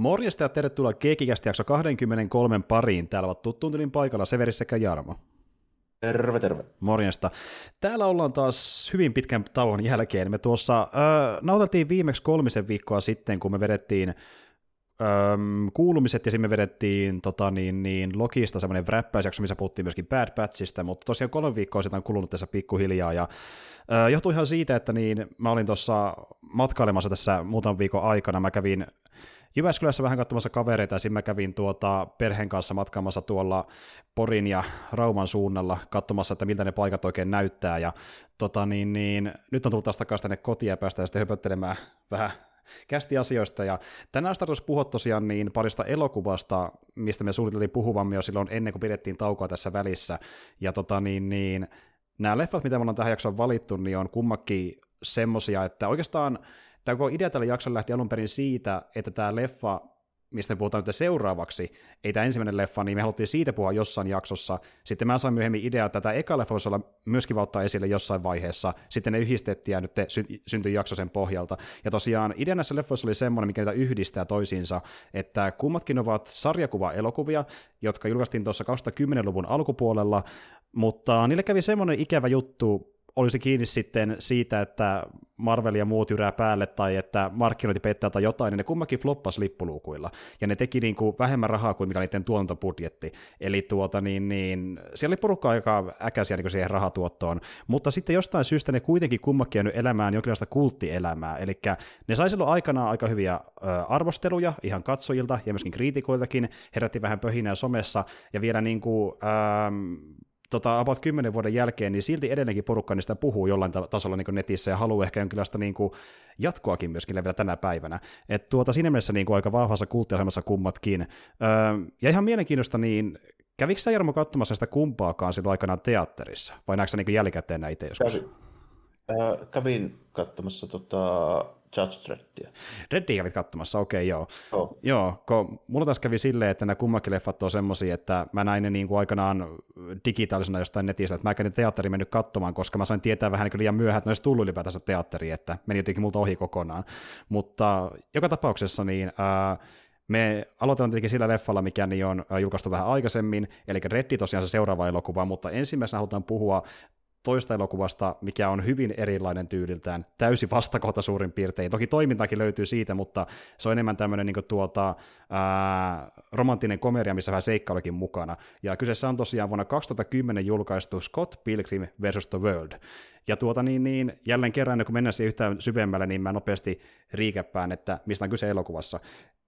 Morjesta ja tervetuloa Keekikästi jakso 23 pariin. Täällä ovat tuttuun tylin paikalla Severi sekä Jarmo. Terve, terve. Morjesta. Täällä ollaan taas hyvin pitkän tauon jälkeen. Me tuossa äh, nauteltiin viimeksi kolmisen viikkoa sitten, kun me vedettiin ähm, kuulumiset ja me vedettiin tota, niin, niin, Lokista semmoinen räppäysjakso, missä puhuttiin myöskin Bad Batchista, mutta tosiaan kolme viikkoa sitten on kulunut tässä pikkuhiljaa ja äh, johtui ihan siitä, että niin, mä olin tuossa matkailemassa tässä muutaman viikon aikana, mä kävin Jyväskylässä vähän katsomassa kavereita, ja mä kävin tuota perheen kanssa matkaamassa tuolla Porin ja Rauman suunnalla katsomassa, että miltä ne paikat oikein näyttää, ja tota, niin, niin, nyt on tullut taas takaisin tänne kotiin ja päästään sitten höpöttelemään vähän kästi asioista, ja tänään tarkoitus puhua tosiaan niin parista elokuvasta, mistä me suunniteltiin puhuvamme jo silloin ennen kuin pidettiin taukoa tässä välissä, ja tota niin, niin nämä leffat, mitä me ollaan tähän jaksoon valittu, niin on kummakin semmosia, että oikeastaan Tämä koko idea tällä jaksolla lähti alun perin siitä, että tämä leffa, mistä me puhutaan nyt seuraavaksi, ei tämä ensimmäinen leffa, niin me haluttiin siitä puhua jossain jaksossa. Sitten mä sain myöhemmin idea, että tämä eka leffa voisi olla myöskin ottaa esille jossain vaiheessa. Sitten ne yhdistettiin ja nyt sy- syntyi jakso sen pohjalta. Ja tosiaan idea näissä leffoissa oli semmoinen, mikä niitä yhdistää toisiinsa, että kummatkin ovat sarjakuva-elokuvia, jotka julkaistiin tuossa 2010-luvun alkupuolella, mutta niille kävi semmoinen ikävä juttu, olisi kiinni sitten siitä, että Marvel ja muut jyrää päälle tai että markkinointi pettää tai jotain, niin ne kummakin floppas lippuluukuilla. Ja ne teki niin kuin vähemmän rahaa kuin mikä niiden tuotantobudjetti. Eli tuota, niin, niin, siellä oli porukka aika äkäisiä niin siihen rahatuottoon. Mutta sitten jostain syystä ne kuitenkin kummakin jäänyt elämään jonkinlaista kulttielämää. Eli ne sai silloin aikanaan aika hyviä ö, arvosteluja ihan katsojilta ja myöskin kriitikoiltakin. Herätti vähän pöhinää somessa ja vielä niin kuin, ähm, tota, about 10 vuoden jälkeen, niin silti edelleenkin porukka niistä puhuu jollain tasolla niin netissä ja haluaa ehkä jonkinlaista niin kuin, jatkoakin myöskin vielä tänä päivänä. Et tuota, siinä mielessä niin kuin, aika vahvassa kulttiasemassa kummatkin. Öö, ja ihan mielenkiintoista, niin kävikö sä Jarmo katsomassa sitä kumpaakaan silloin aikanaan teatterissa, vai näetkö niin jälkikäteen näitä joskus? Kävin, äh, kävin katsomassa tota, Judge Dreddia. Dreddia olit katsomassa, okei okay, joo. Oh. Joo, kun mulla taas kävi silleen, että nämä kummakin leffat on semmosia, että mä näin ne niin kuin aikanaan digitaalisena jostain netistä, että mä kävin teatteriin mennyt katsomaan, koska mä sain tietää vähän niin liian myöhään, että ne olisi tullut ylipäätänsä teatteriin, että meni jotenkin multa ohi kokonaan. Mutta joka tapauksessa niin ää, me aloitellaan tietenkin sillä leffalla, mikä niin on julkaistu vähän aikaisemmin, eli Reddi tosiaan se seuraava elokuva, mutta ensimmäisenä halutaan puhua toista elokuvasta, mikä on hyvin erilainen tyyliltään, täysi vastakohta suurin piirtein. Toki toimintaakin löytyy siitä, mutta se on enemmän tämmöinen niin tuota, ää, romanttinen komedia, missä vähän seikkailukin mukana. Ja kyseessä on tosiaan vuonna 2010 julkaistu Scott Pilgrim vs. The World. Ja tuota niin, niin jälleen kerran, kun mennään siihen yhtään syvemmälle, niin mä nopeasti riikäppään, että mistä on kyse elokuvassa.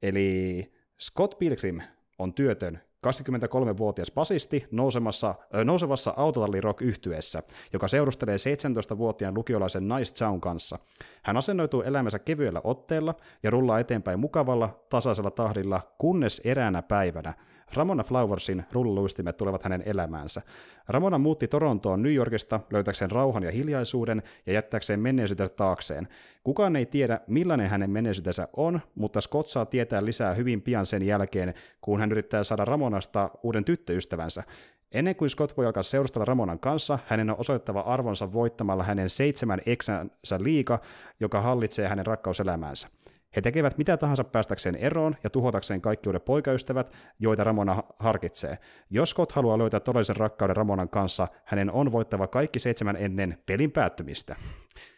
Eli Scott Pilgrim on työtön 23-vuotias basisti nousemassa, äh, nousevassa autotallirock yhtyessä, joka seurustelee 17-vuotiaan lukiolaisen Chown kanssa. Hän asennoituu elämänsä kevyellä otteella ja rullaa eteenpäin mukavalla, tasaisella tahdilla, kunnes eräänä päivänä Ramona Flowersin rullaluistimet tulevat hänen elämäänsä. Ramona muutti Torontoon New Yorkista löytäkseen rauhan ja hiljaisuuden ja jättääkseen menneisyytensä taakseen. Kukaan ei tiedä, millainen hänen menneisyytensä on, mutta Scott saa tietää lisää hyvin pian sen jälkeen, kun hän yrittää saada Ramonasta uuden tyttöystävänsä. Ennen kuin Scott voi alkaa seurustella Ramonan kanssa, hänen on osoittava arvonsa voittamalla hänen seitsemän eksänsä liika, joka hallitsee hänen rakkauselämäänsä. He tekevät mitä tahansa päästäkseen eroon ja tuhotakseen kaikki uudet poikaystävät, joita Ramona harkitsee. Jos Scott haluaa löytää todellisen rakkauden Ramonan kanssa, hänen on voittava kaikki seitsemän ennen pelin päättymistä.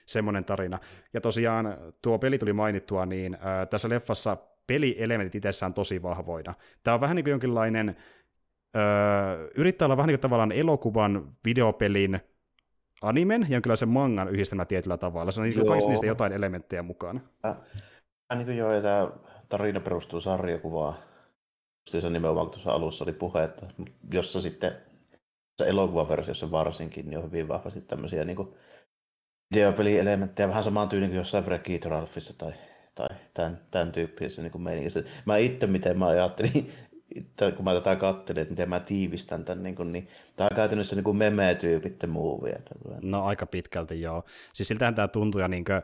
Semmoinen tarina. Ja tosiaan tuo peli tuli mainittua, niin äh, tässä leffassa pelielementit itsessään tosi vahvoina. Tämä on vähän niin kuin jonkinlainen, öö, yrittää olla vähän niin kuin tavallaan elokuvan, videopelin, animen ja kyllä sen mangan yhdistelmä tietyllä tavalla. Se on niin kaikista niistä jotain elementtejä mukana. Äh, niin kuin joo, ja tämä tarina perustuu sarjakuvaan. Se nimenomaan tuossa alussa oli puhe, että jossa sitten se elokuvaversiossa varsinkin niin on hyvin vahvasti tämmöisiä niin videopelielementtejä, vähän samaan tyyliin kuin jossain Wreck Ralphissa tai, tai tämän, tämän tyyppisessä niin meiningissä. Mä itse, miten mä ajattelin, kun mä tätä katselin, että miten mä tiivistän tämän, niin, kuin, niin tämä on käytännössä niin kuin meme-tyypitten movie. No aika pitkälti joo. Siis siltähän tämä tuntuu ja niin kuin,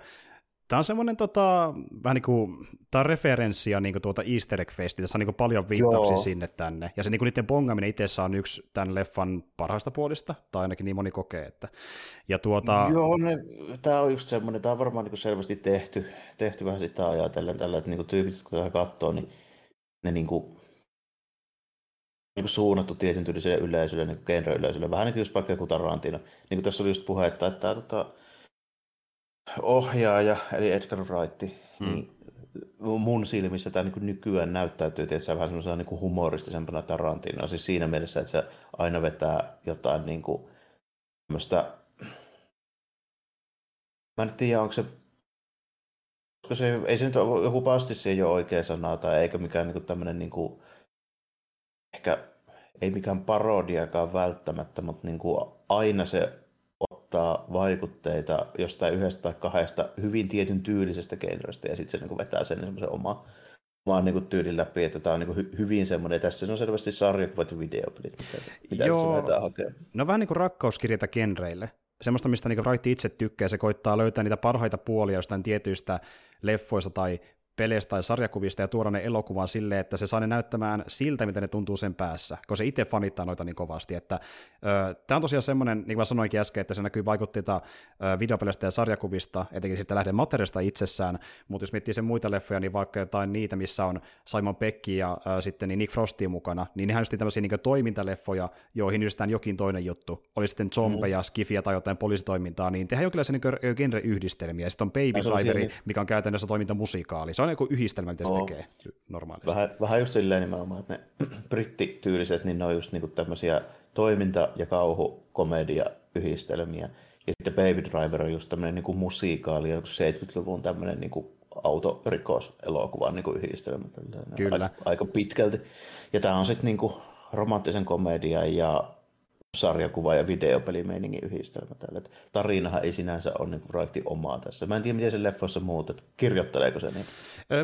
Tämä on semmoinen tota, vähän niin kuin, tämä on referenssia niin kuin tuota Easter egg Festiltä, tässä on niin kuin paljon viittauksia Joo. sinne tänne, ja se niin kuin niiden bongaminen itse on yksi tämän leffan parhaista puolista, tai ainakin niin moni kokee, että, ja tuota... Joo, ne, tämä on just semmoinen, tämä on varmaan niin kuin selvästi tehty, tehty vähän sitä ajatellen tällä, että niin kuin tyypit, kun tätä katsoo, niin ne niin kuin, niin kuin suunnattu tietyn tyyliselle yleisölle, niin genre-yleisölle. Vähän niin kuin just vaikka joku Tarantino. Niin kuin tässä oli just puhetta, että tämä tota, ohjaaja, eli Edgar Wright, hmm. niin mun silmissä tämä niin nykyään näyttäytyy tietysti vähän semmoisena niin humoristisempana Tarantinoa. Siis siinä mielessä, että se aina vetää jotain niin kuin, Mä en tiedä, onko se koska se, ei se nyt ole, joku pastissi ei ole oikea sana, tai eikä mikään niin tämmöinen niin kuin, ehkä ei mikään parodiakaan välttämättä, mutta niin kuin aina se ottaa vaikutteita jostain yhdestä tai kahdesta hyvin tietyn tyylisestä genrestä ja sitten se niin vetää sen semmoisen oma, oman niin tyylin läpi, että tämä on niin hy- hyvin semmoinen, tässä on selvästi sarjakuvat ja videopelit, mitä, mitä Joo. se lähdetään hakemaan. No vähän niin kuin rakkauskirjata genreille. Semmoista, mistä niin Wright itse tykkää, se koittaa löytää niitä parhaita puolia jostain tietyistä leffoista tai peleistä tai sarjakuvista ja tuoda ne elokuvaan silleen, että se saa ne näyttämään siltä, mitä ne tuntuu sen päässä, kun se itse fanittaa noita niin kovasti. Että, tämä on tosiaan semmoinen, niin kuin mä sanoinkin äsken, että se näkyy vaikutteita videopeleistä ja sarjakuvista, etenkin sitten lähden materiaalista itsessään, mutta jos miettii sen muita leffoja, niin vaikka jotain niitä, missä on Simon Peck ja äh, sitten niin Nick Frosty mukana, niin nehän on tämmöisiä niin toimintaleffoja, joihin yhdistetään jokin toinen juttu. Oli sitten zombeja, mm. skifiä tai jotain poliisitoimintaa, niin tehdään jonkinlaisia niin genre-yhdistelmiä. Ja sitten on Baby Driveri, mikä on käytännössä toimintamusikaali. Se on joku yhdistelmä, mitä se tekee normaalisti. Vähän, vähän just silleen nimenomaan, että ne brittityyliset, niin ne on just niinku tämmöisiä toiminta- ja kauhukomedia-yhdistelmiä. Ja sitten Baby Driver on just tämmöinen niinku musiikaali, 70-luvun tämmöinen niinku autorikoselokuvan niinku yhdistelmä. Kyllä. Aika, aika pitkälti. Ja tämä on sitten niinku romanttisen komedian ja sarjakuva- ja videopelimeiningin yhdistelmä tällä. Että tarinahan ei sinänsä ole niin projekti omaa tässä. Mä en tiedä, miten se leffossa että kirjoitteleeko se niitä?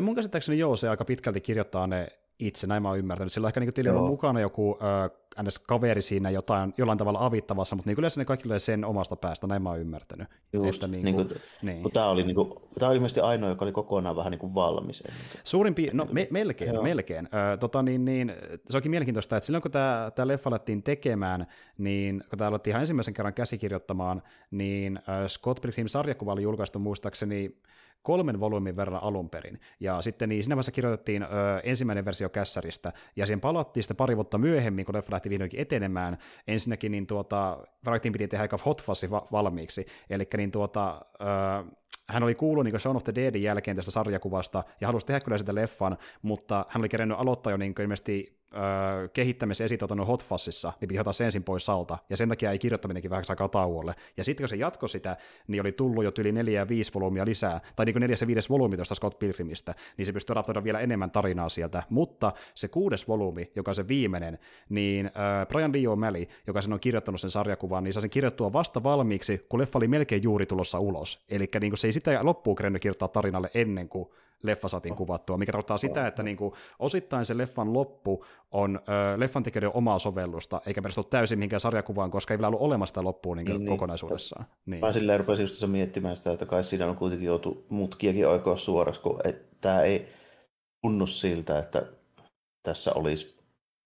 Mun käsittääkseni joo, se aika pitkälti kirjoittaa ne itse, näin mä oon ymmärtänyt. Sillä on ehkä niin on mukana joku äh, ns. kaveri siinä jotain, jollain tavalla avittavassa, mutta niin yleensä ne kaikki tulee sen omasta päästä, näin mä oon ymmärtänyt. Just, että niin kuin, niin kuin, Tämä oli, niin kuin, tämä oli ilmeisesti ainoa, joka oli kokonaan vähän niin kuin valmis. Suurin no me, melkein, Joo. melkein. Ö, tota, niin, niin, se onkin mielenkiintoista, että silloin kun tämä, tämä leffa alettiin tekemään, niin kun tämä alettiin ihan ensimmäisen kerran käsikirjoittamaan, niin Scott Pilgrim sarjakuva oli julkaistu muistaakseni kolmen volyymin verran alun perin. Ja sitten niin siinä vaiheessa kirjoitettiin ö, ensimmäinen versio kässäristä, ja siihen palattiin sitten pari vuotta myöhemmin, kun leffa lähti vihdoinkin etenemään. Ensinnäkin niin tuota, Wrightin piti tehdä aika hot va- valmiiksi, eli niin tuota, ö, hän oli kuullut niin Shaun of the Deadin jälkeen tästä sarjakuvasta ja halusi tehdä kyllä sitä leffan, mutta hän oli kerennyt aloittaa jo niin ilmeisesti kehittämisen esituotannon Hot Fussissa, niin piti ottaa se ensin pois salta, ja sen takia ei kirjoittaminenkin vähän aikaa tauolle. Ja sitten kun se jatkoi sitä, niin oli tullut jo yli neljä ja viisi volyymia lisää, tai niin kuin neljäs ja viides volyymi tuosta Scott Pilgrimistä, niin se pystyi adaptoida vielä enemmän tarinaa sieltä. Mutta se kuudes volyymi, joka on se viimeinen, niin öö, Brian Lee O'Malley, joka sen on kirjoittanut sen sarjakuvan, niin saa sen kirjoittua vasta valmiiksi, kun leffa oli melkein juuri tulossa ulos. Eli niin se ei sitä loppuun kirjoittaa tarinalle ennen kuin leffa saatiin kuvattua, mikä tarkoittaa sitä, että niin kuin, osittain se leffan loppu on ö, leffan tekijöiden omaa sovellusta, eikä perustu täysin mihinkään sarjakuvaan, koska ei vielä ollut olemassa loppuun niin, niin, niin, kokonaisuudessaan. Niin. Mä silleen rupesin just miettimään sitä, että kai siinä on kuitenkin joutu mutkiakin oikeus suoraksi, kun tämä ei tunnu siltä, että tässä olisi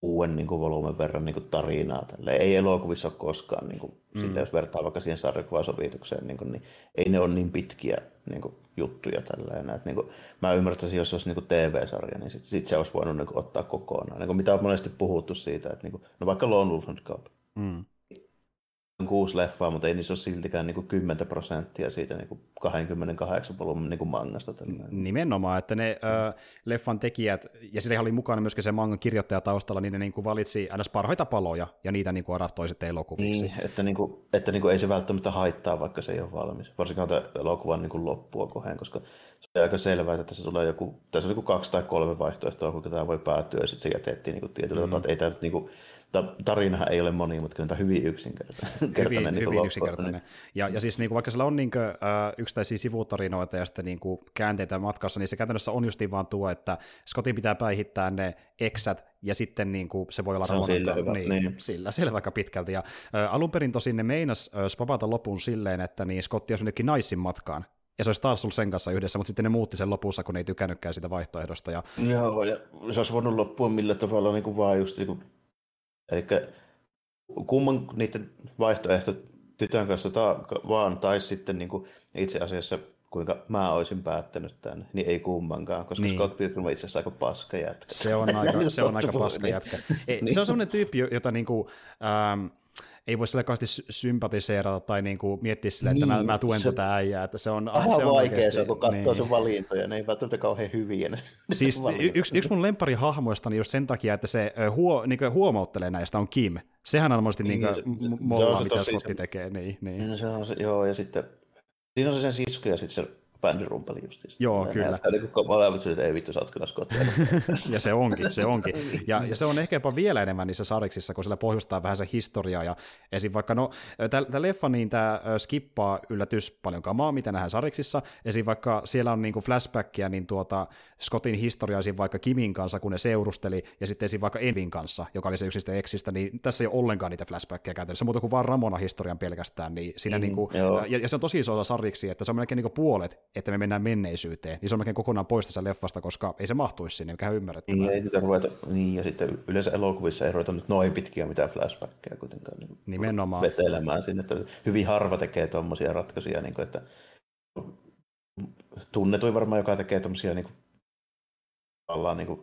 uuden niin kuin, verran niin kuin, tarinaa. Tälle. Ei elokuvissa ole koskaan, niin kuin, mm. sille, jos vertaa vaikka siihen sarjakuvasovitukseen, niin, kuin, niin ei ne ole niin pitkiä niin kuin, juttuja tällä. Että, niin kuin, mä ymmärtäisin, jos se olisi niin kuin TV-sarja, niin sitten sit se olisi voinut niin kuin, ottaa kokonaan. Niin kuin, mitä on monesti puhuttu siitä, että niin kuin, no vaikka Lone Wolf mm kuusi leffaa, mutta ei niissä ole siltikään niin kuin 10 prosenttia siitä niin kuin 28 volyymin niin mangasta. Tällainen. Nimenomaan, että ne ö, leffan tekijät, ja sillä oli mukana myöskin se mangan kirjoittaja taustalla, niin ne niin kuin valitsi aina parhaita paloja, ja niitä niin kuin adaptoi sitten elokuviksi. Niin, että, niin kuin, että niin kuin ei se välttämättä haittaa, vaikka se ei ole valmis. Varsinkaan elokuvan niin kuin loppua kohden, koska se on aika selvää, että tässä tulee joku, tässä on niin kaksi tai kolme vaihtoehtoa, kuinka tämä voi päätyä, ja sitten se jätettiin niin kuin tietyllä mm. tapaa, että ei tämä nyt niin kuin, tarinahan ei ole moni, mutta kyllä tämä hyvin yksinkertainen. Hyvin, niin hyvin yksinkertainen. Niin. Ja, ja siis niin kuin, vaikka sillä on niin kuin, äh, yksittäisiä sivutarinoita ja sitten niin kuin, käänteitä matkassa, niin se käytännössä on justiin vaan tuo, että Scottin pitää päihittää ne eksät, ja sitten niin kuin, se voi olla se on sillä, hyvä. Niin, niin. sillä, sillä vaikka pitkälti. Ja, äh, alun perin tosin ne meinas äh, spapata lopun silleen, että niin Scotti olisi mennytkin naissin matkaan, ja se olisi taas sen kanssa yhdessä, mutta sitten ne muutti sen lopussa, kun ne ei tykännytkään sitä vaihtoehdosta. Ja... Joo, ja se olisi voinut loppua millä tavalla niin kuin vaan just niin kuin Eli kumman niiden vaihtoehto tytön kanssa ta- vaan, tai sitten niin kuin itse asiassa kuinka mä olisin päättänyt tämän, niin ei kummankaan, koska niin. Scott Pilgrim on itse asiassa aika paska jätkä. Se on aika, se on aika paska jätkä. Ei, niin. Se on sellainen tyyppi, jota niinku, ähm, ei voi sille kauheasti sympatiseerata tai niinku miettiä sille, että niin, mä, mä tuen se, tätä äijää. Että se on, Vähän se on vaikea oikeasti, se, kun katsoo niin. sun valintoja, ne ei välttämättä kauhean hyviä. Ne, siis yksi, yksi mun hahmoista niin just sen takia, että se huo, niin huomauttelee näistä on Kim. Sehän on monesti niin, niin molla, mitä Scotti tekee. Niin, niin. Se on se, joo, ja sitten siinä on se sen sisku ja sitten se bändirumpeli justiin. Joo, kyllä. Jotka niin kuin molemmat että ei vittu, sä oot kyllä ja se onkin, se onkin. Ja, ja se on ehkä jopa vielä enemmän niissä sariksissa, kun sillä pohjustaa vähän se historiaa. Ja esim. vaikka, no, tämä leffa, niin tämä skippaa yllätys paljon kamaa, mitä nähdään sariksissa. Esim. vaikka siellä on niinku flashbackia, niin tuota, Scottin historia esim. vaikka Kimin kanssa, kun ne seurusteli, ja sitten esim. vaikka Envin kanssa, joka oli se yksistä eksistä, niin tässä ei ole ollenkaan niitä flashbackia käytännössä, muuta kuin vaan Ramona historian pelkästään. Niin siinä mm, niinku, ja, ja, se on tosi iso osa sariksi, että se on melkein niinku puolet että me mennään menneisyyteen, niin se on melkein kokonaan pois tässä leffasta, koska ei se mahtuisi sinne, mikä ymmärrettävää. Niin, ei niitä ruveta, niin, ja sitten yleensä elokuvissa ei ruveta nyt noin pitkiä mitään flashbackkejä kuitenkaan niin Nimenomaan. vetelemään sinne, että hyvin harva tekee tuommoisia ratkaisuja, niin kuin, että tunnetuin varmaan, joka tekee tuommoisia niin kuin, niin kuin,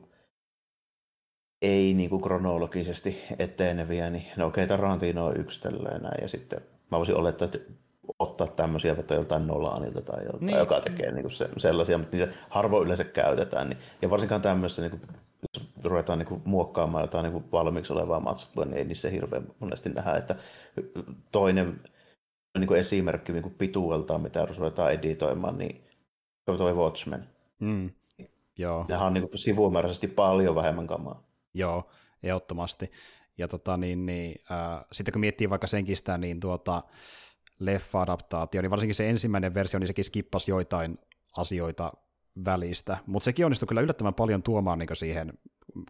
ei niin kuin kronologisesti eteneviä, niin no okei, okay, Tarantino on yksi tällainen ja sitten mä voisin olettaa, että ottaa tämmöisiä vetoja joltain Nolanilta tai joltain, niin. joka tekee niin kuin se, sellaisia, mutta niitä harvoin yleensä käytetään. Niin, ja varsinkaan tämmöistä, niin kuin, jos ruvetaan niin kuin, muokkaamaan jotain niin kuin, valmiiksi olevaa matskua, niin ei niissä hirveän monesti nähdä, että toinen niin kuin esimerkki niin kuin pituudeltaan, mitä ruvetaan editoimaan, niin se on toi Watchmen. Mm. Joo. Nehän on niin kuin, sivumääräisesti paljon vähemmän kamaa. Joo, ehdottomasti. Ja tota, niin, niin, äh, sitten kun miettii vaikka senkin sitä, niin tuota, leffa-adaptaatio, niin varsinkin se ensimmäinen versio, niin sekin skippasi joitain asioita välistä, mutta sekin onnistui kyllä yllättävän paljon tuomaan niin siihen,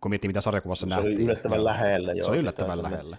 kun miettii mitä sarjakuvassa se nähtiin. Se oli yllättävän lähellä. Joo, se oli yllättävän lähellä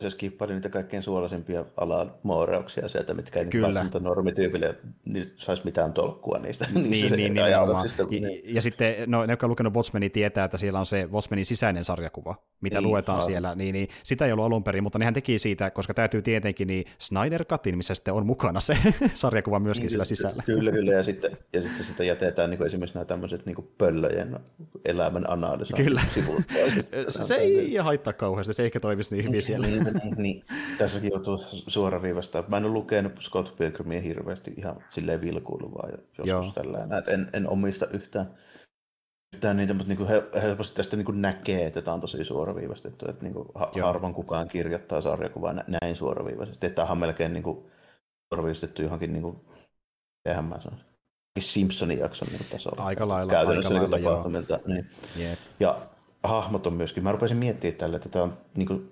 se skippari niitä kaikkein suolaisimpia alan mooreuksia sieltä, mitkä ei Kyllä. välttämättä normityypille niin saisi mitään tolkkua niistä. Niin, niin, niin, niin, ja, niin. ja sitten no, ne, jotka on lukenut Watchmenia, tietää, että siellä on se Watchmenin sisäinen sarjakuva, mitä niin, luetaan aivan. siellä, niin, niin sitä ei ollut alun perin, mutta nehän teki siitä, koska täytyy tietenkin niin Snyder Cutin, missä sitten on mukana se sarjakuva myöskin niin, sillä sisällä. Kyllä, kyllä, ja sitten, ja sitten sitä jätetään niin kuin esimerkiksi nämä tämmöiset niin kuin pöllöjen elämän analyysoinnit Kyllä. se, se ei haittaa kauheasti, se ehkä toimisi niin hyvin siellä. Niin, niin, niin, tässäkin joutuu suoraviivasta. Mä en ole lukenut Scott Pilgrimia hirveästi ihan silleen vilkuilu vaan joskus tällä En, en omista yhtään, yhtään niitä, mutta niin helposti tästä niin näkee, että tämä on tosi suoraviivastettu. Että niin ha- harvan kukaan kirjoittaa sarjakuvaa näin suoraviivaisesti. Että tämä on melkein niin kuin suoraviivastettu johonkin, niin kuin, tehän mä sanon, Simpsonin jakson niin tasolla. Aika lailla. Käytännössä aika niin tapahtumilta. Niin. Yep. Ja hahmot on myöskin. Mä rupesin miettimään tälle, että tämä on niin kuin,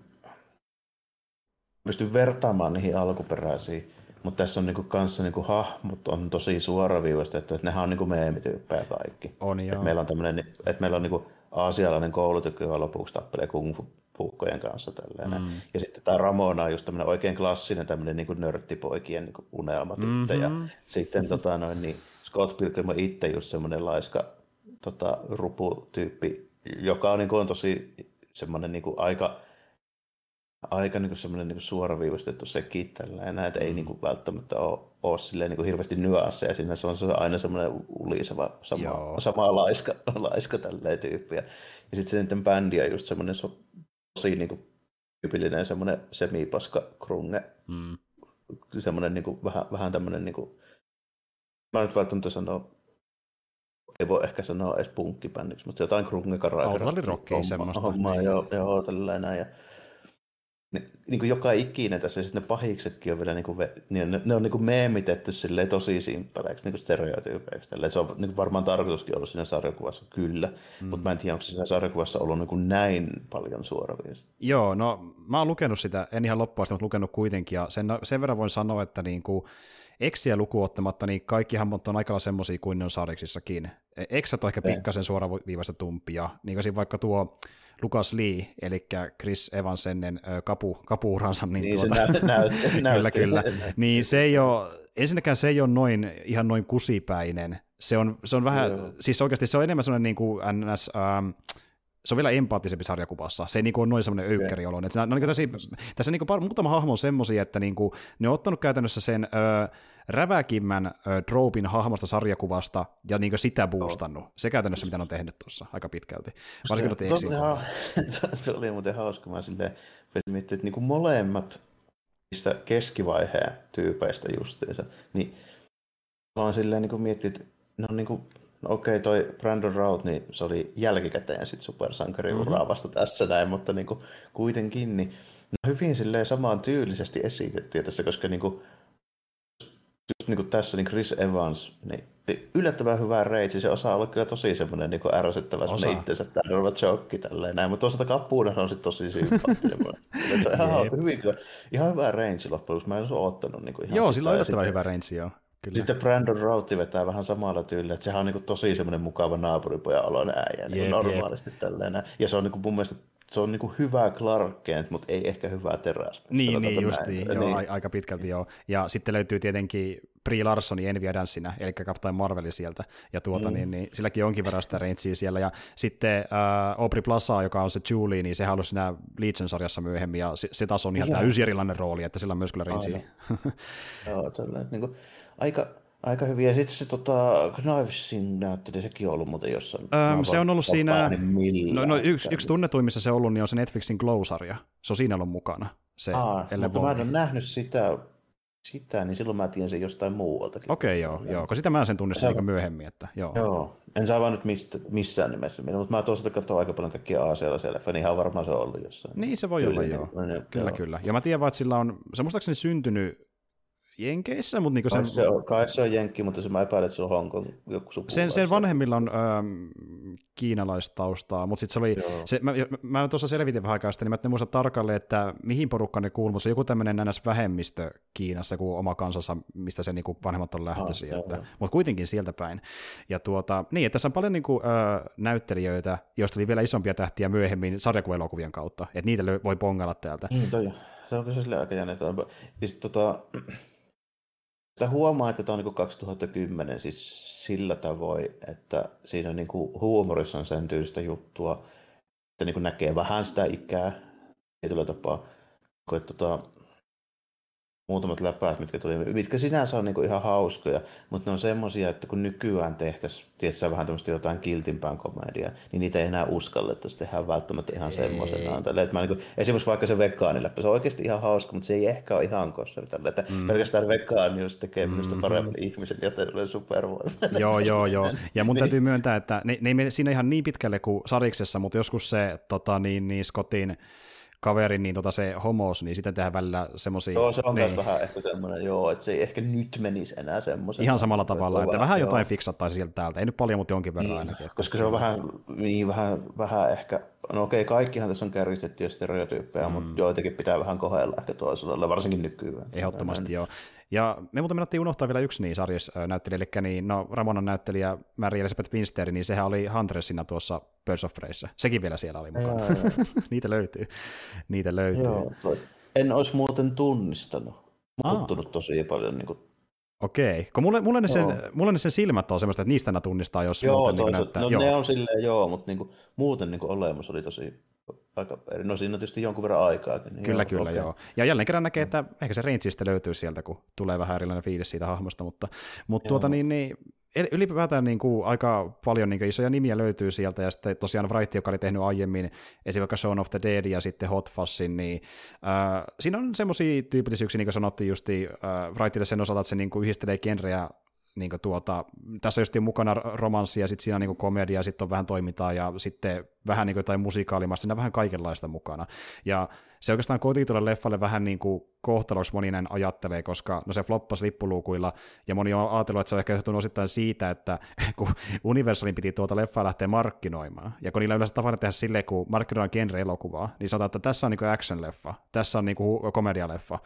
pysty vertaamaan niihin alkuperäisiin, mutta tässä on niinku kanssa niinku hahmot on tosi suoraviivaistettu, että nehän on niinku meemityyppejä kaikki. On joo. Et meillä on tämmöinen, että meillä on niinku aasialainen koulutykky, joka lopuksi tappelee kung fu puukkojen kanssa tälleen. Mm. Ja sitten tämä Ramona on just tämmöinen oikein klassinen tämmöinen niin nörttipoikien niin unelmatyttö. Mm-hmm. Ja sitten tota, noin, niin Scott Pilgrim on itse just semmoinen laiska tota, ruputyyppi, joka on, niin kuin, on tosi semmoinen niin kuin, aika aika niin semmoinen niin suoraviivastettu sekin enää, että ei mm. niin kuin välttämättä ole, ole silleen niin kuin hirveästi nyansseja siinä, se on aina semmoinen uliseva, sama, sama laiska, laiska tälleen tyyppi. Ja, ja sitten se niiden bändi on just semmoinen so, tosi niin kuin, tyypillinen semmoinen semipaska krunge, mm. semmoinen niin kuin, vähän, vähän tämmöinen, niin kuin, mä nyt välttämättä sanoa, ei voi ehkä sanoa edes punkkibändiksi, mutta jotain krunge karakteria. Autolli semmoista. Hommaa, niin. joo, joo, tällainen. Ja, ne, niin kuin joka ikinen tässä, sitten ne pahiksetkin on vielä, niin kuin, niin ne, ne on niin kuin meemitetty silleen tosi simppeleiksi, niin kuin stereotyypeiksi. Se on niin kuin varmaan tarkoituskin ollut siinä sarjakuvassa, kyllä, mm. mutta mä en tiedä, onko siinä sarjakuvassa ollut niin kuin näin paljon suoraviista. Joo, no mä oon lukenut sitä, en ihan loppuun mutta lukenut kuitenkin, ja sen, sen verran voin sanoa, että niin kuin, Eksiä lukuottamatta, niin kaikki hammot on aika semmoisia kuin ne on sariksissakin. Eksät on ehkä pikkasen suoraviivasta tumpia, niin kuin vaikka tuo Lukas Lee, eli Chris Evans ennen kapu, kapuuransa. Niin, niin tuota, se näyt, kyllä, kyllä. Niin se ei ole, ensinnäkään se ei ole noin, ihan noin kusipäinen. Se on, se on vähän, Joo. siis oikeasti se on enemmän sellainen niin kuin ns, ähm, se on vielä empaattisempi sarjakuvassa. Se ei niin ole noin semmoinen öykkäriolo. Okay. Niin tässä, tässä niin kuin muutama hahmo on semmoisia, että niin kuin, ne on ottanut käytännössä sen ö, räväkimmän Dropin hahmosta sarjakuvasta ja niin sitä boostannut. No. Se käytännössä, mitä ne on tehnyt tuossa aika pitkälti. Varsinkin se, ihan, se oli muuten hauska. Mä silleen miettii, että niin kuin molemmat niistä keskivaiheen tyypeistä justiinsa, niin oon silleen niin miettinyt, että ne on niin kuin No okei, okay, toi Brandon Routh, niin se oli jälkikäteen sit supersankariuraa mm-hmm. vasta tässä näin, mutta niin kuin, kuitenkin niin no hyvin silleen samaan tyylisesti esitettiin tässä, koska niin kuin, just niin kuin tässä niin Chris Evans, niin yllättävän hyvä reitsi, se osaa olla kyllä tosi semmoinen niin ärsyttävä semmoinen itsensä tärvä jokki tälleen näin, mutta toisaalta kappuudessa on sitten tosi sympaattinen. se on ihan, hyvin, ihan hyvä range loppujen mä en olisi odottanut. Niin kuin ihan joo, sillä on yllättävän hyvä range, joo. Kyllä. Sitten Brandon Routh vetää vähän samalla tyylillä, että sehän on niin tosi semmoinen mukava naapuripojan oloinen äijä niin normaalisti jep. tälleen. Ja se on niin mun mielestä se on niin hyvä Clark Kent, mutta ei ehkä hyvää teräs. Niin, niin justiin, joo, niin. aika pitkälti joo. Ja sitten löytyy tietenkin Brie Larsoni Envy Dancina, eli Captain Marveli sieltä, ja tuota, mm. niin, niin, silläkin onkin verran sitä rangea siellä, ja sitten äh, Aubrey Plaza, joka on se Julie, niin sehän on ollut siinä Legion-sarjassa myöhemmin, ja se, se taas on ihan, ihan. täysin erilainen rooli, että sillä on myös kyllä rangea. joo, tälleen, niin kuin, aika, aika hyviä. Sitten se tota, Knivesin näytteli, sekin on ollut muuten jossain. Öm, se on ollut siinä, no, no yksi, yksi tunnetuimmissa se on ollut, niin on se Netflixin Glow-sarja. Se on siinä ollut mukana. Se Aa, mutta mä en ole nähnyt sitä, sitä, niin silloin mä tiedän sen jostain muualtakin. Okei, okay, joo, joo, kun sitä mä sen tunnistin niin myöhemmin. Että, joo. joo. En saa vaan nyt mistä, missään nimessä minä, mutta mä tuosta katsoin aika paljon kaikkia Aasialaisia niin ihan varmaan se on ollut jossain. Niin se voi olla, joo. Niin, kyllä, joo. kyllä. Ja mä tiedän vaan, että sillä on, se muistaakseni syntynyt Jenkeissä, mutta niinku sen... Kai se, on, kai se on Jenkki, mutta se mä epäilen, että se on Hongkong joku sen, sen vanhemmilla on ähm, kiinalaistaustaa, mutta sitten se oli, se, mä, mä tuossa selvitin vähän aikaa sitten, niin mä en muista tarkalleen, että mihin porukkaan ne kuuluu, se on joku tämmöinen NS-vähemmistö Kiinassa kuin oma kansansa, mistä se niinku vanhemmat on lähtöisin, ah, mutta kuitenkin sieltä päin. Ja tuota, niin, että tässä on paljon niinku, äh, näyttelijöitä, joista oli vielä isompia tähtiä myöhemmin sarjakuelokuvien kautta, että niitä voi pongalla täältä. Niin, toi, se on kyllä sille aika jännittävää. Siis, tota, sitä huomaa, että tämä on niin 2010 siis sillä tavoin, että siinä niin kuin huumorissa on sen tyylistä juttua, että niin kuin näkee vähän sitä ikää tietyllä tapaa. Että tota, muutamat läpäät, mitkä tuli, mitkä sinänsä on niin ihan hauskoja, mutta ne on semmoisia, että kun nykyään tehtäisiin tietysti vähän tämmöistä jotain kiltimpään komediaa, niin niitä ei enää uskallettaisi tehdä välttämättä ihan semmoisenaan. Niin kuin, esimerkiksi vaikka se vegaaniläppä, se on oikeasti ihan hauska, mutta se ei ehkä ole ihan. Tälle, että mm. pelkästään vegaanius tekee minusta mm-hmm. paremmin ihmisen, joten olen supervoima. joo, joo, joo. Ja mun niin. täytyy myöntää, että ne, ne ei mene siinä ihan niin pitkälle kuin sariksessa, mutta joskus se tota, niin, niin Scottin kaverin, niin tota se homos, niin sitten tehdään välillä semmoisia... Joo, se on niin. myös vähän ehkä semmoinen, joo, että se ei ehkä nyt menisi enää semmoisen. Ihan samalla tavalla, että vähän joo. jotain fiksattaisi sieltä täältä, ei nyt paljon, mutta jonkin verran niin, ainakin. Koska se on vähän, niin vähän, vähän ehkä, no okei, kaikkihan tässä on kärjistettyjä stereotyyppejä, mm. mutta joitakin pitää vähän kohdella ehkä toisella, varsinkin nykyään. Ehdottomasti joo. Ja me muuten menettiin unohtaa vielä yksi niin sarjassa näyttelijä, eli niin, no, Ramonan näyttelijä Mary Elizabeth Winster, niin sehän oli Huntressina tuossa Birds of Preyssä. Sekin vielä siellä oli mukana. Jaa. Niitä löytyy. Niitä löytyy. Joo, en olisi muuten tunnistanut. Muuttunut tosi paljon niin kuin Okei, kun mulle, mulle, ne sen, mulle ne sen silmät on semmoista, että niistä ne tunnistaa, jos joo, muuten niin näyttää. No joo. ne on silleen joo, mutta niinku, muuten niinku olemus oli tosi aika eri. No siinä on tietysti jonkun verran aikaa. Niin kyllä, joo, kyllä, okay. joo. Ja jälleen kerran näkee, että ehkä se rangeista löytyy sieltä, kun tulee vähän erilainen fiilis siitä hahmosta, mutta, mutta tuota niin, niin ylipäätään niin kuin aika paljon niin kuin isoja nimiä löytyy sieltä, ja sitten tosiaan Wright, joka oli tehnyt aiemmin esimerkiksi Shaun of the Dead ja sitten Hot Fussin, niin äh, siinä on semmoisia tyypillisyyksiä, niin kuin sanottiin justi äh, Wrightille sen osalta, että se niin kuin yhdistelee genreä niin tuota, tässä just mukana romanssia, ja sitten siinä on niin komedia, sitten on vähän toimintaa, ja sitten vähän niin jotain musikaalimasta, siinä on vähän kaikenlaista mukana. Ja se oikeastaan kuitenkin tulee leffalle vähän niin kuin kohtaloksi moninen ajattelee, koska no se floppasi lippuluukuilla, ja moni on ajatellut, että se on ehkä johtunut osittain siitä, että kun Universalin piti tuota leffaa lähteä markkinoimaan, ja kun niillä yleensä tapana tehdä silleen, kun markkinoidaan genre-elokuvaa, niin sanotaan, että tässä on niin action-leffa, tässä on niin komedialeffa,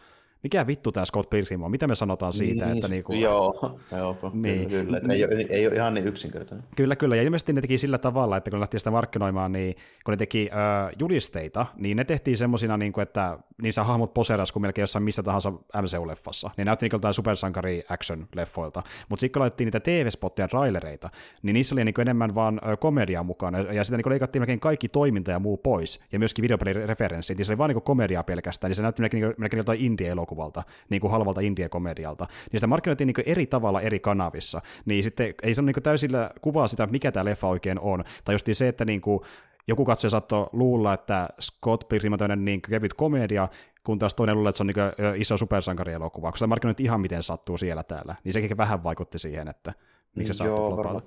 mikä vittu tämä Scott Pilgrim on, mitä me sanotaan siitä, niin, että niinku... Joo, joo niin. kyllä, että ei, ole, ei ole ihan niin yksinkertainen. Kyllä, kyllä, ja ilmeisesti ne teki sillä tavalla, että kun ne lähti sitä markkinoimaan, niin kun ne teki äh, julisteita, niin ne tehtiin semmoisina, niin kuin, että niissä hahmot poseras kuin melkein jossain missä tahansa MCU-leffassa. Ne näytti niin jotain supersankari action-leffoilta, mutta sitten kun laitettiin niitä TV-spotteja trailereita, niin niissä oli niin kuin enemmän vaan komediaa mukana, ja sitä niin leikattiin melkein kaikki toiminta ja muu pois, ja myöskin videopelireferenssit, niin se oli vaan niin komediaa pelkästään, niin se näytti melkein, melkein jotain indie elokuvalta, niin kuin halvalta indie-komedialta, niin sitä markkinoitiin niin eri tavalla eri kanavissa, niin sitten ei se ole niin täysillä kuvaa sitä, mikä tämä leffa oikein on, tai just se, että niin kuin joku katsoja saattoi luulla, että Scott Pilgrim on niin kevyt komedia, kun taas toinen luulee, että se on niin iso supersankarielokuva, koska se markkinoit ihan miten sattuu siellä täällä, niin sekin vähän vaikutti siihen, että miksi se saattoi varmaan,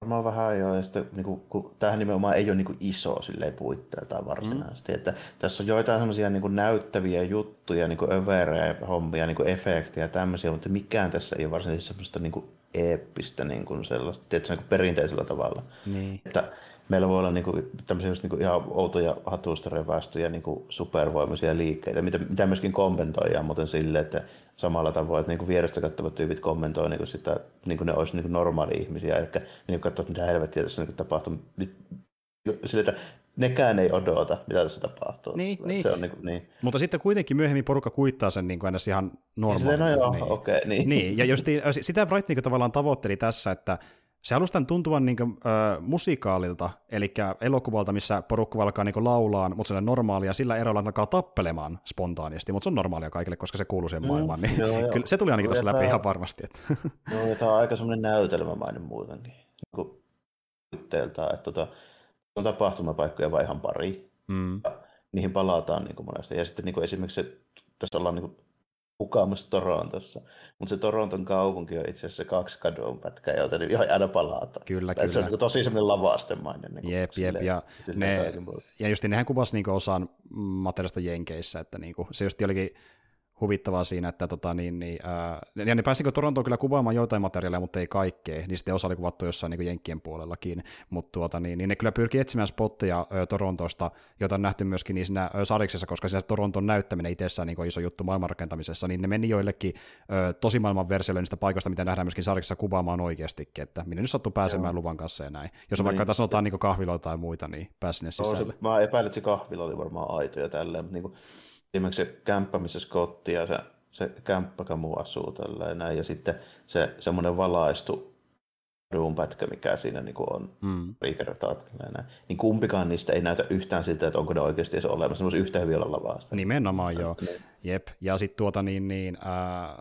varmaan vähän joo, ja sitten niin kuin, kun tämähän nimenomaan ei ole niin kuin iso silleen puitteeltaan varsinaisesti, mm. että tässä on joitain semmoisia niin näyttäviä juttuja, niin kuin överejä, hommia, niin kuin efektejä ja tämmöisiä, mutta mikään tässä ei ole varsinaisesti semmoista niin kuin eeppistä niin kuin sellaista, tietysti niin kuin perinteisellä tavalla. Niin. Että meillä voi olla niinku, tämmöisiä just niinku ihan outoja hatusta revästyjä niinku supervoimaisia liikkeitä, mitä, mitä myöskin kommentoidaan muuten silleen, että samalla tavoin, että niinku vierestä katsovat tyypit kommentoi niinku sitä, niinku ne olisi niinku normaali ihmisiä, eli ne niinku katsovat, mitä helvettiä tässä niinku tapahtuu. Sille, että nekään ei odota, mitä tässä tapahtuu. Niin, niin. Se on niin, kuin, niin. Mutta sitten kuitenkin myöhemmin porukka kuittaa sen niin kuin aina ihan normaalina. No joo, niin. okei. Okay, niin. niin. ja just, sitä Wright niin tavallaan tavoitteli tässä, että se halusi tämän tuntuvan niin kuin, äh, musikaalilta, eli elokuvalta, missä porukka alkaa niin laulaa, mutta se on normaalia, sillä erolla alkaa tappelemaan spontaanisti, mutta se on normaalia kaikille, koska se kuuluu siihen mm, maailmaan, niin joo, joo. kyllä se tuli ainakin tuossa läpi ihan varmasti. Että. Joo, ja tämä on aika semmoinen näytelmämainen muutenkin, niin että tota, on tapahtumapaikkoja vai ihan pari, mm. ja niihin palataan niin kuin monesti, ja sitten niin kuin esimerkiksi se, tässä ollaan niin kuin mukaamassa Torontossa. Mutta se Toronton kaupunki on itse asiassa kaksi kadunpätkää, joita niin aina palataan. Kyllä, kyllä. Se on niin tosi semmoinen lavastemainen. Niin jep, jep. Ja, ne, ja just nehän kuvasi niin osan materiaalista Jenkeissä, että niin kuin, se just olikin huvittavaa siinä, että tota, niin, niin, ää, ja ne pääsikö Torontoon kyllä kuvaamaan joitain materiaaleja, mutta ei kaikkea, niin sitten osa oli kuvattu jossain niin Jenkkien puolellakin, mutta tuota, niin, niin ne kyllä pyrkii etsimään spotteja ä, Torontosta, jota on nähty myöskin niin siinä ä, sariksessa, koska siinä Toronton näyttäminen itsessään niin iso juttu maailmanrakentamisessa, niin ne meni joillekin ä, tosi maailman versioille niistä paikoista, mitä nähdään myöskin sariksessa kuvaamaan oikeastikin, että minne nyt sattuu pääsemään Joo. luvan kanssa ja näin. Jos on niin. vaikka sanotaan niin kahviloita tai muita, niin pääsi sinne sisälle. Se, mä epäilen, että se kahvila oli varmaan aito ja tälleen, mutta niin kuin esimerkiksi se kämppä, missä Scotti ja se, se kämppäkamu asuu tälleen näin, ja sitten se semmoinen valaistu pätkä, mikä siinä niin on mm. näin. niin kumpikaan niistä ei näytä yhtään siltä, että onko ne oikeasti edes olemassa, ne yhtä hyvin olla lavasta. Nimenomaan joo, niin. jep, ja sitten tuota niin, niin äh,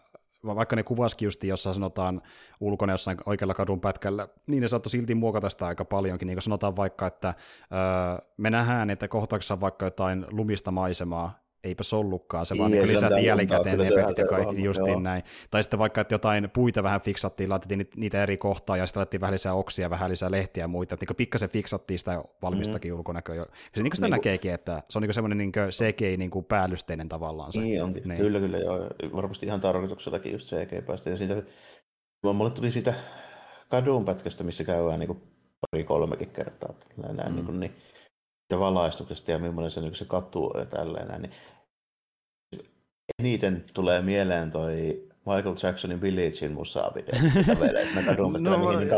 vaikka ne kuvaskin just, jossa sanotaan ulkona jossain oikealla kadun pätkällä, niin ne saattoi silti muokata sitä aika paljonkin. Niin kuin sanotaan vaikka, että öö, me nähdään, että kohtauksessa vaikka jotain lumista maisemaa, eipä se ollutkaan, se vaan niin lisättiin jälkikäteen efektit ja kaikki justiin joo. näin. Tai sitten vaikka, että jotain puita vähän fiksattiin, laitettiin niitä eri kohtaa ja sitten laitettiin vähän lisää oksia, vähän lisää lehtiä ja muita, että niin pikkasen fiksattiin sitä valmistakin mm. ulkonäköä. Ja se niin sitä niin näkeekin, että se on niin semmoinen niin CGI niin päällysteinen tavallaan. Se. Niin onkin, niin. kyllä kyllä joo. Varmasti ihan tarkoituksellakin just CGI päästä. Ja siitä, mulle tuli siitä kadunpätkästä, missä käydään niin pari-kolmekin kertaa. Näin, mm. niin, kuin, niin valaistuksesta ja millainen se, niin se katu ja tälleen, niin eniten tulee mieleen toi Michael Jacksonin Villagein musavideo, sitä vedet, mä kadun, no, mihin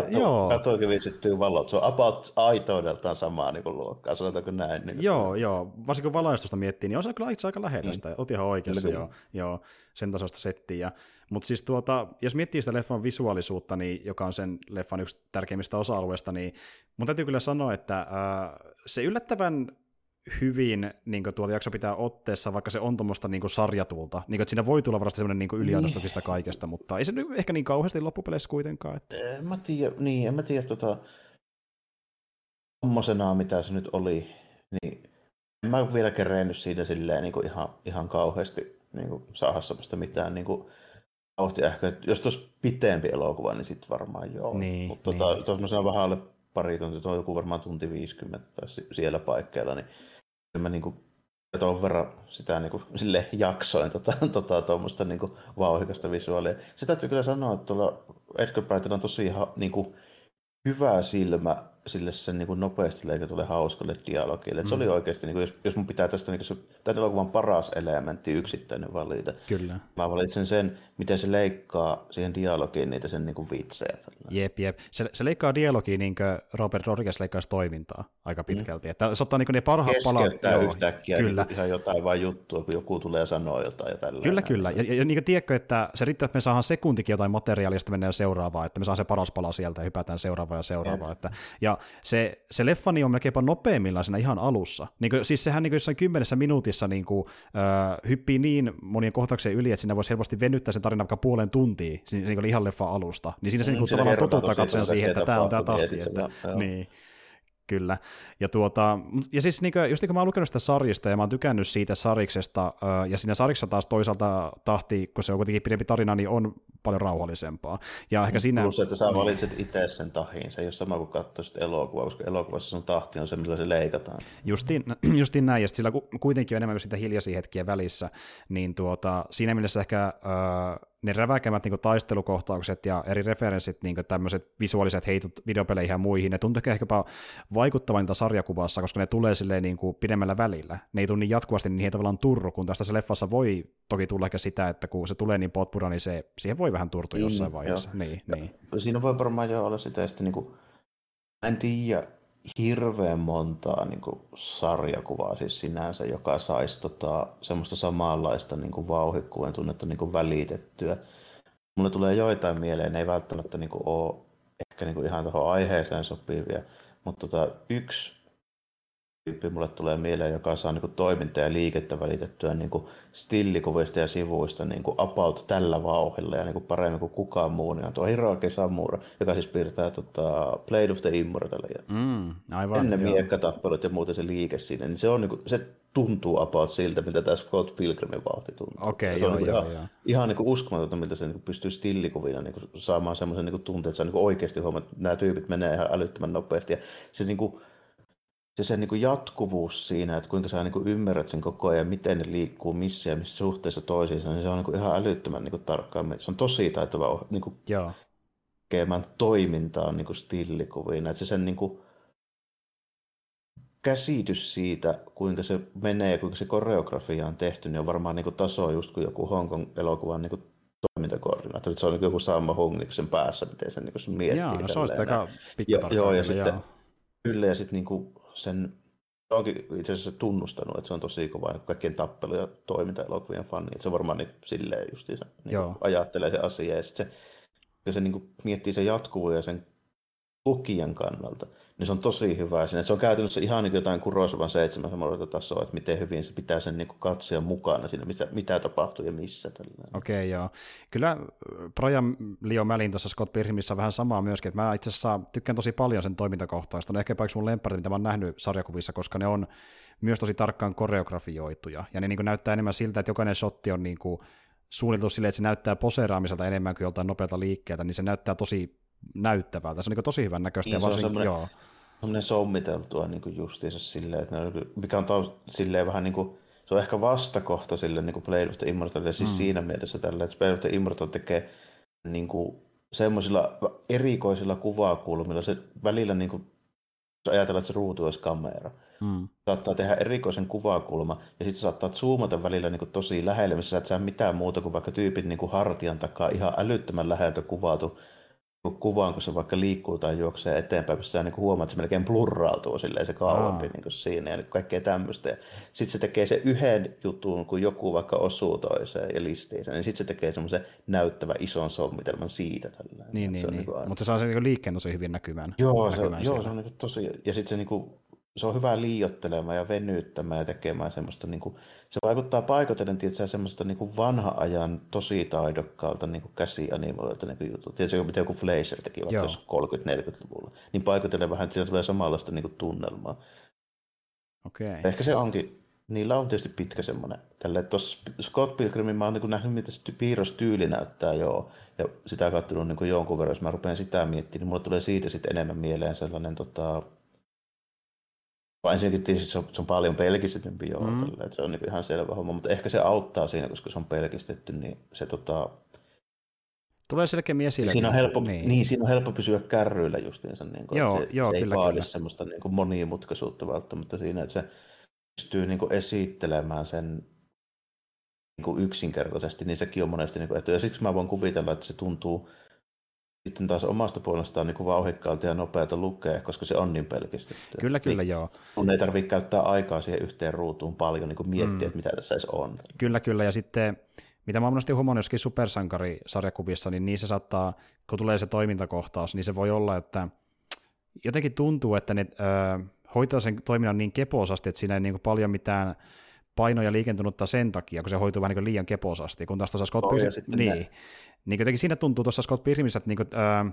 katsoikin viisittyy valot. Se on about aitoudeltaan samaa niin luokkaa, sanotaanko näin. Niin joo, joo, varsinkin kun valaistusta miettii, niin on se kyllä itse aika lähellä sitä, niin. oot ihan oikeassa, joo, joo, sen tasosta settiä. Mutta siis tuota, jos miettii sitä leffan visuaalisuutta, niin, joka on sen leffan yksi tärkeimmistä osa-alueista, niin mun täytyy kyllä sanoa, että äh, se yllättävän hyvin niin kuin, tuota jakso pitää otteessa, vaikka se on tuommoista niin sarjatulta. Niin kuin, että siinä voi tulla varmasti semmoinen niin yliarvostukista kaikesta, mutta ei se nyt ehkä niin kauheasti loppupeleissä kuitenkaan. Että... En mä tiedä, niin, en mä tiedä tota, tommosenaa, mitä se nyt oli, niin en mä vielä kerennyt siinä silleen niin kuin ihan, ihan kauheasti niin kuin saada semmoista mitään niin kuin, vauhtia ehkä. Jos tuossa pitempi elokuva, niin sitten varmaan joo. Niin, Mutta tota, niin. tuossa vähän alle pari tuntia, tuo on joku varmaan tunti 50 tai siellä paikkeilla, niin mä niin kuin, tuon verran sitä niin kuin, sille jaksoin tota, tota, tuommoista niin kuin, vauhikasta visuaalia. Se täytyy kyllä sanoa, että tuolla Edgar Brighton on tosi ihan, niin kuin, hyvä silmä sille sen niin kuin nopeasti leikatulle hauskalle dialogille. Mm. Se oli mm. oikeasti, niin kuin, jos, jos mun pitää tästä niin se, tämän elokuvan paras elementti yksittäinen valita. Kyllä. Mä valitsen sen, miten se leikkaa siihen dialogiin niitä sen niin kuin vitsejä. Jep, jep. Se, se leikkaa dialogia niin kuin Robert Rodriguez leikkaisi toimintaa aika pitkälti. Mm. Että se ottaa niin ne parhaat palat. Joo, yhtäkkiä kyllä. Niin ihan jotain vain juttua, kun joku tulee sanoa jotain ja tällä. Kyllä, kyllä. Ja, ja, ja niin tiedätkö, että se riittää, että me saadaan sekuntikin jotain materiaalia, sitten mennään seuraavaan, että me saadaan se paras pala sieltä ja hypätään seuraavaan ja seuraavaan. Että, ja se, se leffani on melkeinpä nopeimmillaan siinä ihan alussa. Niin kuin, siis sehän niin kuin jossain kymmenessä minuutissa niin kuin, äh, hyppii niin monien kohtauksien yli, että siinä voisi helposti venyttää sen tarina vaikka puolen tuntia, niin, niin oli ihan leffa alusta. Niin siinä se mm, niin kuin, tavallaan totuttaa katsojan siihen, että tämä on tämä tahti. Että, niin. Kyllä. Ja, tuota, ja siis niin kuin, just niin kuin mä oon lukenut sitä sarjista ja mä oon tykännyt siitä sariksesta, ja siinä sarjassa taas toisaalta tahti, kun se on kuitenkin pidempi tarina, niin on paljon rauhallisempaa. Ja ehkä siinä... Plus, että sä niin. valitset itse sen tahin, se ei ole sama kuin katsoisit elokuvaa, koska elokuvassa sun tahti on se, millä se leikataan. Justiin, justiin näin, ja sillä kuitenkin on enemmän myös sitä hiljaisia hetkiä välissä, niin tuota, siinä mielessä ehkä äh, ne räväkemät niin taistelukohtaukset ja eri referenssit, niin tämmöiset visuaaliset heitot videopeleihin ja muihin, ne tuntuu ehkäpä vaikuttavanilta sarjakuvassa, koska ne tulee silleen niin kuin pidemmällä välillä. Ne ei tule niin jatkuvasti, niin tavallaan turru, kun tästä se leffassa voi toki tulla ehkä sitä, että kun se tulee niin potpura, niin se, siihen voi vähän turtua jossain niin, vaiheessa. Niin, niin. Siinä voi varmaan jo olla sitä, että niin kuin, en tiedä, hirveän montaa niin kuin, sarjakuvaa siis sinänsä, joka saisi tota, semmoista samanlaista niin kuin, vauhikkuuden tunnetta niin kuin, välitettyä. Mulle tulee joitain mieleen, ne ei välttämättä niin kuin, ole ehkä niin kuin, ihan tuohon aiheeseen sopivia, mutta tota, yksi tyyppi mulle tulee mieleen, joka saa niin kuin, toimintaa ja liikettä välitettyä niin kuin, stillikuvista ja sivuista niin kuin, about tällä vauhilla ja niin kuin, paremmin kuin kukaan muu, niin on tuo Hiroaki Samura, joka siis piirtää tota, Blade of the Immortalia. Mm, aivan, Ennen miekkatappelut ja muuten se liike siinä, niin se, on, niin kuin, se tuntuu about siltä, miltä tämä Scott Pilgrimin vauhti tuntuu. Okei, okay, joo, niin joo, ihan, joo. ihan niin kuin uskomatonta, miltä se niin pystyy stillikuvina niin kuin saamaan semmoisen niin tunteen, että sä niin oikeasti huomaat, että nämä tyypit menee ihan älyttömän nopeasti. Ja se niin kuin, se sen niin kuin jatkuvuus siinä, että kuinka sä niin kuin ymmärrät sen koko ajan, miten ne liikkuu, missä ja missä suhteessa toisiinsa, niin se on niin kuin ihan älyttömän niin kuin tarkkaan. Se on tosi taitava niin kuin Joo. tekemään toimintaa niin kuin stillikuvina. Että se sen niin kuin käsitys siitä, kuinka se menee ja kuinka se koreografia on tehty, niin on varmaan niin kuin taso just kuin joku Hongkong-elokuvan niin kuin toimintakoordinaattori. Se on niin joku Samma Hongniksen päässä, miten se, niin kuin se miettii. Joo, no se on sitä aika Joo, ja sitten, Kyllä, ja sitten niin sen onkin itse asiassa tunnustanut, että se on tosi kova kaikkien tappelu- ja toiminta-elokuvien fani. Että se varmaan niin, silleen justiinsa niin ajattelee se asia. Ja sitten se, se niin miettii sen jatkuvuuden ja sen lukijan kannalta, niin se on tosi hyvä siinä. Se on käytännössä ihan niin jotain Kurosavan seitsemän samanlaista tasoa, että miten hyvin se pitää sen niin katsojan mukana siinä, mitä, mitä tapahtuu ja missä. Okei, okay, joo. Kyllä äh, Brian Leo Mälin tuossa Scott Pilgrimissä vähän samaa myöskin, että mä itse asiassa tykkään tosi paljon sen toimintakohtaista. Ne ehkä yksi mun lempari, mitä mä oon nähnyt sarjakuvissa, koska ne on myös tosi tarkkaan koreografioituja. Ja ne niin näyttää enemmän siltä, että jokainen shotti on niin kuin suunniteltu silleen, että se näyttää poseeraamiselta enemmän kuin joltain nopealta liikkeeltä, niin se näyttää tosi näyttävältä. Se on niin tosi hyvän näköistä. Niin, se on joo. semmoinen sommiteltua niin kuin justiinsa silleen, että ne, mikä on taas silleen vähän niin kuin, se on ehkä vastakohta sille niin Blade of the Immortal, siis mm. siinä mielessä tällä, että Blade of the Immortal tekee niin kuin, semmoisilla erikoisilla kuvakulmilla, se välillä niin kuin, jos ajatellaan, että se ruutu olisi kamera, Hmm. Saattaa tehdä erikoisen kuvakulma ja sitten saattaa zoomata välillä niin kuin tosi lähelle, missä sä et saa mitään muuta kuin vaikka tyypin niin kuin hartian takaa ihan älyttömän läheltä kuvatu kuvaan, kun se vaikka liikkuu tai juoksee eteenpäin, missä sä niin huomaat, että se melkein blurrautuu silleen se kauempi niin kuin siinä ja niin kaikkea tämmöistä. Sitten se tekee se yhden jutun, kun joku vaikka osuu toiseen ja listiin sen, niin sitten se tekee semmoisen näyttävä ison sommitelman siitä. Tällä. Niin, niin, niin. mutta se saa sen niin liikkeen tosi hyvin näkymään. Joo, se, joo, se on niin tosi, ja sitten se niin kuin, se on hyvä liiottelemaan ja venyttämään ja tekemään semmoista, niin kuin, se vaikuttaa paikotellen tietysti semmoista niin kuin vanha ajan tosi taidokkaalta niin kuin käsianimoilta niin jutut. Tietysti mitä joku Fleischer teki vaikka 30-40-luvulla, niin paikotellen vähän, että siinä tulee samanlaista niin kuin tunnelmaa. Okay. Ehkä se onkin, niillä on tietysti pitkä semmoinen, tälle, tuossa Scott Pilgrimin mä oon niin nähnyt, mitä se piirrostyyli näyttää joo, ja sitä katsonut niin jonkun verran, jos mä rupean sitä miettimään, niin mulle tulee siitä sitten enemmän mieleen sellainen tota, ensinnäkin tietysti se on, se on paljon pelkistetympi joo, mm. tälle, että se on niin ihan selvä homma, mutta ehkä se auttaa siinä, koska se on pelkistetty, niin se tota... Tulee selkeämmin esille. Siinä on helppo, niin. niin. siinä on helppo pysyä kärryillä justiinsa, niin kuin, joo, se, joo, se kyllä, ei vaadi kyllä. semmoista niin kuin monimutkaisuutta välttämättä siinä, että se pystyy niin kuin esittelemään sen niin kuin yksinkertaisesti, niin sekin on monesti niin kuin, että, ja siksi mä voin kuvitella, että se tuntuu sitten taas omasta puolestaan niin vauhikkaalta ja nopeata lukea, koska se on niin pelkistetty. Kyllä, kyllä, niin, joo. Mun ei tarvitse käyttää aikaa siihen yhteen ruutuun paljon niin kuin miettiä, mm. että mitä tässä edes on. Kyllä, kyllä, ja sitten mitä mä oon monesti huomannut joskin supersankarisarjakuvissa, niin niissä saattaa, kun tulee se toimintakohtaus, niin se voi olla, että jotenkin tuntuu, että ne ö, hoitaa sen toiminnan niin keposasti, että siinä ei niin kuin paljon mitään painoja liikentunutta sen takia, kun se hoituu vähän niin liian keposasti, kun taas tuossa Scott oh, Pilgrim, niin, niin jotenkin siinä tuntuu tuossa Scott Pilgrimissä, että niin kuin, ö,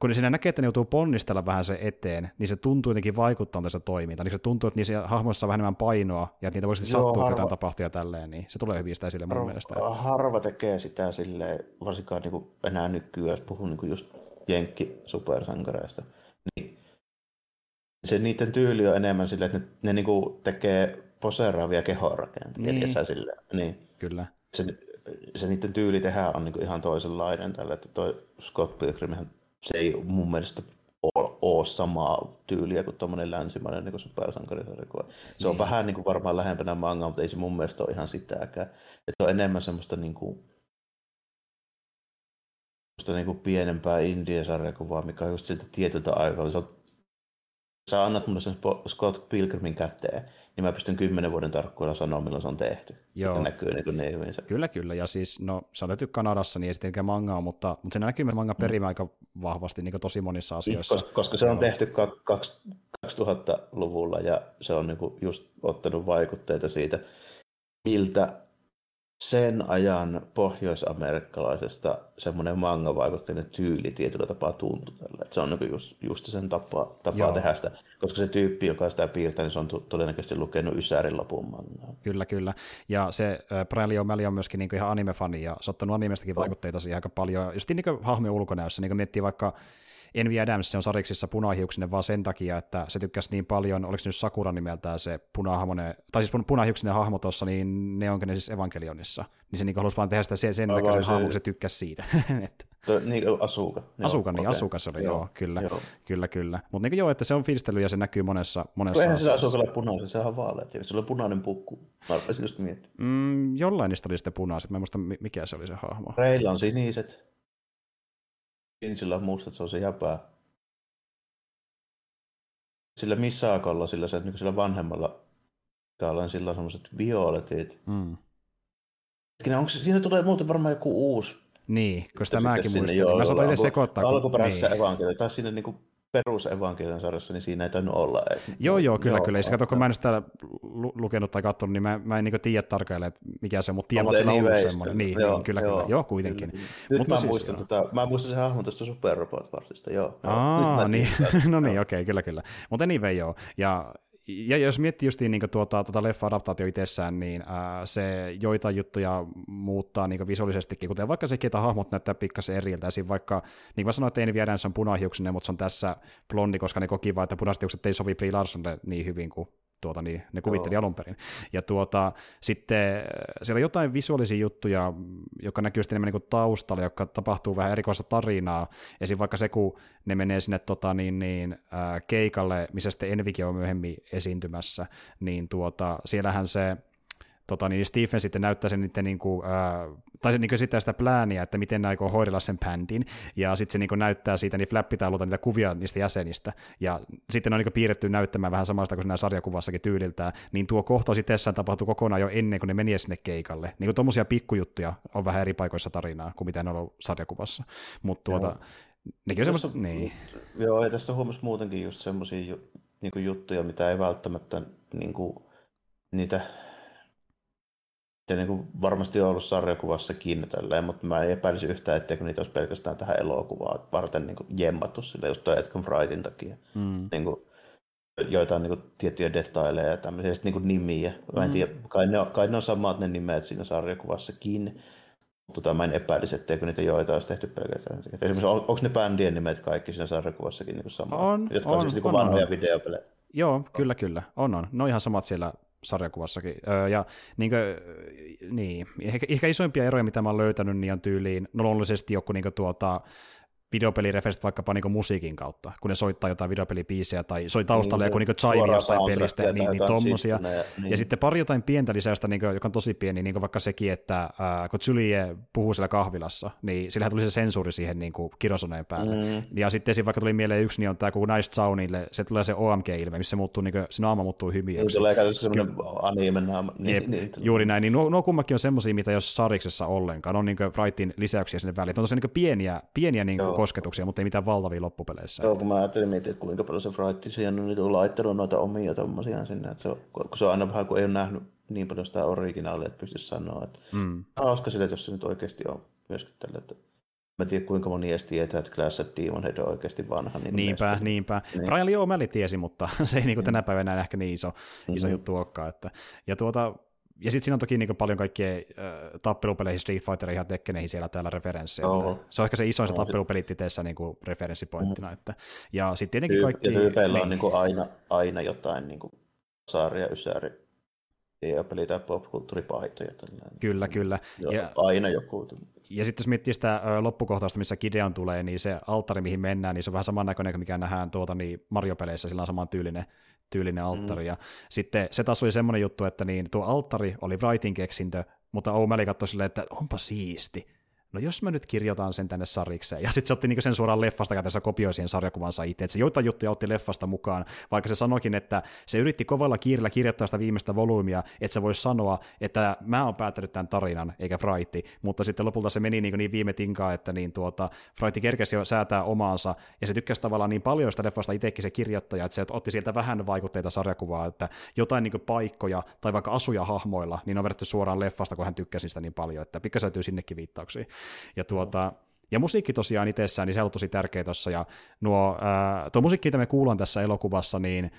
kun siinä näkee, että ne joutuu ponnistella vähän se eteen, niin se tuntuu jotenkin vaikuttaa tässä toimintaan. Niin se tuntuu, että niissä hahmoissa on vähän enemmän painoa, ja että niitä voisi sattua harva, jotain tapahtua ja tälleen, niin se tulee hyvin sitä esille mun mielestä. Harva tekee sitä silleen, varsinkaan niin kuin enää nykyään, jos puhun niin kuin just jenkki supersankareista, niin se niiden tyyli on enemmän silleen, että ne, ne niin kuin tekee poseeraavia kehorakenteita. Niin. Silleen, niin. Kyllä. Se, se niiden tyyli tehdä on niin kuin ihan toisenlainen tällä, että toi Scott Pilgrim se ei mun mielestä ole, samaa tyyliä kuin tuommoinen länsimainen niin supersankarisarjakuva. Se on niin. vähän niin kuin varmaan lähempänä manga, mutta ei se mun mielestä ole ihan sitäkään. Että se on enemmän semmoista niin kuin, semmoista niin kuin pienempää indie-sarjakuvaa, mikä on just siltä tietyltä aikaa. Se on sä annat mulle sen Scott Pilgrimin käteen, niin mä pystyn kymmenen vuoden tarkkuudella sanoa, milloin se on tehty. Joo. Ja näkyy niin kuin ne hyvin. Kyllä, kyllä. Ja siis, no, se on tehty Kanadassa, niin ei sitten mangaa, mutta, mutta se näkyy manga perimä mm. aika vahvasti niin tosi monissa asioissa. Koska, koska se on tehty 2000-luvulla ja se on niin kuin just ottanut vaikutteita siitä, miltä sen ajan pohjoisamerikkalaisesta semmoinen manga-vaikutteinen tyyli tietyllä tapaa tuntui tällä. se on niin just, just sen tapa, tapa tehdä sitä, koska se tyyppi, joka sitä piirtää, niin se on todennäköisesti lukenut Ysärin lopun mangaa. Kyllä, kyllä. Ja se Lee O'Malley on myöskin niin ihan anime-fani, ja on ottanut animestakin vaikutteita siihen aika paljon. Just niin hahmojen ulkonäössä, niin miettii vaikka Envy Adams, se on sariksissa punahiuksinen vaan sen takia, että se tykkäsi niin paljon, oliko se nyt Sakura nimeltään se punahahmonen, tai siis punahiuksinen hahmo tuossa, niin ne onko ne siis Evankelionissa. Niin se niin halusi vaan tehdä sitä sen, sen näköisen se... hahmon, kun se tykkäsi siitä. To, niin, Asuka. Joo, Asuka, niin, okay. Asuka se oli, joo, joo kyllä, joo. kyllä, kyllä. Mutta niin joo, että se on fiilistely ja se näkyy monessa, monessa Eihän se Asukalle punainen, se on vaalea, se oli punainen pukku. Mä just miettimään. Mm, jollain niistä oli sitten punaiset, mä en muista mikä se oli se hahmo. Reillä on siniset. Kinsillä on mustat, se on se jäpää. Sillä Misaakolla, sillä, sen, niin sillä vanhemmalla sillä on semmoiset violetit. Mm. Onko, siinä tulee muuten varmaan joku uusi niin, koska mäkin muistin. Joo, mä saatoin itse sekoittaa. Alkuperäisessä niin. evankeliumissa, tai siinä niin perusevankelian sarjassa, niin siinä ei tainnut olla. Ei, joo, joo, kyllä, joo, kyllä. Ja kato, kun mä en sitä lukenut tai katsonut, niin mä, mä en niin tiedä tarkalleen, että mikä se on, mutta tiedän, että on ollut semmoinen. Niin, joo, niin, kyllä, joo, kyllä. Joo, kuitenkin. Kyllä. Nyt mutta mä, siis, muistan, tota, mä muistan sen hahmon tuosta Super Robot-varsista, joo. Aa, niin. no niin, okei, okay, kyllä, kyllä. Mutta anyway, joo. Ja ja jos miettii just niin tuota, tuota leffa-adaptaatio itsessään, niin ää, se joitain juttuja muuttaa niin visuaalisestikin, kuten vaikka sekin, että hahmot näyttää pikkasen eriltä. Esim. vaikka, niin kuin mä sanoin, että Amy Adams on punahiuksinen, mutta se on tässä blondi, koska ne koki vaan, että punaiset ei sovi Brie Larsonille niin hyvin kuin tuota, niin ne kuvitteli Joo. alun perin. Ja tuota, sitten äh, siellä on jotain visuaalisia juttuja, joka näkyy sitten enemmän niin taustalla, joka tapahtuu vähän erikoista tarinaa. Esim. vaikka se, kun ne menee sinne tota, niin, niin, äh, keikalle, missä sitten Envike on myöhemmin esiintymässä, niin tuota, siellähän se tota, niin Stephen sitten näyttää sen niiden, niin kuin, ää, tai se niin sitä sitä plääniä, että miten ne aikoo hoidella sen bändin, ja sitten se niin kuin, näyttää siitä niin flappitaululta niitä kuvia niistä jäsenistä, ja sitten ne on niin kuin, piirretty näyttämään vähän samasta kuin siinä sarjakuvassakin tyyliltään, niin tuo kohtaus itsessään tapahtui kokonaan jo ennen kuin ne meni sinne keikalle. Niin kuin tuommoisia pikkujuttuja on vähän eri paikoissa tarinaa kuin mitä ne on ollut sarjakuvassa, mutta tuota, nekin on semmoista, niin. Joo, ja tästä huomasi muutenkin just semmoisia niin juttuja, mitä ei välttämättä niin kuin, niitä ja niin kuin varmasti on ollut sarjakuvassakin tälleen, mutta mä en epäilisi yhtään, etteikö niitä olisi pelkästään tähän elokuvaan varten niin kuin jemmattu sille just tuo Edgar Frightin takia. Mm. Niin kuin, joitain niin kuin, tiettyjä detaileja ja tämmöisiä, ja niin kuin nimiä. Mä en mm. tiedä, kai ne, on, kai ne on samat ne nimet siinä sarjakuvassakin, mutta tota, mä en epäilisi, etteikö niitä joita olisi tehty pelkästään. Esimerkiksi on, onko ne bändien nimet kaikki siinä sarjakuvassakin niin samat? On, jotka on, on siis niin kuin on, vanhoja on. videopelejä? Joo, kyllä, kyllä. On, on. Ne on ihan samat siellä sarjakuvassakin. Öö, ja niin, kuin, niin. Ehkä, ehkä isoimpia eroja, mitä mä oon löytänyt, niin on tyyliin, no luonnollisesti joku niin kuin, tuota, videopelireferenssit vaikkapa niin musiikin kautta, kun ne soittaa jotain videopelibiisejä tai soi taustalla niin, joku niin chime jostain pelistä, niin, niin tommosia. Ja, niin. ja sitten pari jotain pientä lisäystä, niin kuin, joka on tosi pieni, niin kuin vaikka sekin, että äh, kun Julie puhuu siellä kahvilassa, niin sillähän tuli se sensuuri siihen niin kuin kirosoneen päälle. Mm. Ja sitten vaikka tuli mieleen yksi, niin on tämä kun Nice Soundille, se tulee se OMG-ilme, missä muuttuu, niin kuin, se naama muuttuu hymiöksi. Niin tulee käytössä semmoinen anime naama. Niin, Jep, niin, juuri näin, niin nuo, nuo kummakin on semmoisia, mitä jos sariksessa ollenkaan, on niin Frightin lisäyksiä sinne väliin. On tosiaan niin pieniä, pieniä niin kosketuksia, mutta ei mitään valtavia loppupeleissä. Joo, kun mä ajattelin miettiä, että kuinka paljon se Fright siihen on niin laittanut noita omia tommosia sinne, että se on, kun se on aina vähän, kun ei ole nähnyt niin paljon sitä originaalia, että pystyisi sanoa, että mm. hauska sille, jos se nyt oikeasti on myöskin tällä, että Mä tiedän, kuinka moni edes tietää, että Class of Demon Head on oikeasti vanha. Niin niinpä, mielestä. niinpä. Niin. Brian Lee O'Malley tiesi, mutta se ei niin kuin tänä mm. päivänä ehkä niin iso, iso mm-hmm. juttu olekaan. Että, ja tuota, ja sitten siinä on toki niin paljon kaikkia äh, tappelupeleihin, Street Fighterin ja Tekkeneihin siellä täällä referenssejä. Oh. Se on ehkä se isoin se tappelupelit itseessä niin kuin referenssipointtina. Mm. Että, ja sitten tietenkin kaikki... Ja tyypeillä on niin kuin aina, aina jotain niin kuin saaria, ysäri, ja peli- tai popkulttuuripaitoja. Kyllä, kyllä. Ja, aina joku. Ja sitten jos miettii sitä loppukohtausta, missä Gideon tulee, niin se alttari, mihin mennään, niin se on vähän samannäköinen kuin mikä nähdään tuota, niin Mario-peleissä, sillä on saman tyylinen tyylinen alttari. Mm. Ja sitten se taas oli semmoinen juttu, että niin, tuo alttari oli Wrightin keksintö, mutta O'Malley katsoi silleen, että onpa siisti no jos mä nyt kirjoitan sen tänne sarikseen. Ja sitten se otti niinku sen suoraan leffasta käytössä kopioi siihen sarjakuvansa itse. Että se joitain juttuja otti leffasta mukaan, vaikka se sanoikin, että se yritti kovalla kiirellä kirjoittaa sitä viimeistä volyymia, että se voisi sanoa, että mä oon päättänyt tämän tarinan, eikä Frighti. Mutta sitten lopulta se meni niin, niin viime tinkaan, että niin tuota, Frighti kerkesi jo säätää omaansa, ja se tykkäsi tavallaan niin paljon sitä leffasta itsekin se kirjoittaja, että se otti sieltä vähän vaikutteita sarjakuvaa, että jotain niin paikkoja tai vaikka asuja hahmoilla, niin on vedetty suoraan leffasta, kun hän tykkäsi sitä niin paljon, että pikkasen sinnekin viittauksia. Ja, tuota, ja musiikki tosiaan itsessään, niin se on tosi tärkeä tuossa, ja nuo, ää, tuo musiikki, mitä me kuullaan tässä elokuvassa, niin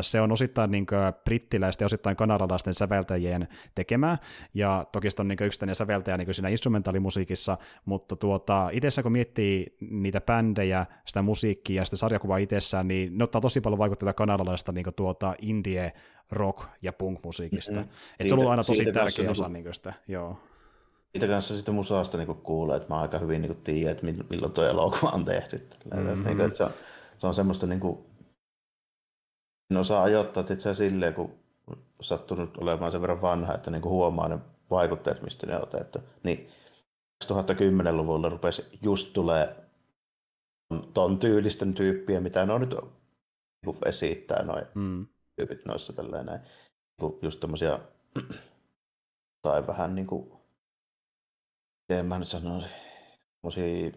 se on osittain niin brittiläisten ja osittain kanadalaisten säveltäjien tekemää, ja toki se on niin yksittäinen säveltäjä niin siinä instrumentaalimusiikissa, mutta tuota, itsessään kun miettii niitä bändejä, sitä musiikkia ja sitä sarjakuvaa itsessään, niin ne ottaa tosi paljon vaikutteita kanadalaista niin tuota indie, rock ja punk-musiikista. Mm-hmm. Et se on ollut aina tosi tärkeä osa niin sitä, joo siitä kanssa sitten musaasta niin kuulee, että mä aika hyvin niin tiedän, että milloin tuo elokuva on tehty. Mm-hmm. Niin, että se, on, se on semmoista, niin kuin, en osaa ajoittaa että silleen, kun sattunut olemaan sen verran vanha, että niin huomaa ne vaikutteet, mistä ne on otettu. Niin 2010-luvulla rupesi just tulee ton tyylisten tyyppiä, mitä ne on nyt niin esittää noin mm. tyypit noissa tälleen näin. Niin just tämmöisiä tai vähän niin kuin miten mä nyt sanoisin, semmosia,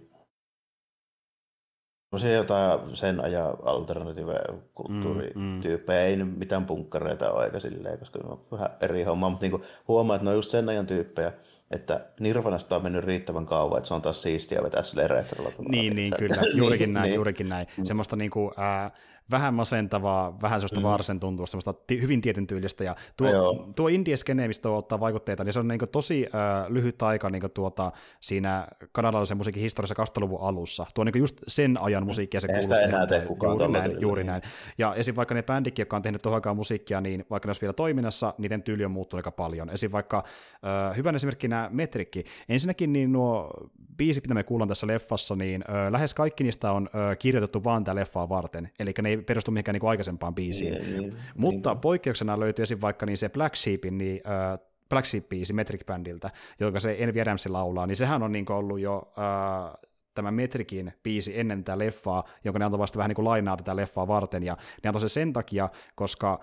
semmosia jotain sen ajan alternatiive-kulttuurityyppejä, mm, mm. ei nyt mitään punkkareita ole eikä silleen, koska ne on vähän eri homma, mutta niinku huomaa, että ne on just sen ajan tyyppejä, että Nirvanasta on mennyt riittävän kauan, että se on taas siistiä vetää sille retrolla. Niin, niin, kyllä, juurikin näin, niin. juurikin näin. Mm. Semmoista niinku, äh, vähän masentavaa, vähän sellaista mm. varsen tuntua, semmoista t- hyvin tietyn tyylistä. Ja tuo, no tuo indieskene, mistä ottaa vaikutteita, niin se on niin kuin tosi äh, lyhyt aika niin kuin tuota, siinä kanadalaisen musiikin historiassa 2000-luvun alussa. Tuo on niin just sen ajan musiikkia se kuulostaa. enää tee kukaan juuri näin, juuri näin. Ja esim. vaikka ne bändikin, jotka on tehnyt tuohon aikaan musiikkia, niin vaikka ne olisi vielä toiminnassa, niiden tyyli on muuttunut aika paljon. Esim. vaikka äh, hyvän esimerkkinä Metrikki. Ensinnäkin niin nuo biisit, mitä me kuullaan tässä leffassa, niin äh, lähes kaikki niistä on äh, kirjoitettu vaan tätä leffaa varten. Eli ne ei perustu mihinkään niin kuin aikaisempaan biisiin. Niin, niin, Mutta niin. poikkeuksena löytyy esim. vaikka niin se Black Sheepin, niin, äh, Black Sheep-biisi Metric Bandilta, joka se Envy Adams laulaa, niin sehän on niin ollut jo äh, tämä Metrikin biisi ennen tätä leffaa, jonka ne antoi vasta vähän niin kuin lainaa tätä leffaa varten, ja ne antoi se sen takia, koska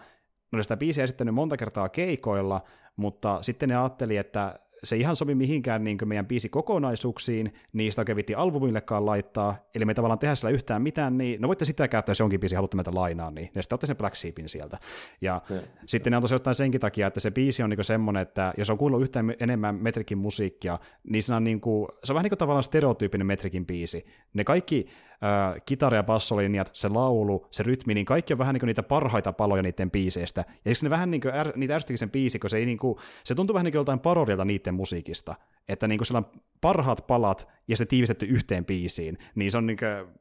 ne oli sitä biisiä esittänyt monta kertaa keikoilla, mutta sitten ne ajatteli, että se ihan sovi mihinkään niin meidän biisi kokonaisuuksiin, niin sitä oikein albumillekaan laittaa, eli me ei tavallaan tehdä sillä yhtään mitään, niin no voitte sitä käyttää, jos jonkin biisi haluatte meitä lainaa, niin ne sitten otti sen Black Sheepin sieltä. Ja, ja sitten ne on tosiaan senkin takia, että se biisi on niin semmoinen, että jos on kuullut yhtään enemmän Metrikin musiikkia, niin se on, niin kuin, se on vähän niin kuin tavallaan stereotyyppinen Metrikin biisi. Ne kaikki äh, kitara- ja bassolinjat, se laulu, se rytmi, niin kaikki on vähän niin kuin niitä parhaita paloja niiden biiseistä. Ja ne vähän niin kuin är, niitä ärsytikin sen biisi, kun se, ei niin kuin, se tuntuu vähän niin kuin joltain parodialta niiden musiikista. Että niin kuin siellä on parhaat palat ja se tiivistetty yhteen biisiin, niin se on niin kuin,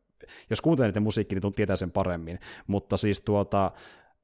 jos kuuntelee niiden musiikkia, niin tietää sen paremmin. Mutta siis tuota,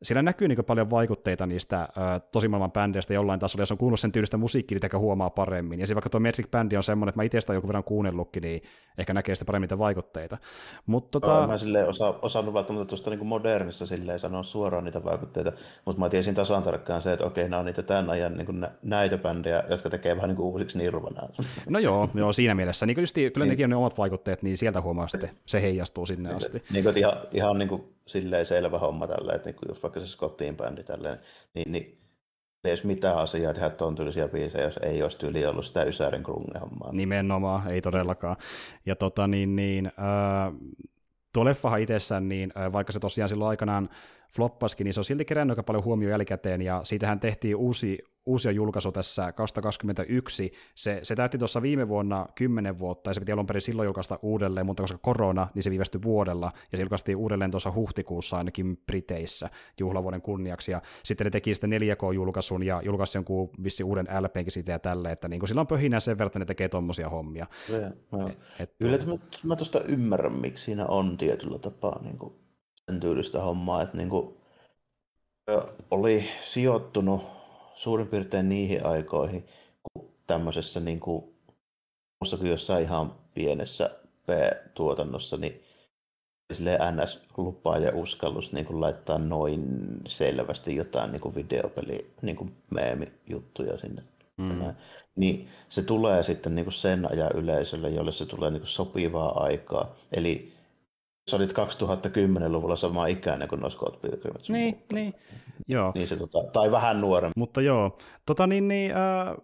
siellä näkyy niin paljon vaikutteita niistä ö, tosimaailman bändeistä jollain tasolla, jos on kuunnellut sen tyylistä musiikkia, niin huomaa paremmin. Ja vaikka tuo Metric Bandi on semmoinen, että mä itse sitä joku verran kuunnellutkin, niin ehkä näkee sitä paremmin niitä vaikutteita. Mut, tota... mä silleen osa, osannut välttämättä tuosta niin modernista silleen sanoa suoraan niitä vaikutteita, mutta mä tiesin tasan tarkkaan se, että okei, nämä on niitä tämän ajan niin nä- näitä bändejä, jotka tekee vähän niin kuin uusiksi Nirvanaa. No joo, joo siinä mielessä. Niin just, kyllä niin. nekin on ne omat vaikutteet, niin sieltä huomaa sitten, se heijastuu sinne asti. Niin ihan, ihan niin kuin silleen selvä homma tällä, että niin kuin jos vaikka se Scottiin bändi tälleen, niin, niin ei olisi mitään asiaa tehdä tuon tyylisiä biisejä, jos ei olisi tyyli ollut sitä Ysärin hommaa. Nimenomaan, ei todellakaan. Ja tota niin, niin äh, tuo leffahan itsessään, niin äh, vaikka se tosiaan silloin aikanaan floppaskin, niin se on silti kerännyt aika paljon huomioon jälkikäteen, ja siitähän tehtiin uusi, uusia julkaisu tässä 2021. Se, se täytti tuossa viime vuonna 10 vuotta, ja se piti alun perin silloin julkaista uudelleen, mutta koska korona, niin se viivästyi vuodella, ja se julkaistiin uudelleen tuossa huhtikuussa ainakin Briteissä juhlavuoden kunniaksi, ja sitten ne teki sitten 4K-julkaisun, ja julkaisi jonkun vissi uuden LPnkin siitä ja tälle, että niin kuin sillä on pöhinä sen verran, että ne tekee tommosia hommia. Ja, ja. Et, Kyllä, että mä, mä tuosta ymmärrän, miksi siinä on tietyllä tapaa niin kuin sen tyylistä hommaa, että niin kuin, oli sijoittunut suurin piirtein niihin aikoihin, kun tämmöisessä niin kuin, kuin jossain ihan pienessä P-tuotannossa, niin sille NS-lupaa ja uskallus niin kuin laittaa noin selvästi jotain niin kuin videopeli, niin kuin meemi-juttuja sinne. Mm. Niin se tulee sitten niin kuin sen ajan yleisölle, jolle se tulee niin kuin sopivaa aikaa. Eli sä olit 2010-luvulla sama ikäinen kuin nuo Scott Pilgrimet. Niin, niin. Joo. Niin se, tota, tai vähän nuorempi. Mutta joo, tota niin, niin äh,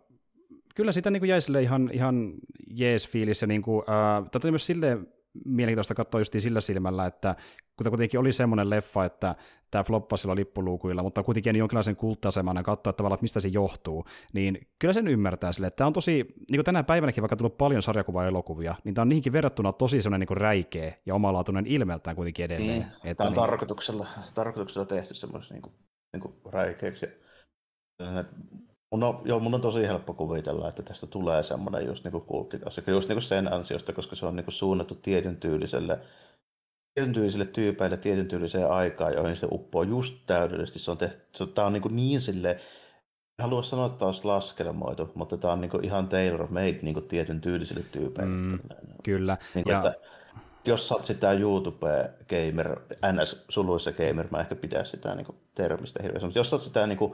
kyllä sitä niin kuin jäi sille ihan, ihan jees fiilis, ja niin kuin, äh, tätä myös silleen mielenkiintoista katsoa just sillä silmällä, että kun kuitenkin oli semmoinen leffa, että tämä floppasi sillä lippuluukuilla, mutta kuitenkin jonkinlaisen kulttasemana katsoa että tavallaan, että mistä se johtuu, niin kyllä sen ymmärtää sille, että tämä on tosi, niin kuin tänä päivänäkin vaikka tullut paljon sarjakuva-elokuvia, niin tämä on niihinkin verrattuna tosi semmoinen niin räikeä ja omalaatuinen ilmeltään kuitenkin edelleen. Niin, että tämä on niin... tarkoituksella, tarkoituksella tehty semmoisen niin kuin, niin kuin räikeäksi. Mun on, joo, mun on tosi helppo kuvitella, että tästä tulee semmoinen just niin kulttikassikko, just niin sen ansiosta, koska se on niin suunnattu tietyn tyyliselle tietyn tyylisille tyypeille tietyn tyyliseen aikaan, joihin se uppoo just täydellisesti. Se on tehty, se, tämä on niin, niin sille, en halua sanoa, että olisi laskelmoitu, mutta tämä on niin ihan tailor made niin tietyn tyylisille tyypeille. Mm, kyllä. Niin kuin, ja... että, jos oot sitä YouTube-gamer, NS-suluissa gamer, mä ehkä pidä sitä niin kuin, termistä hirveästi, mutta jos oot sitä niin kuin,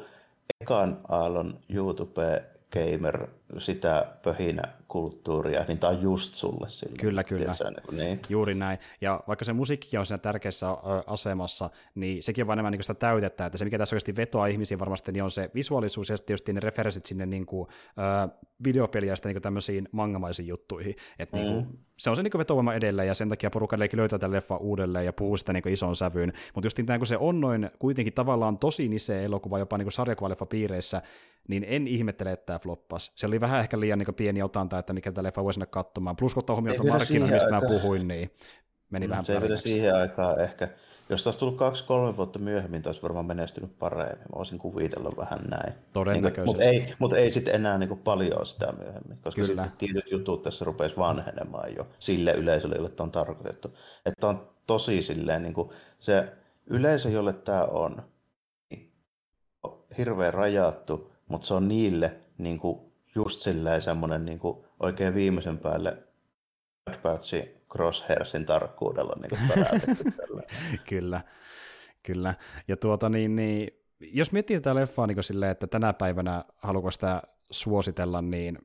ekan aallon YouTube gamer, sitä pöhinä kulttuuria, niin tämä on just sulle sille. Kyllä, kyllä. Tiedätkö, niin. Juuri näin. Ja vaikka se musiikki on siinä tärkeässä asemassa, niin sekin on vain enemmän niin sitä täytettä, että se mikä tässä oikeasti vetoaa ihmisiä varmasti, niin on se visuaalisuus ja sitten just ne referenssit sinne niin kuin, äh, videopeliä ja niin tämmöisiin mangamaisiin juttuihin. Että mm. niin kuin, se on se niin vetovoima edelleen, ja sen takia porukka löytää tämän leffa uudelleen ja puhuu sitä niin ison sävyyn. Mutta just niin, kun se on noin kuitenkin tavallaan tosi iso elokuva, jopa niin sarjakuvaleffa piireissä, niin en ihmettele, että tämä floppas. Se oli vähän ehkä liian niin pieni otanta, että mikä tämä leffa voisi sinne katsomaan. Plus kun huomioon tuon markkinan, mistä mä puhuin, niin meni mm, vähän Se ei vielä siihen aikaan ehkä. Jos taas tullut kaksi-kolme vuotta myöhemmin, taisi varmaan menestynyt paremmin. Mä voisin kuvitella vähän näin. Todennäköisesti. Niin, mutta ei, mut ei sitten enää niin paljon sitä myöhemmin, koska Kyllä. sitten tietyt jutut tässä rupesi vanhenemaan jo sille yleisölle, jolle tämä on tarkoitettu. Että on tosi silleen, niin kuin se yleisö, jolle tämä on, niin hirveän rajattu, mutta se on niille niin kuin just silleen semmoinen niin kuin oikein viimeisen päälle Bad Batchin Crosshairsin tarkkuudella niin Kyllä, kyllä. Ja tuota niin, niin jos miettii tätä leffaa niin silleen, että tänä päivänä haluaako sitä suositella, niin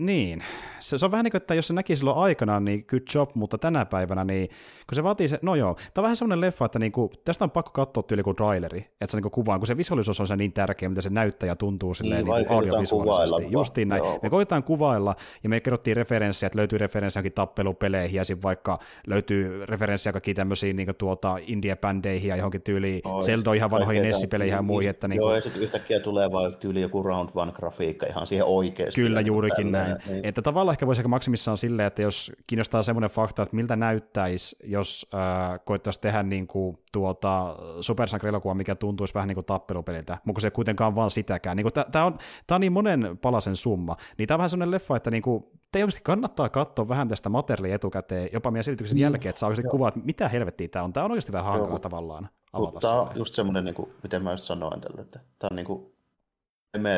niin, se, se on vähän niin kuin, että jos se näki silloin aikanaan, niin good job, mutta tänä päivänä, niin kun se vaatii se, no joo, tämä on vähän semmoinen leffa, että niin kuin, tästä on pakko katsoa tyyli kuin traileri, että se niin kuin kuvaan, kun se visuaalisuus on se niin tärkeä, mitä se näyttää ja tuntuu silleen niin, niin audiovisuaalisesti. Justiin näin. Joo. Me koitetaan kuvailla, ja me kerrottiin referenssejä, että löytyy referenssejä tappelupeleihin, ja sitten vaikka löytyy referenssejä kaikkiin tämmöisiin niin tuota, indie-bändeihin ja johonkin tyyliin oh, Zelda ihan vanhoihin Nessi-peleihin ja muihin. Että, niin kuin... Joo, ja sitten yhtäkkiä tulee vaan tyyli joku round one grafiikka ihan siihen oikeasti. Kyllä, juurikin näin näin. Niin. Että tavallaan ehkä voisi maksimissaan silleen, että jos kiinnostaa semmoinen fakta, että miltä näyttäisi, jos äh, koittaisi tehdä niin kuin, tuota, supersankarielokuva, mikä tuntuisi vähän niin kuin tappelupeliltä, mutta se ei kuitenkaan vaan sitäkään. Niin tämä on, on niin monen palasen summa, niin tämä on vähän semmoinen leffa, että niin kuin, te oikeasti kannattaa katsoa vähän tästä materiaalia etukäteen, jopa meidän selityksen niin. jälkeen, että saa oikeasti kuvaa, että mitä helvettiä tämä on. Tämä on oikeasti vähän hankalaa tavallaan. avata Tämä on just semmoinen, niin kuin, miten mä just sanoin tälle, että tämä on niin kuin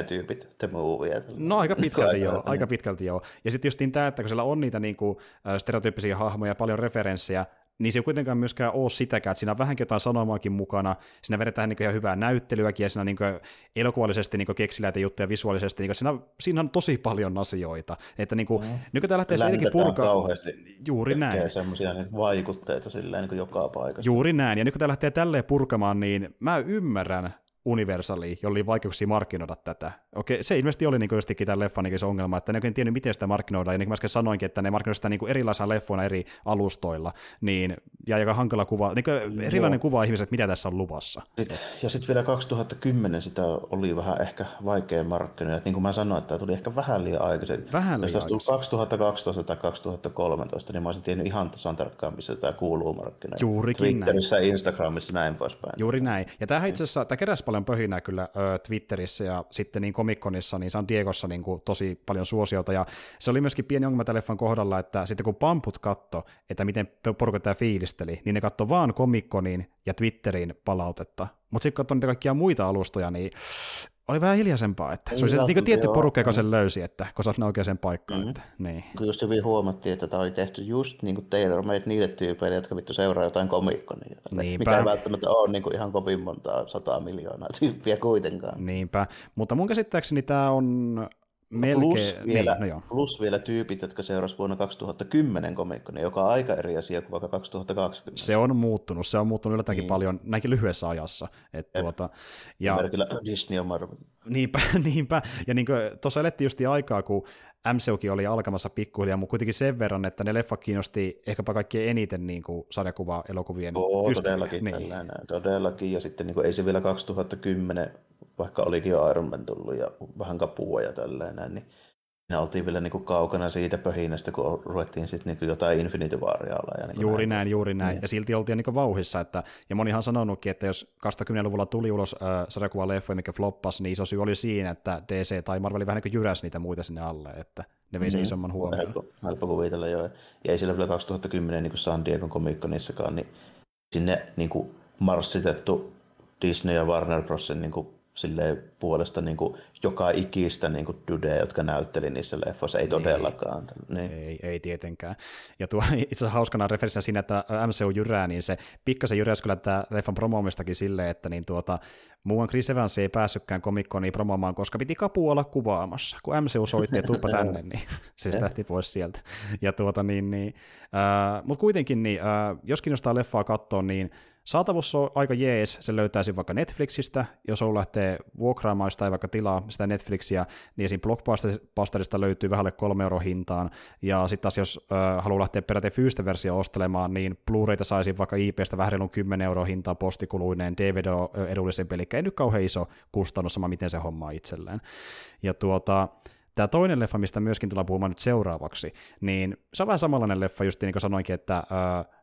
tyypit, the movie. No aika pitkälti joo, Aika- pitkälti joo. Ja sitten justiin tämä, että kun siellä on niitä niinku, stereotyyppisiä hahmoja ja paljon referenssejä, niin se ei kuitenkaan myöskään ole sitäkään, että siinä on vähänkin jotain sanomaakin mukana, siinä vedetään niin ihan hyvää näyttelyäkin, ja siinä on niin elokuvallisesti niin keksiläitä juttuja visuaalisesti, niin siinä, siinä on tosi paljon asioita, että niin kuin, Mm. nyt tämä lähtee jotenkin purkaa, kauheasti juuri näin, semmoisia niin vaikutteita silleen niin kuin joka paikassa. Juuri näin, ja nyt kun tämä lähtee tälleen purkamaan, niin mä ymmärrän Universalia, jolla oli vaikeuksia markkinoida tätä. Okei, se ilmeisesti oli niin jostakin tämän leffan niin se ongelma, että ne oikein tiennyt, miten sitä markkinoidaan, ja niin kuin mä äsken sanoinkin, että ne markkinoivat sitä niin kuin erilaisilla leffoina eri alustoilla, niin, ja aika hankala kuva, niin kuin erilainen kuva ihmiset, mitä tässä on luvassa. Sitten, ja sitten vielä 2010 sitä oli vähän ehkä vaikea markkinoida. Et Niin kuin mä sanoin, että tämä tuli ehkä vähän liian aikaisin. Vähän Jos liian tämä tuli 2012 tai 2013, niin mä olisin tiennyt ihan tasan tarkkaan, missä tämä kuuluu markkinoida. Juurikin näin. Twitterissä, Instagramissa näin poispäin. Juuri näin. Ja tämähän itse asiassa, tämä keräsi paljon pöhinää kyllä ö, Twitterissä ja sitten niin Comic-Conissa, niin San Diegossa niin kuin tosi paljon suosiota. Ja se oli myöskin pieni ongelma tämän leffan kohdalla, että sitten kun pamput katto, että miten porukka tämä fiilisteli, niin ne katto vaan Comic-Conin ja Twitterin palautetta. Mutta sitten katso niitä kaikkia muita alustoja, niin oli vähän hiljaisempaa. Että se Niin, oli se niin välttämättä tietty joo. porukka, joka sen löysi, että kun saisi ne oikeaan paikkaan. Mhm. Että, niin. Kun just hyvin huomattiin, että tämä oli tehty just niin kuin tailor made niille tyypeille, jotka vittu seuraa jotain. Niinpä. Mikä ei välttämättä ole niin kuin ihan kovin montaa sataa miljoonaa tyyppiä kuitenkaan. Niinpä. Mutta mun käsittääkseni tämä on melkein... Plus vielä, Niin, no joo. plus vielä tyypit, jotka seurasivat vuonna 2010 komikkonia, joka on aika eri asia kuin vaikka 2020. Se on muuttunut, se on muuttunut yllättäenkin Niin. paljon näinkin lyhyessä ajassa. Et tuota, ja, Merkillä Disney ja Marvel. niinpä, niinpä, ja niin tuossa elettiin just aikaa, kun MCUkin oli alkamassa pikkuhiljaa, mutta kuitenkin sen verran, että ne leffat kiinnosti ehkäpä kaikkien eniten niin kuin sarjakuva-elokuvien Oo, ystäviä. todellakin, Niin. näin, todellakin. Ja sitten niin kuin, ei se vielä 2010, vaikka olikin jo Iron Man tullut ja vähän kapua ja tälleen näin, niin ne oltiin vielä niin kuin kaukana siitä pöhinästä, kun ruvettiin sitten niin jotain Infinity Waria. Ja niin Juuri näin, juuri näin. Niin. Ja silti oltiin niin vauhissa, että, ja monihan on sanonutkin, että jos 2010-luvulla tuli ulos äh, sarjakuva-leffoja, mikä floppasi, niin iso syy oli siinä, että DC tai Marvel vähän niin jyräsi niitä muita sinne alle, että ne vei sen Mhm. isomman huomioon. Helppo, helppo kuvitella joo. Ja ei sillä vielä 2010 niin kuin San Diego Comic-Conissakaan, niin sinne niin kuin marssitettu Disney ja Warner Brosin niin kuin silleen puolesta niin kuin joka ikistä niin kuin dudea, jotka näytteli niissä leffoissa. Ei todellakaan. Niin. Ei, ei tietenkään. Ja tuo itse asiassa hauskana referenssinä siinä, että MCU jyrää, niin se pikkasen jyräsi kyllä tämä leffan promoomistakin silleen, että niin tuota, muuan Chris Evans ei päässytkään komikkoon promoomaan, koska piti kapu olla kuvaamassa. Kun MCU soitti, että tuppa tänne, niin se sitten lähti pois sieltä. Ja tuota, niin, niin, äh, mutta kuitenkin, niin, äh, jos kiinnostaa leffaa katsoa, niin Saatavuus on aika jees, se löytäisi vaikka Netflixistä, jos on lähtee vuokraamaan tai vaikka tilaa sitä Netflixiä, niin esim. Blockbusterista löytyy vähän alle kolme euro hintaan, ja sitten taas jos äh, haluaa lähteä peräti fyysistä versiota ostelemaan, niin Blu-rayta saisi vaikka IPstä vähän reilun 10 euro hintaan postikuluineen, DVD on edullisempi, eli ei nyt kauhean iso kustannus, sama miten se hommaa itselleen. Ja tuota, Tämä toinen leffa, mistä myöskin tullaan puhumaan nyt seuraavaksi, niin se on vähän samanlainen leffa, just niin kuin sanoinkin, että äh,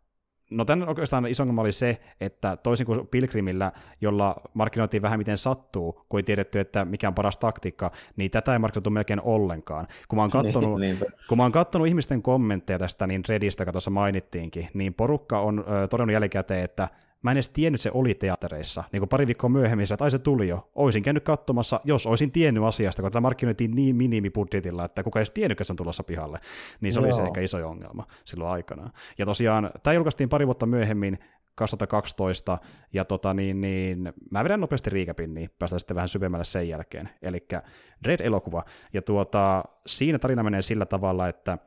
No tämän oikeastaan iso ongelma oli se, että toisin kuin Pilgrimillä, jolla markkinoitiin vähän miten sattuu, kun ei tiedetty, että mikä on paras taktiikka, niin tätä ei markkinoitu melkein ollenkaan. Kun mä oon kattonut, Niinpä. kun mä oon kattonut ihmisten kommentteja tästä niin Reddistä, joka tuossa mainittiinkin, niin porukka on ö, todennut jälkikäteen, että mä en edes tiennyt, se oli teattereissa. Niin kuin pari viikkoa myöhemmin, että ai se tuli jo. Oisin käynyt katsomassa, jos olisin tiennyt asiasta, kun tämä markkinoitiin niin minimibudjetilla, että kuka ei edes tiennyt, että se on tulossa pihalle. Niin se oli se Joo. ehkä iso ongelma silloin aikanaan. Ja tosiaan, tämä julkaistiin pari vuotta myöhemmin, 2012, ja tota, niin, niin, mä vedän nopeasti riikäpin, niin päästään sitten vähän syvemmälle sen jälkeen. Eli Dread-elokuva, ja tuota, siinä tarina menee sillä tavalla, että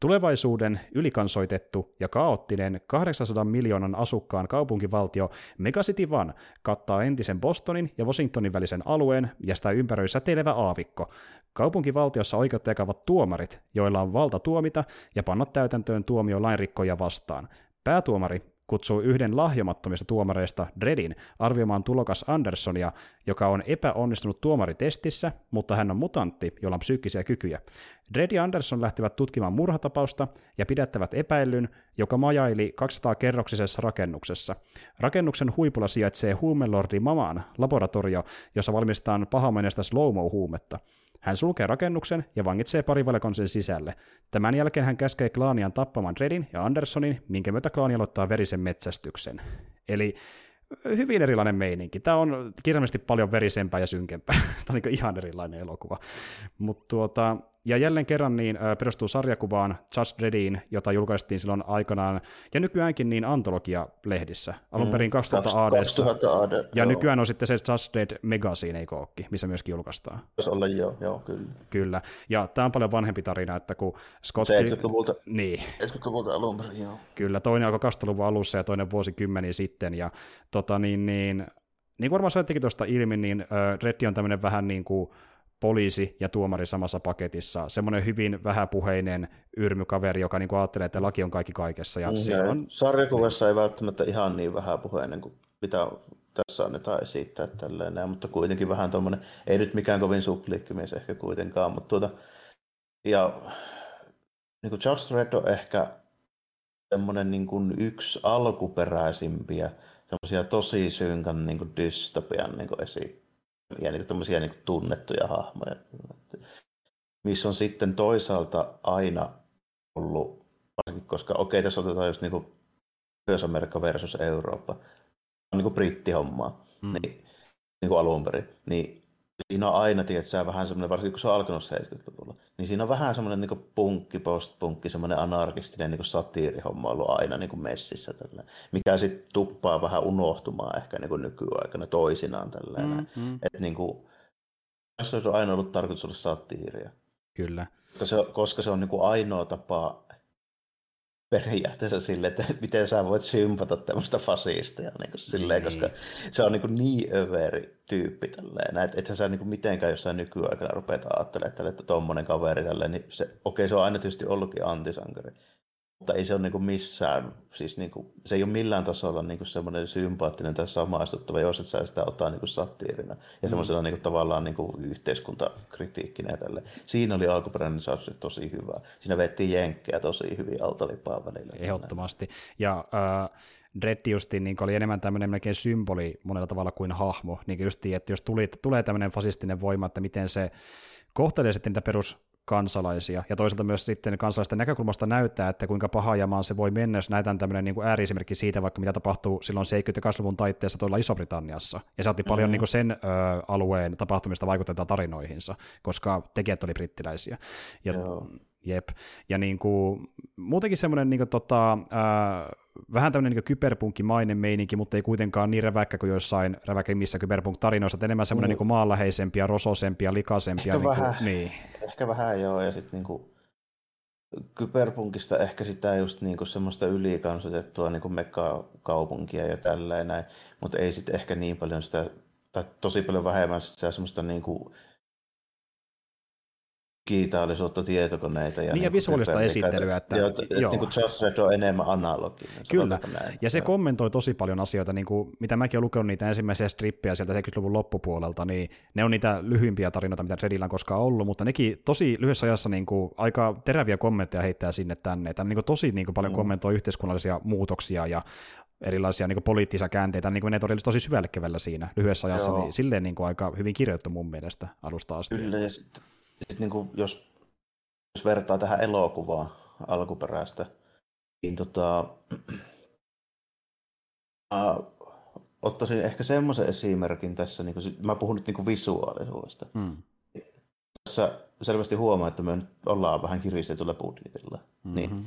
Tulevaisuuden ylikansoitettu ja kaoottinen 800 miljoonan asukkaan kaupunkivaltio Megacity One kattaa entisen Bostonin ja Washingtonin välisen alueen ja sitä ympäröi säteilevä aavikko. Kaupunkivaltiossa oikeutta jakavat tuomarit, joilla on valta tuomita ja panna täytäntöön tuomio lainrikkoja vastaan. Päätuomari kutsuu yhden lahjomattomista tuomareista, Dredin, arvioimaan tulokas Andersonia, joka on epäonnistunut tuomaritestissä, mutta hän on mutantti, jolla on psyykkisiä kykyjä. Dredd ja Anderson lähtivät tutkimaan murhatapausta ja pidättävät epäillyn, joka majaili 200-kerroksisessa rakennuksessa. Rakennuksen huipulla sijaitsee huumelordi Maman laboratorio, jossa valmistetaan pahamaineista slow-mo-huumetta. Hän sulkee rakennuksen ja vangitsee parivalkon sen sisälle. Tämän jälkeen hän käskee klaanian tappamaan Dreddin ja Andersonin, minkä myötä klaani aloittaa verisen metsästyksen. Eli hyvin erilainen meininki. Tämä on kirjallisesti paljon verisempää ja synkempää. Tämä on niin ihan erilainen elokuva. Mutta tuota, ja jälleen kerran niin perustuu sarjakuvaan Judge Dreddin, jota julkaistiin silloin aikanaan, ja nykyäänkin niin antologia-lehdissä. Alun mm, perin 2000 AD. 2000 AD ja joo. nykyään on sitten se Judge Dredd Magazine, eikö ookin, missä myöskin julkaistaan. Voisi olla joo, joo, kyllä. Kyllä, ja tämä on paljon vanhempi tarina, että kun Scott... 70-luvulta, niin. 70-luvulta alun perin, joo. Kyllä, toinen alkoi 2000-luvun alussa ja toinen vuosikymmeniä sitten, ja tota niin, niin niin kuin varmaan saittekin tuosta ilmi, niin uh, Reddi on tämmöinen vähän niin kuin poliisi ja tuomari samassa paketissa. Semmoinen hyvin vähäpuheinen yrmykaveri, joka niin ajattelee, että laki on kaikki kaikessa. Ja mm, on... Sarjakuvassa ei välttämättä ihan niin vähäpuheinen kuin mitä tässä annetaan esittää tälleen, mutta kuitenkin vähän tuommoinen, ei nyt mikään kovin supliikkimies ehkä kuitenkaan, mutta tuota, ja niin kuin George Red on ehkä semmoinen niin kuin yksi alkuperäisimpiä semmoisia tosi synkän niin kuin dystopian niin kuin esi- ja niin tämmöisiä niin tunnettuja hahmoja, missä on sitten toisaalta aina ollut, varsinkin koska okei, okay, tässä otetaan just niin Pohjois-Amerikka versus Eurooppa, on niin kuin brittihommaa, mm. niin, niin kuin alun perin, niin siinä on aina, tiedätkö, vähän semmoinen, varsinkin kun se on alkanut 70-luvulla, niin siinä on vähän semmoinen niin punkki, postpunkki, semmoinen anarkistinen niin satiirihomma ollut aina niin kuin messissä, tällä, mikä sitten tuppaa vähän unohtumaan ehkä niin kuin nykyaikana toisinaan. Tällä, mm, mm. Että niin kuin, se on aina ollut tarkoitus olla satiiria. Kyllä. Koska se, koska se on niin kuin ainoa tapa periaatteessa sille, että miten sä voit sympata tämmöistä fasistia, niin kuin silleen, niin. koska se on niin, kuin niin överi tyyppi tälleen, että ethän sä niin kuin mitenkään jossain nykyaikana rupeat ajattelemaan, että tuommoinen kaveri tälleen, niin se, okei, se on aina tietysti ollutkin antisankari, mutta ei se ole niin kuin missään, siis niin kuin, se ei ole millään tasolla niin kuin semmoinen sympaattinen tai samaistuttava, jos et sä sitä ottaa niin kuin satiirina ja mm. semmoisena niin kuin, tavallaan niin kuin yhteiskuntakritiikkinä ja tälle. Siinä oli alkuperäinen saus tosi hyvä. Siinä vettiin jenkkejä tosi hyvin altalipaa välillä. Ehdottomasti. Ja äh, Dredd niin oli enemmän tämmöinen melkein symboli monella tavalla kuin hahmo. Niin justi, että jos tuli, tulee tämmöinen fasistinen voima, että miten se kohtelee sitten niitä perus kansalaisia, ja toisaalta myös sitten kansalaisten näkökulmasta näyttää, että kuinka paha jamaan se voi mennä, jos näytään tämmöinen niin ääriesimerkki siitä, vaikka mitä tapahtuu silloin 70-luvun taitteessa tuolla Iso-Britanniassa, ja se otti mm-hmm. paljon niin kuin sen ö, alueen tapahtumista vaikutetaan tarinoihinsa, koska tekijät oli brittiläisiä. Ja, Joo. Jep. Ja niin kuin, muutenkin semmoinen niin kuin, tota, ää, vähän tämmöinen niin kyberpunkkimainen meininki, mutta ei kuitenkaan niin räväkkä kuin joissain räväkimmissä kyberpunk-tarinoissa, että enemmän semmoinen mm. niin maanläheisempia, rososempia, likaisempia. Ehkä, niin vähän, kuin, niin. ehkä vähän joo, ja sitten niin kuin, kyberpunkista ehkä sitä just niin kuin semmoista ylikansotettua niin kuin mekkakaupunkia ja tälleen näin, mutta ei sitten ehkä niin paljon sitä, tai tosi paljon vähemmän sitä semmoista niin kuin, digitaalisuutta, tietokoneita. Ja, niin, niin visuaalista esittelyä. Että, joo, että, joo. Niin kuin Just Red on enemmän analoginen. Kyllä, näin. ja se kommentoi tosi paljon asioita, niin kuin, mitä mäkin olen lukenut niitä ensimmäisiä strippejä sieltä 70-luvun loppupuolelta, niin ne on niitä lyhyimpiä tarinoita, mitä Redillä on koskaan ollut, mutta nekin tosi lyhyessä ajassa niin kuin, aika teräviä kommentteja heittää sinne tänne. Tämä niin kuin, tosi niin kuin, paljon mm. kommentoi yhteiskunnallisia muutoksia ja erilaisia niin kuin, poliittisia käänteitä, niin kuin ne todella tosi syvälle kevellä siinä lyhyessä ajassa, Joo. niin silleen niin kuin, aika hyvin kirjoittu mun mielestä alusta asti. Kyllä, ja sitten sit, niin kuin, jos jos vertaa tähän elokuvaan alkuperäistä, niin tota, äh, ottaisin ehkä semmoisen esimerkin tässä, niin kuin, mä puhun nyt niin kuin visuaalisuudesta. Mm. Tässä selvästi huomaa, että me nyt ollaan vähän kiristetyllä budjetilla, mm-hmm. niin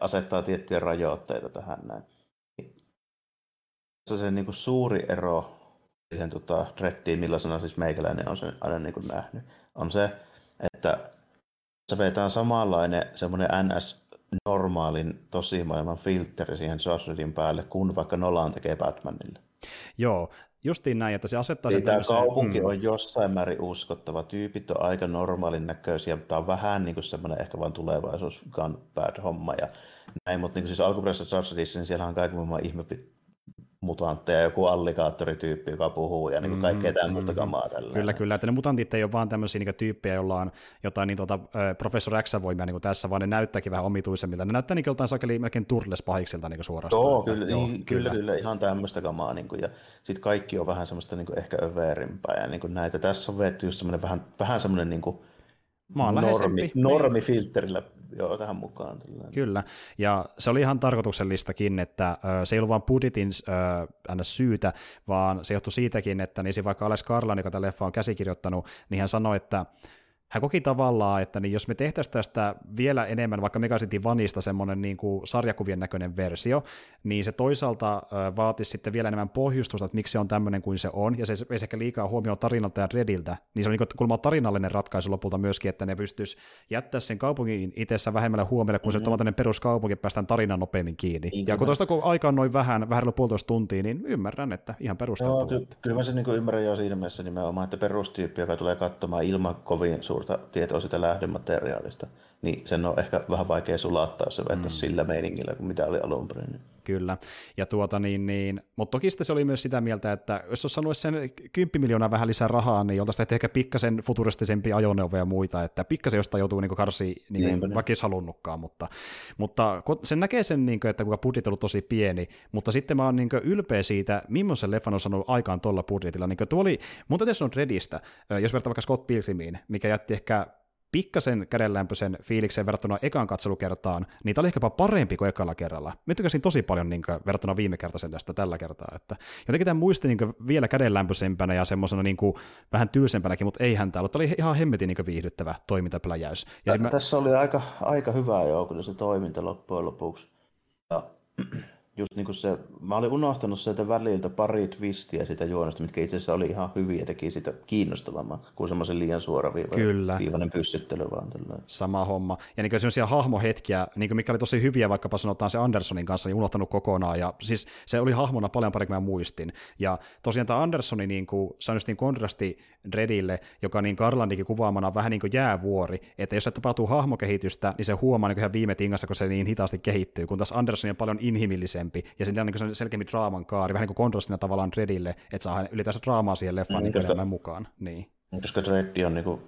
asettaa tiettyjä rajoitteita tähän näin. Tässä se niin kuin suuri ero siihen tota, Dreddiin, millaisena siis meikäläinen on sen aina niin kuin nähnyt, on se, että se vetää samanlainen semmoinen NS normaalin tosimaailman filteri siihen Josh päälle, kun vaikka Nolan tekee Batmanille. Joo, justiin näin, että se asettaa sen Tämä kaupunki mm. on jossain määrin uskottava. Tyypit on aika normaalin näköisiä. Tämä on vähän niin kuin semmoinen ehkä vain tulevaisuus gun bad homma ja näin, mutta niin kuin siis alkuperäisessä Josh niin siellä on kaiken maailman ihme mutantteja, joku alligaattorityyppi, joka puhuu ja niin kaikkea mm, tämmöistä mm, kamaa tällä. Kyllä, kyllä, että ne mutantit ei ole vaan tämmöisiä niin tyyppejä, joilla on jotain niin tuota, professor X-voimia niin tässä, vaan ne näyttääkin vähän omituisemmilta. Ne näyttää niin jotain sakeli melkein turles pahiksilta niin suorastaan. Joo, kyllä, Joo, niin, kyllä, kyllä, kyllä, ihan tämmöistä kamaa. Niin kuin, ja sitten kaikki on vähän semmoista niin kuin ehkä överimpää ja niin kuin näitä. Tässä on vetty just semmoinen vähän, vähän semmoinen niin kuin normi, normifilterillä joo, tähän mukaan. Tällainen. Kyllä, ja se oli ihan tarkoituksellistakin, että se ei ollut vain budjetin ö, syytä, vaan se johtui siitäkin, että niin vaikka Alex Karlan, joka tätä leffa on käsikirjoittanut, niin hän sanoi, että hän koki tavallaan, että niin jos me tehtäisiin tästä vielä enemmän, vaikka Mega City Vanista semmoinen niin kuin sarjakuvien näköinen versio, niin se toisaalta vaatisi sitten vielä enemmän pohjustusta, että miksi se on tämmöinen kuin se on, ja se ei ehkä liikaa huomioon tarinalta ja Rediltä, niin se on niin kulma tarinallinen ratkaisu lopulta myöskin, että ne pystyisi jättää sen kaupungin itsessä vähemmällä huomioon, kun mm-hmm. se on tämmöinen peruskaupunki, päästään tarinan nopeammin kiinni. Niin, ja kun tuosta kun aika on noin vähän, vähän puolitoista tuntia, niin ymmärrän, että ihan perusteltua. Joo, ky- kyllä mä sen niin ymmärrän jo siinä mielessä nimenomaan, että perustyyppi, joka tulee katsomaan ilman kovin suur suurta tietoa siitä lähdemateriaalista, niin sen on ehkä vähän vaikea sulattaa, jos se mm. sillä meiningillä kuin mitä oli alun perin. Kyllä, ja tuota niin, niin mutta toki sitten se oli myös sitä mieltä, että jos olisi sanonut sen 10 miljoonaa vähän lisää rahaa, niin oltaisiin ehkä pikkasen futuristisempi ajoneuvoja ja muita, että pikkasen jostain joutuu niin karsi, niin kuin, vaikka olisi halunnutkaan, mutta, mutta sen näkee sen, niin kuin, että kuinka budjetti on ollut tosi pieni, mutta sitten mä oon niin ylpeä siitä, millaisen leffan on sanonut aikaan tuolla budjetilla. Niin tuo oli, mun täytyy sanoa Redistä, jos vertaa vaikka Scott Pilgrimiin, mikä jätti ehkä pikkasen kädenlämpöisen fiiliksen verrattuna ekaan katselukertaan, niin tämä oli ehkäpä parempi kuin ekalla kerralla. Mä tykkäsin tosi paljon niin kuin, verrattuna viime kertaisen tästä tällä kertaa. Että jotenkin tämä muisti niin kuin, vielä kädenlämpöisempänä ja semmoisena niin kuin, vähän tylsempänäkin, mutta eihän tämä ollut. Tämä oli ihan hemmetin niin viihdyttävä toimintapläjäys. Ja mä... Tässä oli aika, aika hyvä jo, kyllä se toiminta loppujen lopuksi. Ja just niin kuin se, mä olin unohtanut sieltä väliltä pari twistiä sitä juonesta, mitkä itse asiassa oli ihan hyviä ja teki sitä kiinnostavamman kuin semmoisen liian suoraviivainen pyssyttely vaan tällainen. Sama homma. Ja niin semmoisia hahmohetkiä, niin kuin mikä oli tosi hyviä, vaikkapa sanotaan se Andersonin kanssa, niin unohtanut kokonaan. Ja siis se oli hahmona paljon paremmin kuin mä muistin. Ja tosiaan tämä Andersoni, niin kuin, se on just niin kontrasti Redille, joka niin Karlandikin kuvaamana on vähän niin kuin jäävuori, että jos se tapahtuu hahmokehitystä, niin se huomaa niin ihan viime tingassa, kun se niin hitaasti kehittyy, kun taas Anderson on paljon inhimillisempi, ja siinä on niin selkeämmin draaman kaari, vähän niin kuin kontrastina tavallaan Dreadille, että saa ylipäänsä draamaa siihen leffaan niin, niin mukaan. Niin. Koska Dread on niin kuin,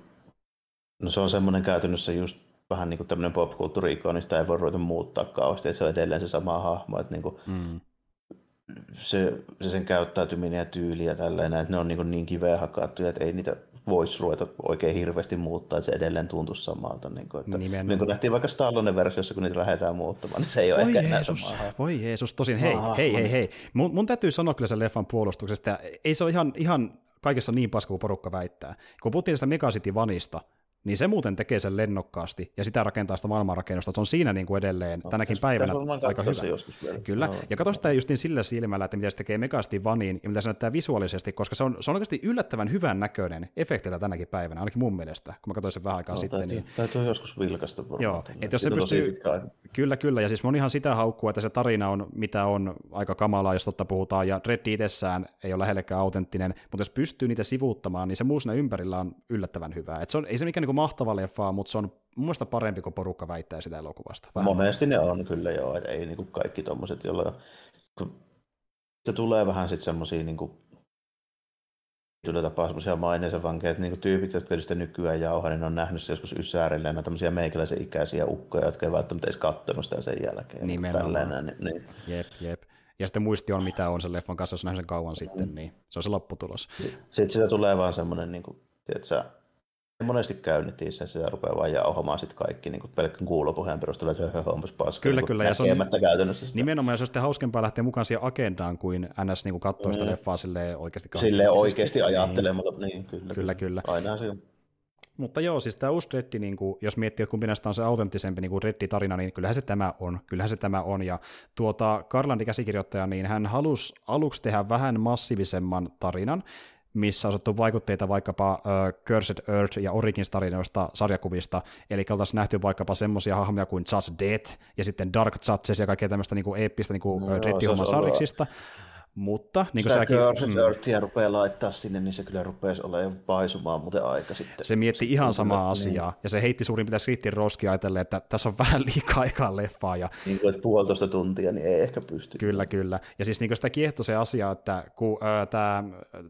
no se on semmoinen käytännössä just vähän niin kuin tämmöinen popkulttuuri niin sitä ei voi ruveta muuttaa kauheasti, että se on edelleen se sama hahmo, että niin kuin, mm se, se sen käyttäytyminen ja tyyli ja tällainen, että ne on niin, niin kiveen hakattuja, että ei niitä voisi ruveta oikein hirveästi muuttaa, että se edelleen tuntuu samalta. Niin kuin, että, niin kuin nähtiin vaikka Stallonen versiossa, kun niitä lähdetään muuttamaan, niin se ei ole voi ehkä Jeesus, enää samaa. Voi Jeesus, tosin hei, hei, hei, hei. Mun, mun täytyy sanoa kyllä sen leffan puolustuksesta, ei se ole ihan, ihan kaikessa niin paska kuin porukka väittää. Kun puhuttiin tästä Megacity Vanista, niin se muuten tekee sen lennokkaasti ja sitä rakentaa sitä maailmanrakennusta. Se on siinä niin kuin edelleen no, tänäkin päivänä aika hyvä. Joskus vielä. Kyllä, no, ja katso sitä just niin sillä silmällä, että mitä se tekee Megasti Vaniin ja mitä se näyttää visuaalisesti, koska se on, se on oikeasti yllättävän hyvän näköinen efekteillä tänäkin päivänä, ainakin mun mielestä, kun mä katsoin sen vähän aikaa no, sitten. Täytyy, niin... täytyy joskus vilkasta Joo, että jos se pystyy... Kyllä, kyllä, ja siis monihan sitä haukkuu, että se tarina on, mitä on aika kamalaa, jos totta puhutaan, ja Red itsessään ei ole lähellekään autenttinen, mutta jos pystyy niitä sivuuttamaan, niin se muu ympärillä on yllättävän hyvä. Et se on, ei se mikään niin mahtava leffa, mutta se on mun mielestä parempi kuin porukka väittää sitä elokuvasta. Vähän. Monesti ne on kyllä joo, että ei niinku kaikki tommoset, joilla se tulee vähän sitten semmosia niinku Tulee tapaa semmoisia maineisen vankeja, että niinku tyypit, jotka sitä nykyään jauhaa, niin on nähnyt se joskus Ysärillä, ja tämmöisiä meikäläisen ikäisiä ukkoja, jotka ei välttämättä edes kattonut sitä sen jälkeen. Nimenomaan. Tällainen, niin, niin. Jep, jep. Ja sitten muisti on, mitä on sen leffan kanssa, jos nähnyt sen kauan sitten, niin se on se lopputulos. Sitten sitä tulee vaan semmoinen, niin kuin, tiedätkö, monesti käy netissä, se rupeaa vaan jauhamaan sitten kaikki niin pelkkän kuulopuheen perusteella, että höhö, onpas paska. Kyllä, niin kyllä. Ja se on käytännössä sitä. Nimenomaan, se on sitten hauskempaa lähteä mukaan siihen agendaan, kuin NS niin katsoo sitä mm. leffaa silleen oikeasti. Silleen oikeasti ajattelematta, niin, niin kyllä. Kyllä, kyllä. Aina se on. Mutta joo, siis tämä uusi Reddi, niin kuin, jos miettii, että kumpi näistä on se autenttisempi niin Reddi-tarina, niin kyllähän se tämä on. Kyllähän se tämä on. Ja tuota, Karlandi käsikirjoittaja, niin hän halusi aluksi tehdä vähän massiivisemman tarinan, missä on otettu vaikutteita vaikkapa uh, Cursed Earth ja Origins tarinoista sarjakuvista, eli oltaisiin nähty vaikkapa semmoisia hahmoja kuin Judge Death ja sitten Dark Judges ja kaikkea tämmöistä niin kuin eeppistä niin kuin no, Reddi-homman sarjiksista. Mutta niin kuin säkin... mm, rupeaa laittaa sinne, niin se kyllä rupeaa olemaan paisumaan muuten aika sitten. Se mietti ihan samaa niin. asiaa, ja se heitti suurin piirtein skriittin roski ajatellen, että tässä on vähän liikaa aikaa leffaa. Ja... Niin kuin, että puolitoista tuntia, niin ei ehkä pysty. Kyllä, kyllä. Ja siis niin kuin sitä kiehtoi se asia, että kun äh, tämä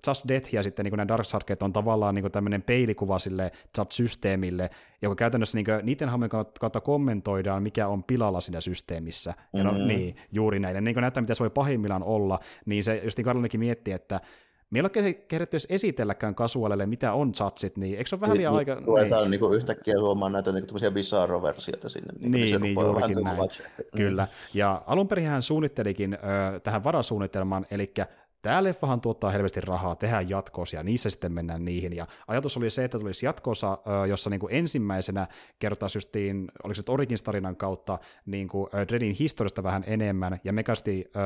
Just Death ja sitten niin kuin Dark Sarket on tavallaan niin tämmöinen peilikuva sille Just-systeemille, joka käytännössä niin kuin, niiden hahmojen kautta kommentoidaan, mikä on pilalla siinä systeemissä. Ja no, mm-hmm. niin, juuri näin. niin kuin näyttää, mitä se voi pahimmillaan olla, niin se just niin Karlanikin mietti, että Me ei ole kerätty edes esitelläkään kasuaalille, mitä on chatsit, niin eikö se ole vähän liian aika... Niin, niin. niin yhtäkkiä huomaan näitä niin bizarro-versioita sinne. Niin, niin, niin juurikin näin. Kyllä. Ja alun perin hän suunnittelikin ö, tähän varasuunnitelmaan, eli Tämä leffahan tuottaa helvesti rahaa, tehdään jatkoosia, ja niissä sitten mennään niihin. Ja ajatus oli se, että tulisi jatkoosa, jossa niin kuin ensimmäisenä kertaisi justiin, oliko se Origins-tarinan kautta, niin kuin Dreadin historiasta vähän enemmän, ja mekasti äh,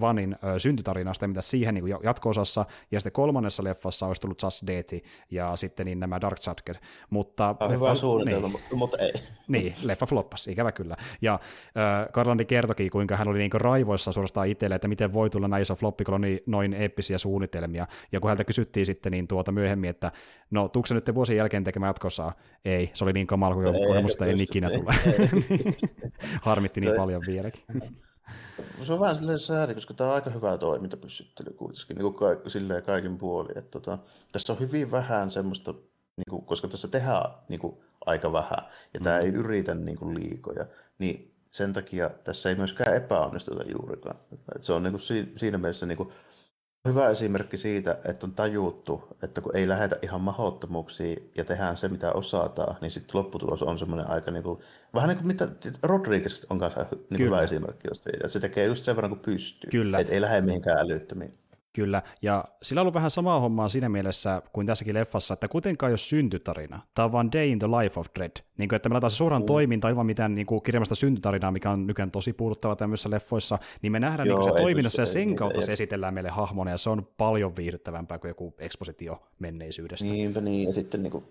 Vanin äh, syntytarinasta, mitä siihen niin jatkoosassa, ja sitten kolmannessa leffassa olisi tullut Just Death, ja sitten niin nämä Dark Jacket. Mutta ah, leffa, hyvä suunnitelma, niin, mutta ei. Niin, leffa floppasi, ikävä kyllä. Ja äh, Karlandi kertokin, kuinka hän oli niin raivoissa suorastaan itselle, että miten voi tulla näin iso floppi, kun on niin, noin eeppisiä suunnitelmia. Ja kun häntä kysyttiin sitten niin tuota myöhemmin, että no tuukse se nyt vuosien jälkeen tekemään jatkossa? Ei, se oli niin kamala, kun kokemusta ei ikinä tule. Harmitti niin paljon vieläkin. Se on vähän silleen sääli, koska tämä on aika hyvä toimintapyssyttely kuitenkin, niin kuin ka- silleen kaikin puolin. Että tota, tässä on hyvin vähän semmoista, niin kuin, koska tässä tehdään niin kuin, aika vähän, ja tämä mm. ei yritä niin kuin, liikoja, niin sen takia tässä ei myöskään epäonnistuta juurikaan. Et se on niin kuin, siinä mielessä niin kuin, hyvä esimerkki siitä, että on tajuttu, että kun ei lähetä ihan mahottomuuksiin ja tehdään se, mitä osataan, niin sitten lopputulos on semmoinen aika niin kuin, vähän niin kuin mitä Rodriguez on kanssa niin hyvä esimerkki siitä, että se tekee just sen verran kuin pystyy, Kyllä. että ei lähde mihinkään älyttömiin. Kyllä, ja sillä on ollut vähän samaa hommaa siinä mielessä kuin tässäkin leffassa, että kuitenkaan ei ole syntytarina. Tämä on vaan Day in the Life of Dread. Niin kuin, että me laitetaan se suoraan mm. toiminta ilman mitään niin kuin kirjamasta syntytarinaa, mikä on nykyään tosi puuduttava tämmöisissä leffoissa, niin me nähdään Joo, niin se toiminnassa ja sen kautta ei, se esitellään meille hahmona, ja se on paljon viihdyttävämpää kuin joku ekspositio menneisyydestä. Niinpä niin, ja sitten niin kuin...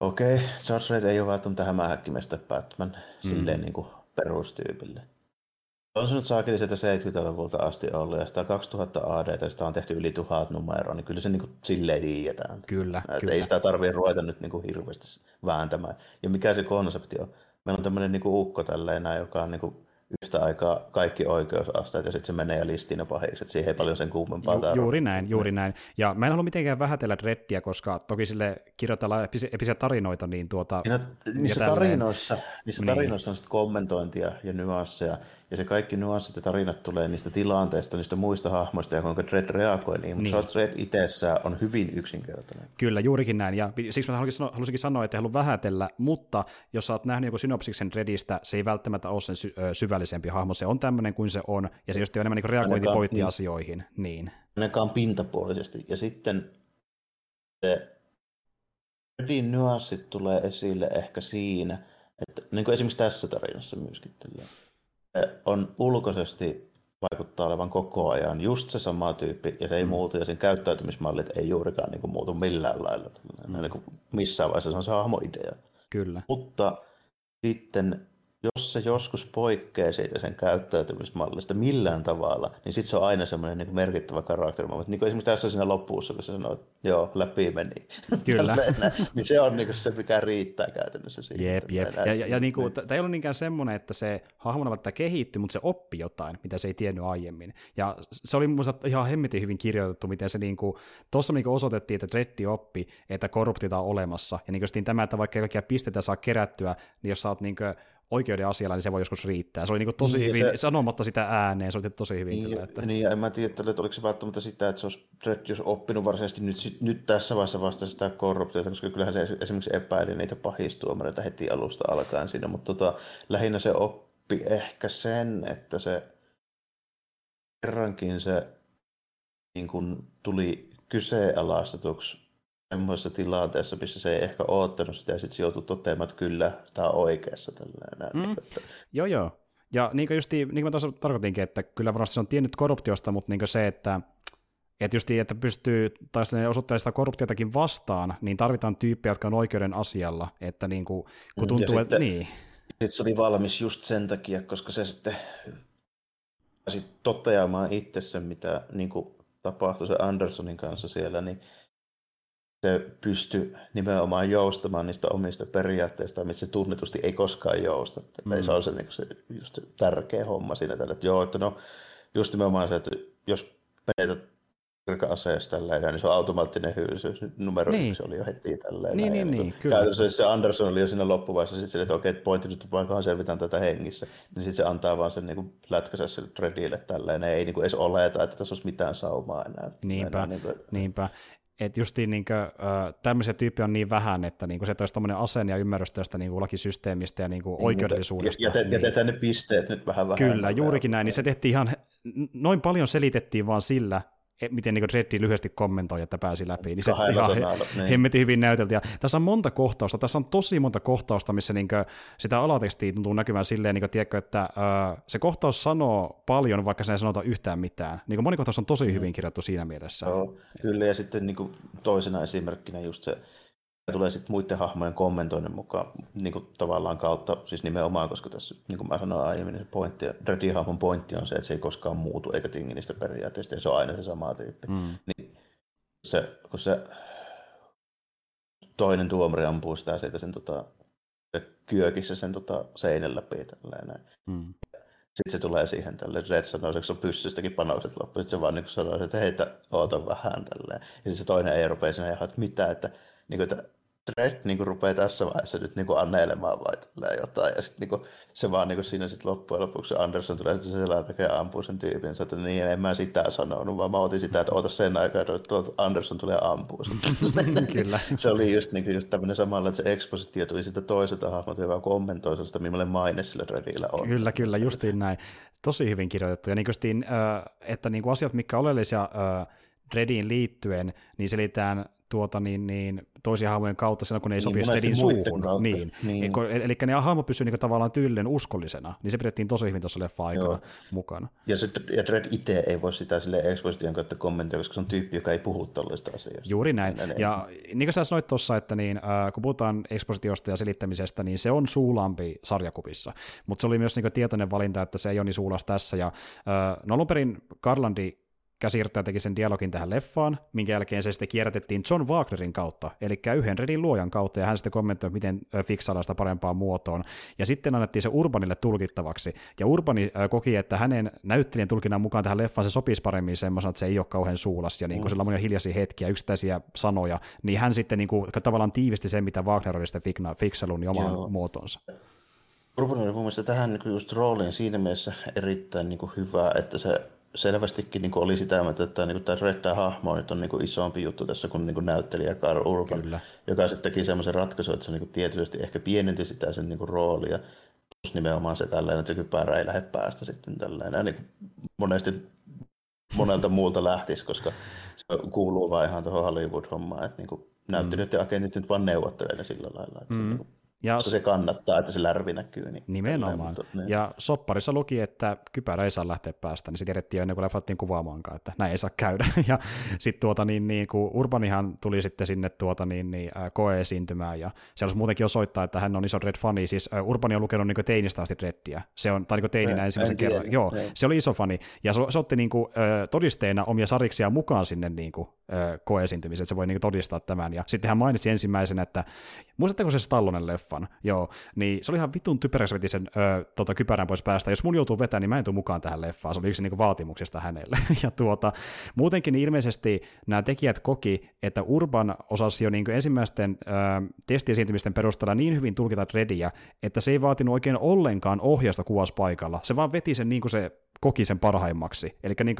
Okei, okay, George Red ei ole välttämättä hämähäkkimestä Batman mm. silleen niin kuin perustyypille. On se nyt saakeli sieltä 70-luvulta asti ollut, ja sitä 2000 AD, sitä on tehty yli tuhat numeroa, niin kyllä se niin kuin silleen tiedetään. Kyllä, Et kyllä. Ei sitä tarvitse ruveta nyt niin kuin hirveästi vääntämään. Ja mikä se konsepti on? Meillä on tämmöinen niin kuin ukko tälleen, joka on niin kuin yhtä aikaa kaikki oikeusasteet ja sitten se menee ja listiin ne pahiksi, että siihen ei paljon sen kuumempaa Ju, Juuri näin, juuri näin. Ja mä en halua mitenkään vähätellä Reddiä, koska toki sille kirjoitellaan episiä tarinoita, niin tuota... Siinä, niissä, tarinoissa, niissä niin. tarinoissa on sitten kommentointia ja nyansseja, ja se kaikki nyanssit ja tarinat tulee niistä tilanteista, niistä muista hahmoista ja kuinka Dredd reagoi niin, mutta niin. Dredd itsessään on hyvin yksinkertainen. Kyllä, juurikin näin, ja siksi mä halusinkin sanoa, halusinkin sanoa, että ei halua vähätellä, mutta jos sä oot nähnyt joku synopsiksen Dreadistä, se ei välttämättä ole sen sy- syvällisempi hahmo, se on tämmöinen kuin se on, ja se just on enemmän niin reagointipointti niin, asioihin. Niin. Ainakaan pintapuolisesti, ja sitten se Dreadin nyanssit tulee esille ehkä siinä, että niin kuin esimerkiksi tässä tarinassa myöskin tällä on ulkoisesti vaikuttaa olevan koko ajan just se sama tyyppi, ja se ei mm. muutu, ja sen käyttäytymismallit ei juurikaan niin kuin, muutu millään lailla. Mm. Niin kuin missään vaiheessa se on se hahmoidea. Kyllä. Mutta sitten jos se joskus poikkeaa siitä sen käyttäytymismallista millään tavalla, niin sitten se on aina semmoinen niin merkittävä karakteri. Mutta niin kuin esimerkiksi tässä siinä lopussa, kun se sanoo, että joo, läpi meni. Kyllä. niin se on niin kuin se, mikä riittää käytännössä siitä. Jep, jep. Ja, ja, ja niin kuin, tämä ei ollut niinkään semmoinen, että se hahmona välttämättä kehittyy, mutta se oppi jotain, mitä se ei tiennyt aiemmin. Ja se oli minusta ihan hemmetin hyvin kirjoitettu, miten se niin kuin, tuossa niin kuin osoitettiin, että Dreddi oppi, että korruptiota on olemassa. Ja niin kuin tämä, että vaikka kaikkia pisteitä saa kerättyä, niin jos sä oot niin kuin, oikeuden asialla, niin se voi joskus riittää. Se oli niin tosi niin, hyvin, se, sanomatta sitä ääneen, se oli tosi hyvin niin, kyllä. Että... Niin, ja en mä tiedä, että oliko se välttämättä sitä, että se olisi Dredd, jos oppinut varsinaisesti nyt, nyt tässä vaiheessa vasta sitä korruptiota, koska kyllähän se esimerkiksi epäili niitä pahistuomareita heti alusta alkaen siinä, mutta tota, lähinnä se oppi ehkä sen, että se kerrankin se niin kun tuli kyseenalaistetuksi semmoisessa tilanteessa, missä se ei ehkä oottanut sitä, ja sitten se joutui toteamaan, että kyllä, tämä on oikeassa. Tällainen, mm. että... Joo, joo. Ja niin kuin, justi, niin kuin mä tuossa tarkoitinkin, että kyllä varmasti se on tiennyt korruptiosta, mutta niin se, että että just että pystyy taistelemaan osoittamaan sitä korruptiotakin vastaan, niin tarvitaan tyyppejä, jotka on oikeuden asialla, että niin kuin, kun tuntuu, että niin. Sitten se oli valmis just sen takia, koska se sitten pääsi toteamaan itse sen, mitä niin kuin tapahtui se Andersonin kanssa siellä, niin se pysty nimenomaan joustamaan niistä omista periaatteista, missä se tunnetusti ei koskaan jousta. Mm. Se on se, niin se, just se tärkeä homma siinä tällä, että joo, että no just nimenomaan se, että jos menetät tälleen, niin se on automaattinen hylsyys. Numero niin. yksi oli jo heti tälleen. Niin, niin, niin, kyllä. Käytännössä se Anderson oli jo siinä loppuvaiheessa, sitten sille, että okei, okay, pointti nyt vaan selvitään tätä hengissä. Niin sitten se antaa vaan sen niin lätkäsä sille Dreadille tälleen, ei niin kuin edes oleta, että tässä olisi mitään saumaa enää. Niinpä, niin kuin... niinpä. Että justiin niin kuin, äh, tämmöisiä tyyppejä on niin vähän, että niin kuin se, olisi tämmöinen asenne ja ymmärrys tästä niin kuin lakisysteemistä ja niin kuin niin, oikeudellisuudesta. Jätet, niin, jätetään ne pisteet nyt vähän vähän. Kyllä, juurikin näin. Niin se tehtiin ihan, noin paljon selitettiin vaan sillä, miten niin Reddi lyhyesti kommentoi, että pääsi läpi, niin se ihan niin. hemmetin hyvin näyteltiin. Ja tässä on monta kohtausta, tässä on tosi monta kohtausta, missä niin sitä alatekstiä tuntuu näkyvän silleen, niin kuin, tiedätkö, että uh, se kohtaus sanoo paljon, vaikka se ei sanota yhtään mitään. Niin moni kohtaus on tosi mm. hyvin kirjattu siinä mielessä. Joo, kyllä, ja sitten niin kuin toisena esimerkkinä just se tulee sitten muiden hahmojen kommentoinnin mukaan niin kuin tavallaan kautta, siis nimenomaan, koska tässä, niin kuin mä sanoin aiemmin, niin se pointti, Reddy-hahmon pointti on se, että se ei koskaan muutu eikä tingi niistä periaatteista, ja se on aina se sama tyyppi. Mm. Niin se, kun se toinen tuomari ampuu sitä siitä sen tota, kyökissä sen tota, seinän läpi tälleen Mm. Sitten se tulee siihen tälle Red sanoo, että on pyssystäkin panokset loppu. Sitten se vaan niin sanoo, että heitä, oota vähän tälleen. Ja sitten se toinen ei rupea sinne, että mitä, että niin kuin, että Dredd niin kuin, rupeaa tässä vaiheessa nyt niin kuin, anneilemaan vai jotain, ja sitten niin se vaan niin kuin, siinä sitten loppujen lopuksi Anderson tulee sitten takia ja ampuu sen tyypin, että niin en mä sitä sanonut, vaan mä otin sitä, että oota sen aikaa, että Anderson tulee ampuu Kyllä. se oli just, niin kuin, just tämmöinen samalla, että se ekspositio tuli sitä toiselta hahmolta, joka kommentoi sellaista, millainen maine sillä Dreadillä on. Kyllä, kyllä, justiin näin. Tosi hyvin kirjoitettu, ja niin kuin, että niin kuin asiat, mikä oleellisia Dreadiin liittyen, niin selitään tuota, niin, niin, toisia hahmojen kautta silloin, kun ne ei niin, sopi Dreadin suuhun. Niin. niin. Eli ne hahmo pysyy niin tavallaan tyylinen uskollisena, niin se pidettiin tosi hyvin tuossa leffa aikana mukana. Ja, se, ja Dredd itse ei voi sitä sille eksposition kautta kommentoida, koska se on tyyppi, joka ei puhu tällaista asioista. Juuri näin. Ja, ja niin kuin sä sanoit tuossa, että niin, äh, kun puhutaan ekspositiosta ja selittämisestä, niin se on suulampi sarjakupissa, mutta se oli myös niin tietoinen valinta, että se ei ole niin suulas tässä. Ja, äh, no alun perin Karlandi käsikirjoittaja teki sen dialogin tähän leffaan, minkä jälkeen se sitten kierrätettiin John Wagnerin kautta, eli yhden Redin luojan kautta, ja hän sitten kommentoi, miten fiksailla sitä parempaan muotoon. Ja sitten annettiin se Urbanille tulkittavaksi, ja Urbani koki, että hänen näyttelijän tulkinnan mukaan tähän leffaan se sopisi paremmin semmoisena, että se ei ole kauhean suulas, ja niin kuin mm. sillä on monia hiljaisia hetkiä, yksittäisiä sanoja, niin hän sitten niin kuin, tavallaan tiivisti sen, mitä Wagner oli sitten fiksailun niin omaan Joo. muotonsa. Urban oli mun mielestä tähän niin just rooliin siinä mielessä erittäin niin kuin hyvä, että se selvästikin niin oli sitä että niin tämä Red hahmo nyt on niin isompi juttu tässä kuin, niin kuin näyttelijä Carl Urban, Kyllä. joka sitten teki semmoisen ratkaisun, että se niin tietysti ehkä pienenti sitä sen niin roolia, plus nimenomaan se tällainen, että kypärä ei lähde päästä sitten tällainen, ja niin monesti monelta muulta lähtisi, koska se kuuluu vaan ihan tuohon Hollywood-hommaan, että niin näyttelijöiden mm. agentit nyt vaan neuvottelee sillä lailla, että mm. niin ja se kannattaa, että se lärvi näkyy. Niin nimenomaan. Mutta, niin. Ja sopparissa luki, että kypärä ei saa lähteä päästä, niin se tiedettiin jo ennen kuin leffattiin kuvaamaankaan, että näin ei saa käydä. Ja sitten tuota, niin, niin, kun Urbanihan tuli sitten sinne tuota, niin, niin, koe-esiintymään, ja se olisi muutenkin osoittaa, että hän on iso Red-fani. Siis äh, Urbani on lukenut niin teinistä asti Reddiä. Se on, tai niin teininä ensimmäisen kerran. Tiedä, Joo, ne. se oli iso fani. Ja se, se otti niin kuin, todisteena omia sariksia mukaan sinne niin kuin, koe-esiintymiseen, että se voi niin kuin, todistaa tämän. Ja sitten hän mainitsi ensimmäisenä, että muistatteko se Stallonen leffan? Joo, niin se oli ihan vitun typerä, veti sen ö, tota, kypärän pois päästä. Jos mun joutuu vetämään, niin mä en tule mukaan tähän leffaan. Se oli yksi niin vaatimuksista hänelle. ja tuota, muutenkin niin ilmeisesti nämä tekijät koki, että Urban osasi jo niin ensimmäisten ö, testiesiintymisten perusteella niin hyvin tulkita Rediä, että se ei vaatinut oikein ollenkaan ohjasta kuvauspaikalla. Se vaan veti sen niin kuin se koki sen parhaimmaksi. Eli niin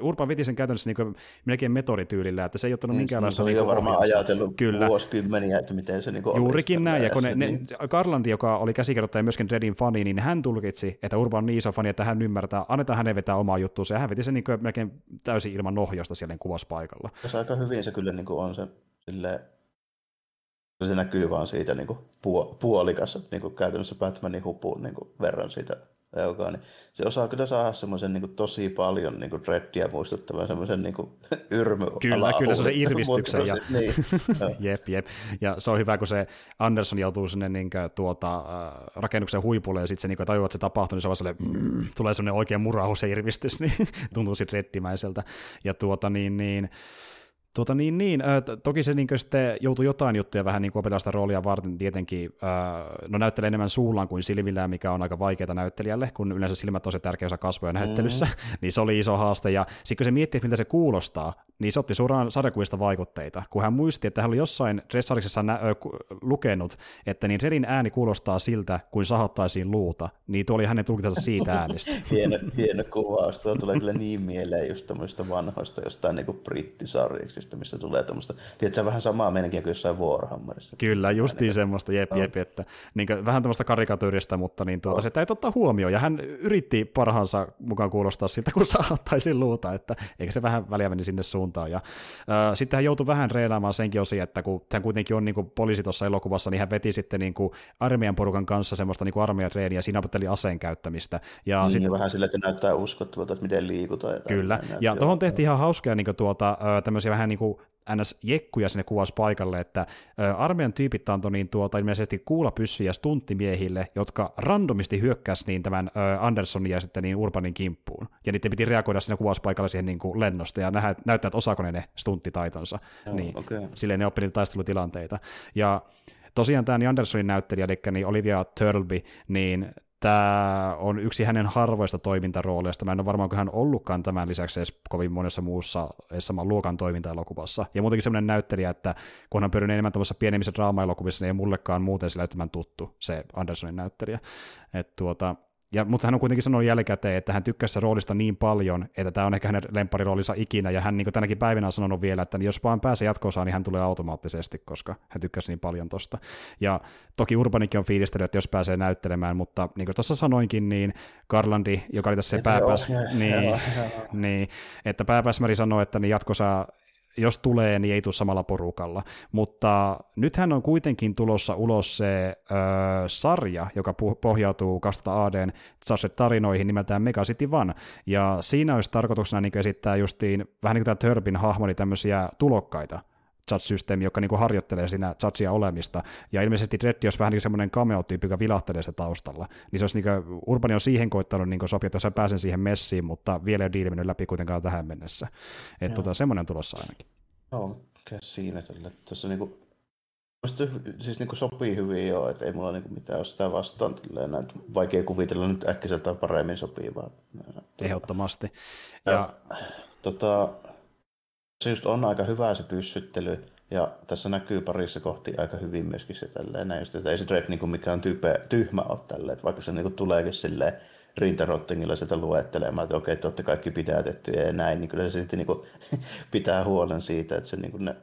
Urban veti sen käytännössä niin melkein metodityylillä, että se ei ottanut niin, minkäänlaista... Se on niin varmaan ohjausta. ajatellut Kyllä. vuosikymmeniä, että miten se niin Juurikin näin, ja kun ne, niin. ne, Karlandi, joka oli käsikirjoittaja myöskin Redin fani, niin hän tulkitsi, että Urban on niin iso fani, että hän ymmärtää, annetaan hänen vetää omaa juttuunsa, ja hän veti sen niin melkein täysin ilman ohjausta siellä niin kuvauspaikalla. Se aika hyvin se kyllä niin kuin on se, sille, se näkyy vaan siitä niin kuin puolikas, niin kuin käytännössä Batmanin hupuun niin kuin verran siitä joka, niin se osaa kyllä saada semmoisen niin tosi paljon niin kuin Reddiä muistuttavan semmoisen niin yrmy Kyllä, kyllä se on se irvistyksen. ja, niin, jep, jep. Ja se on hyvä, kun se Anderson joutuu sinne niin kuin, tuota, äh, rakennuksen huipulle ja sitten se niin kuin, tajuaa, että se tapahtuu, niin se on sellainen, mm, tulee semmoinen oikein murahus ja irvistys, niin tuntuu sitten reddimäiseltä. Ja tuota niin, niin Tuota niin, niin. toki se niin sitten joutui jotain juttuja vähän niin opetella sitä roolia varten tietenkin, no näyttelee enemmän suullaan kuin silmillään, mikä on aika vaikeaa näyttelijälle, kun yleensä silmät on se tärkeä osa kasvoja näyttelyssä, mm. niin se oli iso haaste, ja sitten kun se miettii, että miltä se kuulostaa, niin se otti suoraan sarjakuvista vaikutteita, kun hän muisti, että hän oli jossain Dressariksessa nä- ö, lukenut, että niin Redin ääni kuulostaa siltä, kuin sahattaisiin luuta, niin tuo oli hänen tulkintansa siitä äänestä. hieno, hieno kuvaus, tuo tulee kyllä niin mieleen just tämmöistä vanhoista jostain niin brittisarjiksista, missä tulee tämmöistä, tiedätkö, vähän samaa meidänkin kuin jossain Warhammerissa. Kyllä, justiin semmoista, jep, jep, että niin kuin, vähän tämmöistä karikatyyristä, mutta niin tuota, oh. se täytyy ottaa huomioon, ja hän yritti parhaansa mukaan kuulostaa siltä, kun sahattaisiin luuta, että eikä se vähän väliä meni sinne suuntaan, ja äh, sitten hän joutui vähän reenaamaan senkin osia, että kun hän kuitenkin on niin kuin poliisi tuossa elokuvassa, niin hän veti sitten niin kuin armeijan porukan kanssa semmoista niin armeijan treeniä, siinä opetteli aseen käyttämistä. Ja, niin, sit... ja vähän sille, että näyttää uskottavalta, että miten liikutaan. Kyllä, ja tuohon tehtiin ihan hauskaa niin tuota, tämmöisiä vähän niin kuin NS-jekkuja sinne paikalle, että armeijan tyypit antoi niin tuota, ilmeisesti kuulapyssyjä stunttimiehille, jotka randomisti hyökkäsi niin tämän Andersonin ja sitten niin Urbanin kimppuun. Ja niiden piti reagoida sinne kuvauspaikalle siihen niin kuin lennosta ja nähdä, näyttää, että osaako ne ne stunttitaitonsa. Joo, niin, okay. Silleen ne oppi niitä taistelutilanteita. Ja tosiaan tämä niin Andersonin näyttelijä, eli niin Olivia Turtleby, niin tämä on yksi hänen harvoista toimintarooleista. Mä en ole varmaan, hän ollutkaan tämän lisäksi edes kovin monessa muussa edes saman luokan toiminta-elokuvassa. Ja muutenkin semmoinen näyttelijä, että kun hän pyörii enemmän tuossa pienemmissä draama-elokuvissa, niin ei mullekaan muuten sillä tuttu se Andersonin näyttelijä. Et tuota, ja, mutta hän on kuitenkin sanonut jälkikäteen, että hän tykkäsi roolista niin paljon, että tämä on ehkä hänen lemppariroolinsa ikinä, ja hän niin tänäkin päivinä on sanonut vielä, että jos vaan pääsee jatkoosaan, niin hän tulee automaattisesti, koska hän tykkäsi niin paljon tosta. Ja toki Urbanikin on fiilistellyt, että jos pääsee näyttelemään, mutta niin kuin tuossa sanoinkin, niin Garlandi, joka oli tässä se pääpäs, niin, niin, että pääpäsmäri sanoi, että niin jatkossa jos tulee, niin ei tule samalla porukalla. Mutta nythän on kuitenkin tulossa ulos se ö, sarja, joka pohjautuu 2000 ADn tarinoihin nimeltään Mega City One, ja siinä olisi tarkoituksena niin esittää justiin, vähän niin kuin tämä Turbin hahmo, niin tämmöisiä tulokkaita, chat-systeemi, joka niin kuin harjoittelee siinä chatsia olemista. Ja ilmeisesti Reddi olisi vähän niin semmoinen cameo-tyyppi, joka vilahtelee sitä taustalla. Niin se olisi niin kuin, Urbani on siihen koittanut niin sopia, että jos pääsen siihen messiin, mutta vielä ei ole diili läpi kuitenkaan tähän mennessä. Että tota, semmoinen tulossa ainakin. Joo, mikä siinä tällä. Tuossa niin kuin, siis niin kuin sopii hyvin jo, että ei mulla niin kuin mitään ole sitä vastaan. Tälleen, vaikea kuvitella nyt äkkiseltä paremmin sopivaa. Ehdottomasti. Ja, ja tota, se just on aika hyvä se pyssyttely, ja tässä näkyy parissa kohti aika hyvin myöskin se tälleen, näin just, että ei se Drake niin mikään on tyype, tyhmä ole tälleen, että vaikka se niin kuin tuleekin silleen rintarottingilla sieltä luettelemaan, että okei, te olette kaikki pidätettyjä ja näin, niin kyllä se sitten niin kuin, pitää huolen siitä, että se niin kuin ne,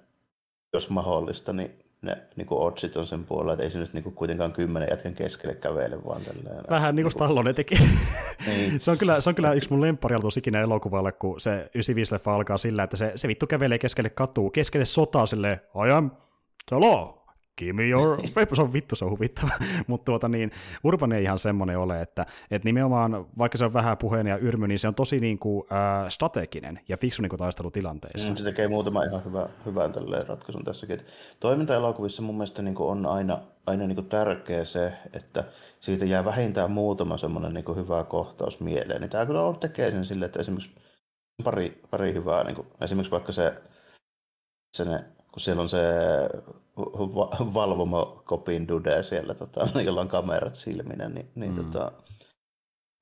jos mahdollista, niin ne niin kuin otsit on sen puolella, että ei se nyt niin kuin kuitenkaan kymmenen jätken keskelle kävele vaan tälleen. Vähän niin kuin Stallone teki. niin. se, on kyllä, se on kyllä yksi mun lempparialtus ikinä elokuvalle, kun se 95-leffa alkaa sillä, että se, se vittu kävelee keskelle katua, keskelle sotaa silleen, I am Talo, give me your se on vittu, se on huvittava. Mutta tuota niin, Urban ei ihan semmoinen ole, että, että nimenomaan, vaikka se on vähän puheen ja yrmy, niin se on tosi niin kuin, äh, strateginen ja fiksu niin kuin. Mm, se tekee muutama ihan hyvä, hyvän ratkaisun tässäkin. Toiminta-elokuvissa mun mielestä niin kuin on aina, aina niin kuin tärkeä se, että siitä jää vähintään muutama semmoinen niin kuin hyvä kohtaus mieleen. Niin tämä kyllä on tekee sen silleen, että esimerkiksi pari, pari hyvää, niin kuin, esimerkiksi vaikka se, se ne, kun siellä on se valvomo kopin dude siellä, tota, jolla on kamerat silminä, niin, niin mm. tota,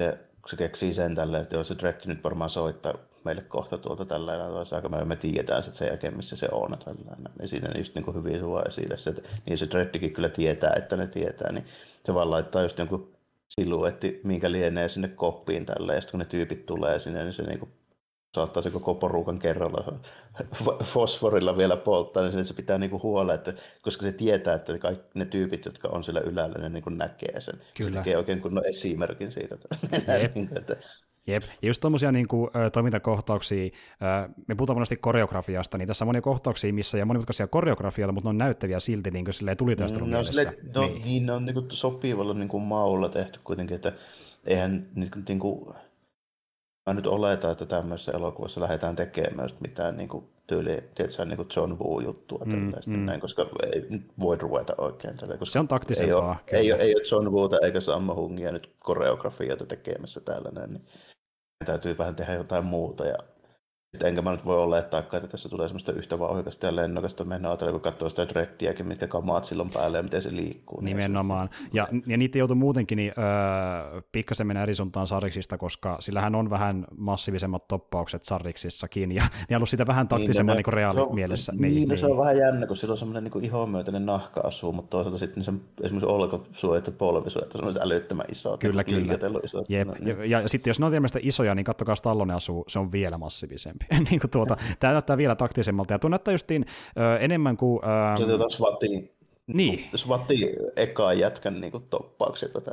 se, kun se keksii sen tälleen, että jos se Dredge nyt varmaan soittaa meille kohta tuolta tällä aika me, me tiedetään sitten sen jälkeen, missä se on. Tällainen. Niin siinä just niin kuin hyvin sua esille se, että niin se Dreddikin kyllä tietää, että ne tietää, niin se vaan laittaa just jonkun siluetti, minkä lienee sinne koppiin tälleen, ja sitten kun ne tyypit tulee sinne, niin se niin kuin saattaa se koko porukan kerralla fosforilla vielä polttaa, niin se pitää niinku huolella, että, koska se tietää, että kaikki ne tyypit, jotka on siellä ylällä, ne niinku näkee sen. Kyllä. Se tekee oikein kunnon esimerkin siitä. Jep. Niinku, että, Jep, ja just tuommoisia niin kuin, toimintakohtauksia, me puhutaan monesti koreografiasta, niin tässä on monia kohtauksia, missä ja monimutkaisia koreografioita, mutta ne on näyttäviä silti niin kuin silleen tulitaistelun no, sille, no, niin. niin. ne on niin kuin, sopivalla niin kuin maulla tehty kuitenkin, että eihän niin kuin, niin kuin Mä nyt oletan, että tämmöisessä elokuvassa lähdetään tekemään mitään niin kuin, tyyli, tiedätkö, niin kuin John Woo-juttua mm, mm. näin, koska ei voi ruveta oikein tälle, koska Se on taktisempaa. Ei ole, ei, ole, ei ole John Woota eikä Sammo Hungia nyt koreografioita tekemässä täällä näin, niin täytyy vähän tehdä jotain muuta ja enkä mä nyt voi olettaa, että tässä tulee semmoista yhtä vauhikasta ja lennokasta mennä ajatella, kun katsoo sitä dreddiäkin, mitkä kamaat silloin päälle ja miten se liikkuu. Niin Nimenomaan. Ja, ja niitä joutuu muutenkin niin, öö, pikkasen mennä eri suuntaan sarjiksista, koska sillähän on vähän massiivisemmat toppaukset sarjiksissakin, ja ne on sitä vähän taktisemman niin, niin reaalimielessä. Niin, niin, niin, se on vähän jännä, kun sillä on semmoinen niin ihomyötäinen nahka-asu, mutta toisaalta sitten se esimerkiksi olkosuojat ja polvisuojat on semmoiset älyttömän isot. Kyllä, kyllä. Isot. Jep. No, niin. ja, ja, sitten jos ne on isoja, niin kattokaa Stallone asuu, se on vielä massiivisempi. niin kuin tuota, tämä näyttää vielä taktisemmalta, ja tuo näyttää justiin ö, enemmän kuin... Ö, se tuota SWATin niin. SWATin ekaa jätkän niin kuin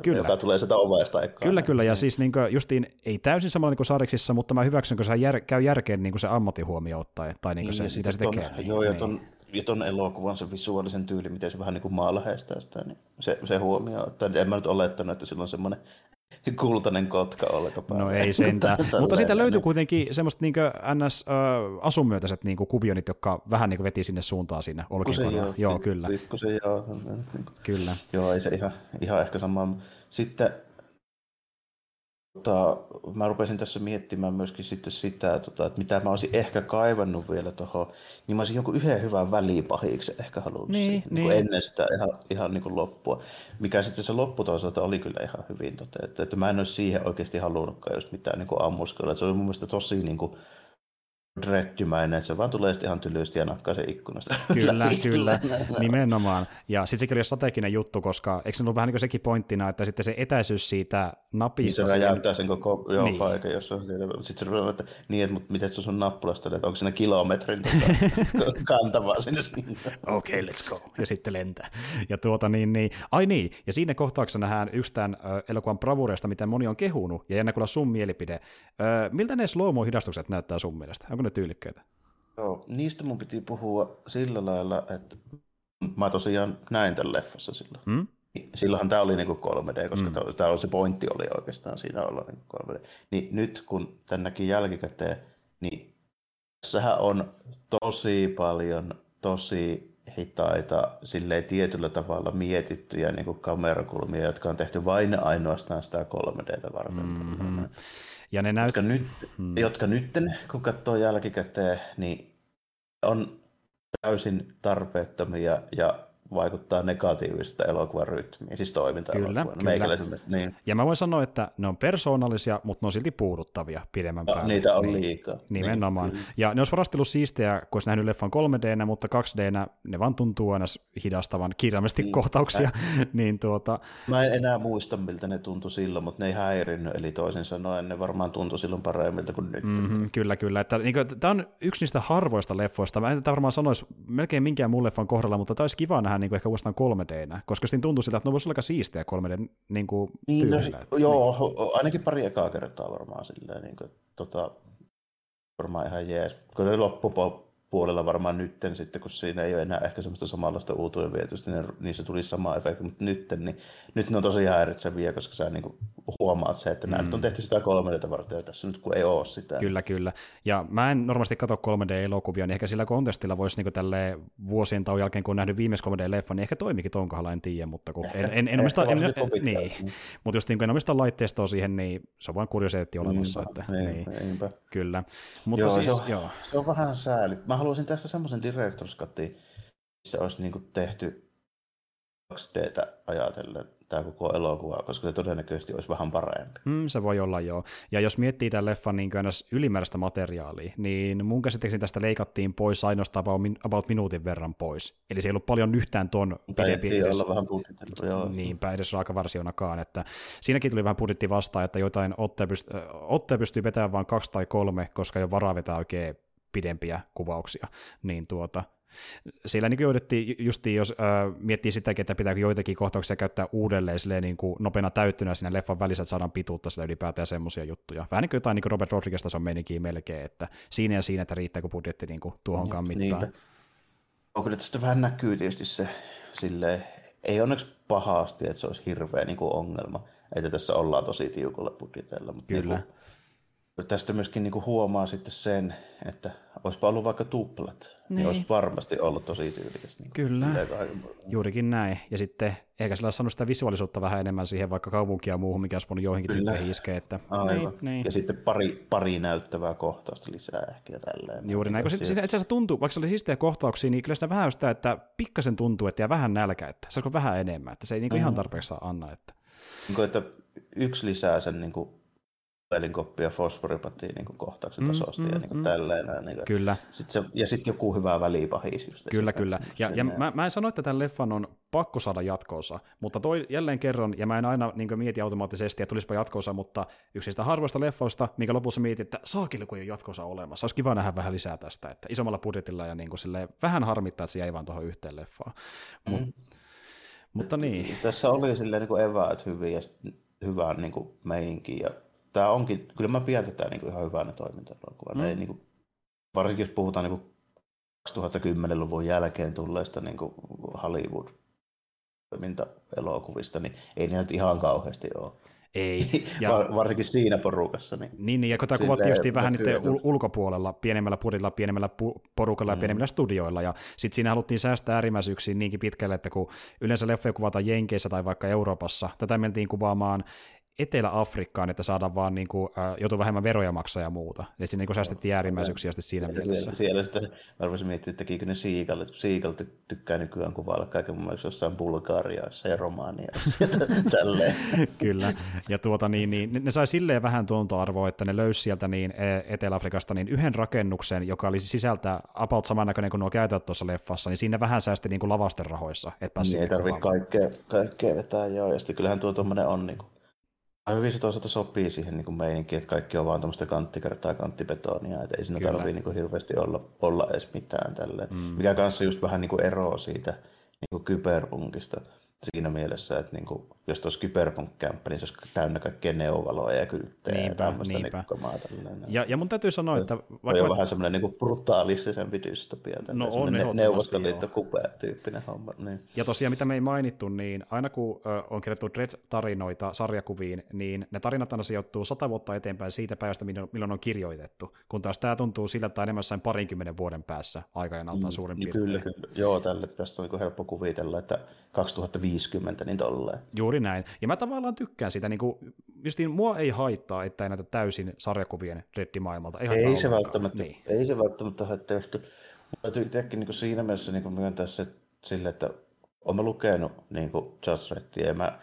kyllä. joka tulee sitä ovesta ekaa. Kyllä, kyllä, ja siis niin kuin, justiin ei täysin samalla niin kuin Sariksissa, mutta mä hyväksyn, kun se jär, käy järkeen niin kuin se ammattihuomio ottaen, tai niin kuin niin, se, mitä se tekee. Ton, joo, ja niin. Ja ton elokuvan se visuaalisen tyyli, miten se vähän niin kuin maalaheistaa sitä, niin se, se huomio, että en mä nyt olettanut, että sillä on semmoinen kultainen kotka olkapäällä. No ei sentään, mutta siitä löytyi niin. kuitenkin semmoista niin NS-asunmyötäiset niin kuvionit, jotka vähän niin veti sinne suuntaan sinne olkikohdalla. Joo, joo, kyllä. Pikkusen joo. Niin kyllä. Joo, ei se ihan, ihan ehkä sama. Sitten Tota, mä rupesin tässä miettimään myöskin sitten sitä, tota, että mitä mä olisin ehkä kaivannut vielä tuohon, niin mä olisin jonkun yhden hyvän välipahiksi ehkä halunnut niin, siihen, niin. Niin ennen sitä ihan, ihan niin kuin loppua. Mikä sitten se loppu toisaalta oli kyllä ihan hyvin toteutettu, että mä en olisi siihen oikeasti halunnutkaan just mitään niin ammuskella. Se oli mun mielestä tosi niin kuin, dreddymäinen, se vaan tulee sitten ihan tylysti ja nakkaa se ikkunasta. Kyllä, kyllä, nimenomaan. Ja sitten sekin oli strateginen juttu, koska eikö se ollut vähän niin kuin sekin pointtina, että sitten se etäisyys siitä napista... Niin se räjäyttää sen koko joo, niin. paikan, jos on siellä. Sitten se rupeaa, että niin, että mutta miten se on nappulasta, että onko siinä kilometrin tuota, kantavaa sinne Okei, okay, let's go. Ja sitten lentää. Ja tuota niin, niin, ai niin, ja siinä kohtauksessa nähdään yksi tämän elokuvan bravureista, mitä moni on kehunut, ja jännä kuulla sun mielipide. Miltä ne slow hidastukset näyttää sun mielestä? Onko ne tyylikkäitä? Joo, niistä mun piti puhua sillä lailla, että mä tosiaan näin tämän leffassa silloin. Hmm? Silloinhan tämä oli niinku 3D, koska mm. tämä oli se pointti oli oikeastaan siinä olla niinku 3D. Niin nyt kun tän näki jälkikäteen, niin tässähän on tosi paljon tosi hitaita, silleen tietyllä tavalla mietittyjä niin kuin kamerakulmia, jotka on tehty vain ainoastaan sitä 3Dtä varten. Mm-hmm. Ja ne näyt... jotka, nyt, hmm. jotka nytten, kun katsoo jälkikäteen, niin on täysin tarpeettomia ja vaikuttaa negatiivista elokuvan rytmiä, siis toiminta kyllä, kyllä. Niin. Ja mä voin sanoa, että ne on persoonallisia, mutta ne on silti puuduttavia pidemmän no, päälle. Niitä on niin, liikaa. Nimenomaan. Niin, ja ne olisi varasti ollut siistejä, kun olisi nähnyt leffan 3D, mutta 2D ne vaan tuntuu aina hidastavan kirjaimellisesti niin. kohtauksia. niin tuota... Mä en enää muista, miltä ne tuntui silloin, mutta ne ei häirinnyt, eli toisin sanoen ne varmaan tuntui silloin paremmilta kuin nyt. Mm-hmm, kyllä, kyllä. Että, niin kuin, tämä on yksi niistä harvoista leffoista. Mä en tätä varmaan sanoisi melkein minkään muun leffan kohdalla, mutta tämä olisi kiva nähdä niin kuin ehkä uudestaan 3 d koska sitten tuntuu siltä, että ne voisi olla aika siistiä 3D niin kuin niin, no, joo, niin. ainakin pari ekaa kertaa varmaan silleen, niin kuin, tota, varmaan ihan jees. Kun ne loppu puolella varmaan nytten sitten, kun siinä ei ole enää ehkä semmoista samanlaista uutuuden vietystä, niin niissä tuli sama efekti, mutta nytten, niin nyt ne on tosi häiritseviä, koska sä niin huomaat se, että mm. nämä on tehty sitä 3D varten ja tässä nyt kun ei ole sitä. Kyllä, kyllä. Ja mä en normaalisti katso 3D-elokuvia, niin ehkä sillä kontestilla voisi niin tälle vuosien tauon jälkeen, kun on nähnyt viimeis 3D-leffan, niin ehkä toimikin tuon kohdalla, en tiedä, mutta kun en, en, en omista, en, en, niin. mutta jos niin en omista laitteistoa siihen, niin se on vain kuriositeetti olemassa. Niinpä, että, niin, niinpä. Kyllä. Mutta joo, siis, se, on, joo. se on vähän sääli. Mä haluaisin tästä semmoisen director's cutin, missä olisi niin tehty 2Dtä ajatellen tämä koko elokuva, koska se todennäköisesti olisi vähän parempi. Mm, se voi olla joo. Ja jos miettii tämän leffan niin ylimääräistä materiaalia, niin mun käsittääkseni tästä leikattiin pois ainoastaan about minuutin verran pois. Eli se ei ollut paljon yhtään tuon pidempi edes. olla vähän joo. Niinpä edes raakavarsionakaan. Että siinäkin tuli vähän budjetti vastaan, että jotain otteja, pyst- otteja pystyy vetämään vain kaksi tai kolme, koska ei ole varaa vetää oikein pidempiä kuvauksia, niin tuota, siellä niin jouduttiin justiin, jos äh, miettii sitäkin, että pitääkö joitakin kohtauksia käyttää uudelleen silleen, niin kuin nopeana täyttynä siinä leffan välissä, että saadaan pituutta sillä ylipäätään semmoisia juttuja. Vähän niin kuin jotain niin kuin Robert Rodriguez tason meininkiä melkein, että siinä ja siinä, että riittääkö budjetti niin kuin tuohonkaan niin, mittaan. Niinpä. On kyllä tästä vähän näkyy tietysti se silleen, ei onneksi pahasti, että se olisi hirveä niin kuin ongelma, että tässä ollaan tosi tiukalla budjetilla. Mutta kyllä. Niin kuin, tästä myöskin niin kuin huomaa sitten sen, että olisipa ollut vaikka tuplat, niin, niin olisi varmasti ollut tosi tyylikäs. Niin Kyllä, juurikin näin. Ja sitten ehkä sillä olisi saanut sitä visuaalisuutta vähän enemmän siihen vaikka kaupunkia ja muuhun, mikä olisi voinut joihinkin tyyppeihin iskeä. Että... Aivan. Niin, niin. Ja sitten pari, pari näyttävää kohtausta lisää ehkä ja tälleen. Juuri näin, kun itse asiassa tuntuu, vaikka se oli siistejä kohtauksia, niin kyllä sitä vähän sitä, että pikkasen tuntuu, että jää vähän nälkä, että saisiko vähän enemmän, että se ei niin kuin mm. ihan tarpeeksi saa anna. Että... Niin kuin, että yksi lisää sen niin kuin puhelinkoppi ja fosforipatiin niin kohtauksen tasosta mm, mm, ja niin mm. tälleen. Niin kuin, kyllä. Sit se, ja sitten joku hyvä välipahis. Just kyllä, kyllä. Ja, ja mä, mä en sano, että tämän leffan on pakko saada jatkoosa, mutta toi jälleen kerran, ja mä en aina niin mieti automaattisesti, että tulisipa jatkoosa, mutta yksi sitä harvoista leffoista, minkä lopussa mietin, että saakille kun ei ole jatkoosa olemassa. Olisi kiva nähdä vähän lisää tästä, että isommalla budjetilla ja niin kuin silleen, vähän harmittaa, että se jäi vaan tuohon yhteen leffaan. Mut, mm. Mutta niin. Tässä oli silleen niin kuin eväät hyviä, hyvää niin kuin meininki ja tämä onkin, kyllä mä pidän tätä niin kuin ihan hyvänä toiminta-elokuvana. Mm. Ei, niin kuin, varsinkin jos puhutaan niin kuin 2010-luvun jälkeen tulleista niin kuin Hollywood toiminta-elokuvista, niin ei ne nyt ihan kauheasti ole. Ei. Ja, Varsinkin siinä porukassa. Niin, niin, niin ja kun tämä kuvattiin just vähän niiden ul- ulkopuolella, pienemmällä purilla, pienemmällä pu- porukalla mm. ja pienemmillä studioilla, ja sitten siinä haluttiin säästää äärimmäisyyksiin niinkin pitkälle, että kun yleensä leffoja kuvataan Jenkeissä tai vaikka Euroopassa, tätä mentiin kuvaamaan Etelä-Afrikkaan, että saadaan vaan niin kuin, äh, joutuu vähemmän veroja maksaa ja muuta. Eli siinä niin säästettiin äärimmäisyyksiä sitten siinä siellä, mielessä. Siellä sitten, mä rupesin miettimään, että tekikö ne siikalle. Siikal ty- tykkää nykyään kuvailla kaiken muun muassa jossain Bulgariassa ja Romaniassa tälleen. Kyllä, ja tuota, niin, niin, ne sai silleen vähän tuontoarvoa, että ne löysi sieltä niin e, Etelä-Afrikasta niin yhden rakennuksen, joka oli sisältä about samannäköinen kuin nuo käytät tuossa leffassa, niin siinä vähän säästi niin kuin lavasten rahoissa. Niin ei tarvitse kaikkea, kaikkea vetää, joo, ja sitten kyllähän tuo tuommoinen on niin kuin hyvin se toisaalta sopii siihen niin meininkiin, että kaikki on vaan tuommoista kanttikertaa kanttibetonia, että ei siinä tarvitse niin hirveästi olla, olla edes mitään tälleen. Mm. Mikä kanssa just vähän niin kuin eroa siitä niin kuin kyberpunkista siinä mielessä, että niin kuin, jos tuossa Cyberpunk-kämppä, niin se olisi täynnä kaikkea neovaloja ja kylttejä niinpä, ja tämmöistä nikkomaa. Ja, ja mun täytyy sanoa, että... Vaikka... On vähän semmoinen niin kuin brutaalistisempi dystopia. No on ne, neuvostoliitto tyyppinen homma. Niin. Ja tosiaan, mitä me ei mainittu, niin aina kun ö, on kirjoittu Dread-tarinoita sarjakuviin, niin ne tarinat aina sijoittuu sata vuotta eteenpäin siitä päivästä, milloin on kirjoitettu. Kun taas tämä tuntuu siltä, että enemmän jossain parinkymmenen vuoden päässä aikajanaltaan mm, suurin niin piirtein. Kyllä, kyllä. Joo, tälle tästä on niin helppo kuvitella, että 2050, niin tolleen. Juuri näin. Ja mä tavallaan tykkään sitä, niin kuin, justiin mua ei haittaa, että ei näitä täysin sarjakuvien reddimaailmalta. Ei, ei se välttämättä, niin. ei se välttämättä haittaa, koska täytyy itsekin niin siinä mielessä niin myöntää se sille, että olen lukenut niin Judge Reddia, ja mä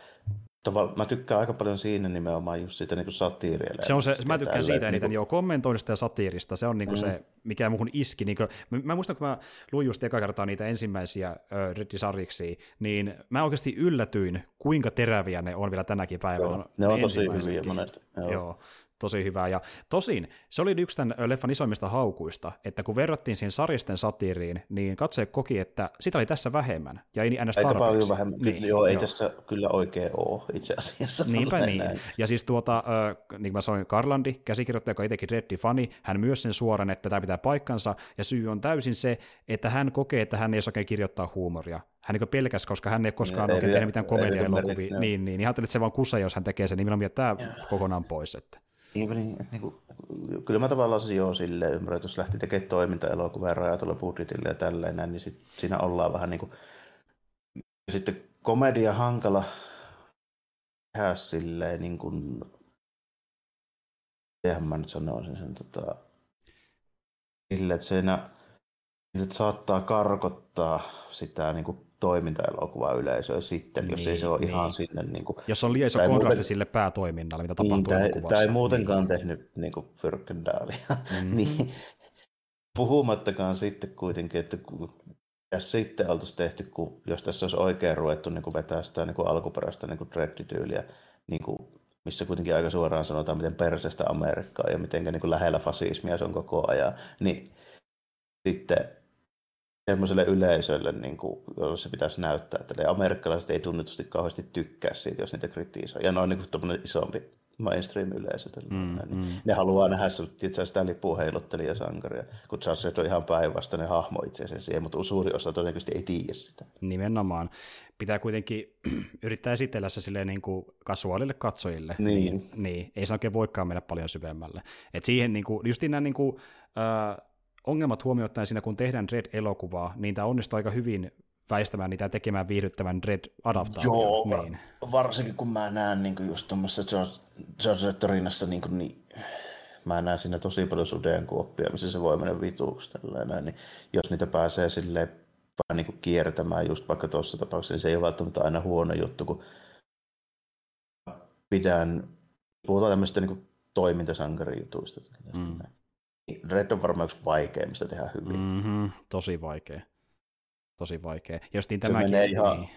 mä tykkään aika paljon siinä nimenomaan just siitä niin satiiria. Se on se, mä tykkään siitä eniten, niin kuin... joo, kommentoinnista ja satiirista, se on niin kuin mm. se, mikä muuhun iski. Niin kuin, mä, mä, muistan, kun mä luin just eka kertaa niitä ensimmäisiä uh, Riddi-sarjiksi, niin mä oikeasti yllätyin, kuinka teräviä ne on vielä tänäkin päivänä. Joo, ne on tosi hyviä monesti. Joo. joo tosi hyvää. Ja tosin se oli yksi tämän leffan isoimmista haukuista, että kun verrattiin siihen saristen satiiriin, niin katsoja koki, että sitä oli tässä vähemmän, ja ei ns. Aika paljon vähemmän, niin, joo, ei joo. tässä kyllä oikein ole itse asiassa. Niinpä niin. Näin. Ja siis tuota, äh, niin kuin mä sanoin, Karlandi, käsikirjoittaja, joka itsekin Reddi-fani, hän myös sen suoran, että tämä pitää paikkansa, ja syy on täysin se, että hän kokee, että hän ei osaa kirjoittaa huumoria hän niin pelkäs, koska hän ei koskaan oikein tehnyt mitään komedia-elokuvia, niin, niin, niin, niin ajattelin, että se vaan kusa, jos hän tekee sen, niin minä tämä kokonaan pois. Että. Niin, niin, että niin kuin, kyllä mä tavallaan joo silleen ymmärrän, että jos lähti tekemään toiminta-elokuvaa rajatulla budjetilla ja tälleen näin, niin sit siinä ollaan vähän niin kuin, ja sitten komedia hankala tehdä silleen niin kuin, mitenhän mä nyt sanoisin sen, tota, silleen, että siinä, että saattaa karkottaa sitä niin kuin toimintaelokuva yleisöä sitten, niin, jos ei se ole niin. ihan sinne... Niin kuin, jos on liian iso kontrasti muuten, sille päätoiminnalle, mitä tapahtuu niin, elokuvassa. Tai muutenkaan niin. tehnyt niin kuin Fyrkendaalia. Mm-hmm. niin, puhumattakaan sitten kuitenkin, että ja sitten oltaisiin tehty, kun, jos tässä olisi oikein ruvettu niin kuin vetää sitä niin kuin alkuperäistä niin kuin dread-tyyliä, niin kuin, missä kuitenkin aika suoraan sanotaan, miten persestä Amerikkaa ja miten niin kuin lähellä fasismia se on koko ajan, niin sitten semmoiselle yleisölle, niin kuin, jolle se pitäisi näyttää, että ne amerikkalaiset ei tunnetusti kauheasti tykkää siitä, jos niitä kritisoi. Ja noin niin kuin isompi mainstream-yleisö. Mm, niin mm. Ne haluaa nähdä tietysti, sitä lipuheilottelija-sankaria, kun Charles on ihan päinvastainen hahmo itse asiassa siihen, mutta suuri osa todennäköisesti ei tiedä sitä. Nimenomaan. Pitää kuitenkin yrittää esitellä se silleen niin kuin kasuaalille katsojille. Niin. niin. niin. Ei se oikein voikaan mennä paljon syvemmälle. Et siihen niin kuin, just nämä niin kuin, äh, ongelmat huomioittaen siinä, kun tehdään Red-elokuvaa, niin tämä onnistuu aika hyvin väistämään niitä tekemään viihdyttävän Red-adaptaation. Joo, niin. varsinkin kun mä näen niin kuin just tuommoisessa George, George Torinassa, niin, kuin, niin mä näen siinä tosi paljon suden kuoppia, missä se voi mennä vituuksi tällainen, niin jos niitä pääsee silleen vähän niin kuin kiertämään just vaikka tuossa tapauksessa, niin se ei ole välttämättä aina huono juttu, kun pidän, puhutaan tämmöistä niin toimintasankarijutuista. Mm. Red on varmaan yksi vaikeimmista tehdä hyvin. Mm-hmm, tosi vaikea. Tosi vaikea. Jostiin se tämäkin... Menee ihan, niin.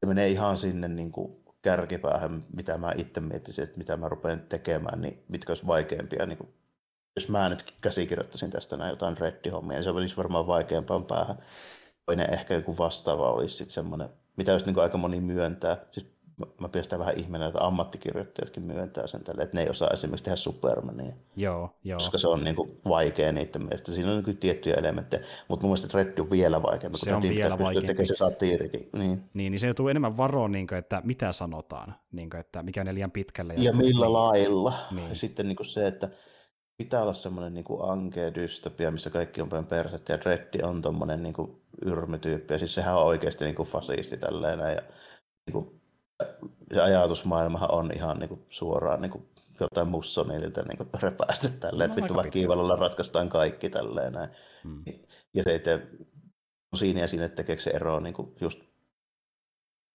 Se menee ihan sinne niin kuin kärkipäähän, mitä mä itse miettisin, että mitä mä rupean tekemään, niin mitkä olisi vaikeampia. Niin kuin, jos mä nyt käsikirjoittaisin tästä näin jotain reddi-hommia, niin se olisi varmaan vaikeampaan päähän. Toinen ehkä joku vastaava olisi sitten semmoinen, mitä jos niin aika moni myöntää. Siis mä pidän sitä vähän ihmeenä, että ammattikirjoittajatkin myöntää sen tälle, että ne ei osaa esimerkiksi tehdä Supermania. Joo, joo. Koska se on niin kuin vaikea niiden mielestä. Siinä on niin tiettyjä elementtejä, mutta mun mielestä Red on vielä vaikeampi. Se on vielä vaikeampi. Tekee se satiirikin. Niin. niin, niin se joutuu enemmän varoon, niin kuin, että mitä sanotaan, niin kuin, että mikä on liian pitkälle. Ja, ja millä niin. lailla. Niin. Ja sitten niin kuin se, että pitää olla semmoinen niin kuin ankea dystopia, missä kaikki on päin persettä, ja Reddi on tommonen niin kuin yrmytyyppi, ja siis sehän on oikeasti niin kuin fasisti tälleen, ja niin kuin, se ajatusmaailmahan on ihan niin kuin suoraan niin kuin jotain Mussonilta niin repäästä tälleen, no, että vittu väkivallalla ratkaistaan kaikki tälleen näin. Hmm. Ja se ei tee siinä ja siinä, tekeekö se ero niin kuin just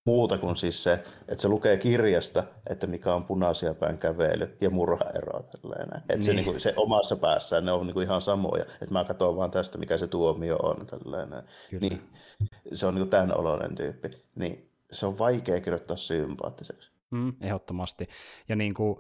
muuta kuin siis se, että se lukee kirjasta, että mikä on punaisia päin kävely ja murhaero. Että niin. se, niin kuin, se omassa päässään ne on niin kuin ihan samoja. Että mä katson vaan tästä, mikä se tuomio on. Niin, se on niin kuin tämän oloinen tyyppi. Niin se on vaikea kirjoittaa sympaattiseksi. Mm, ehdottomasti. Ja niin kuin,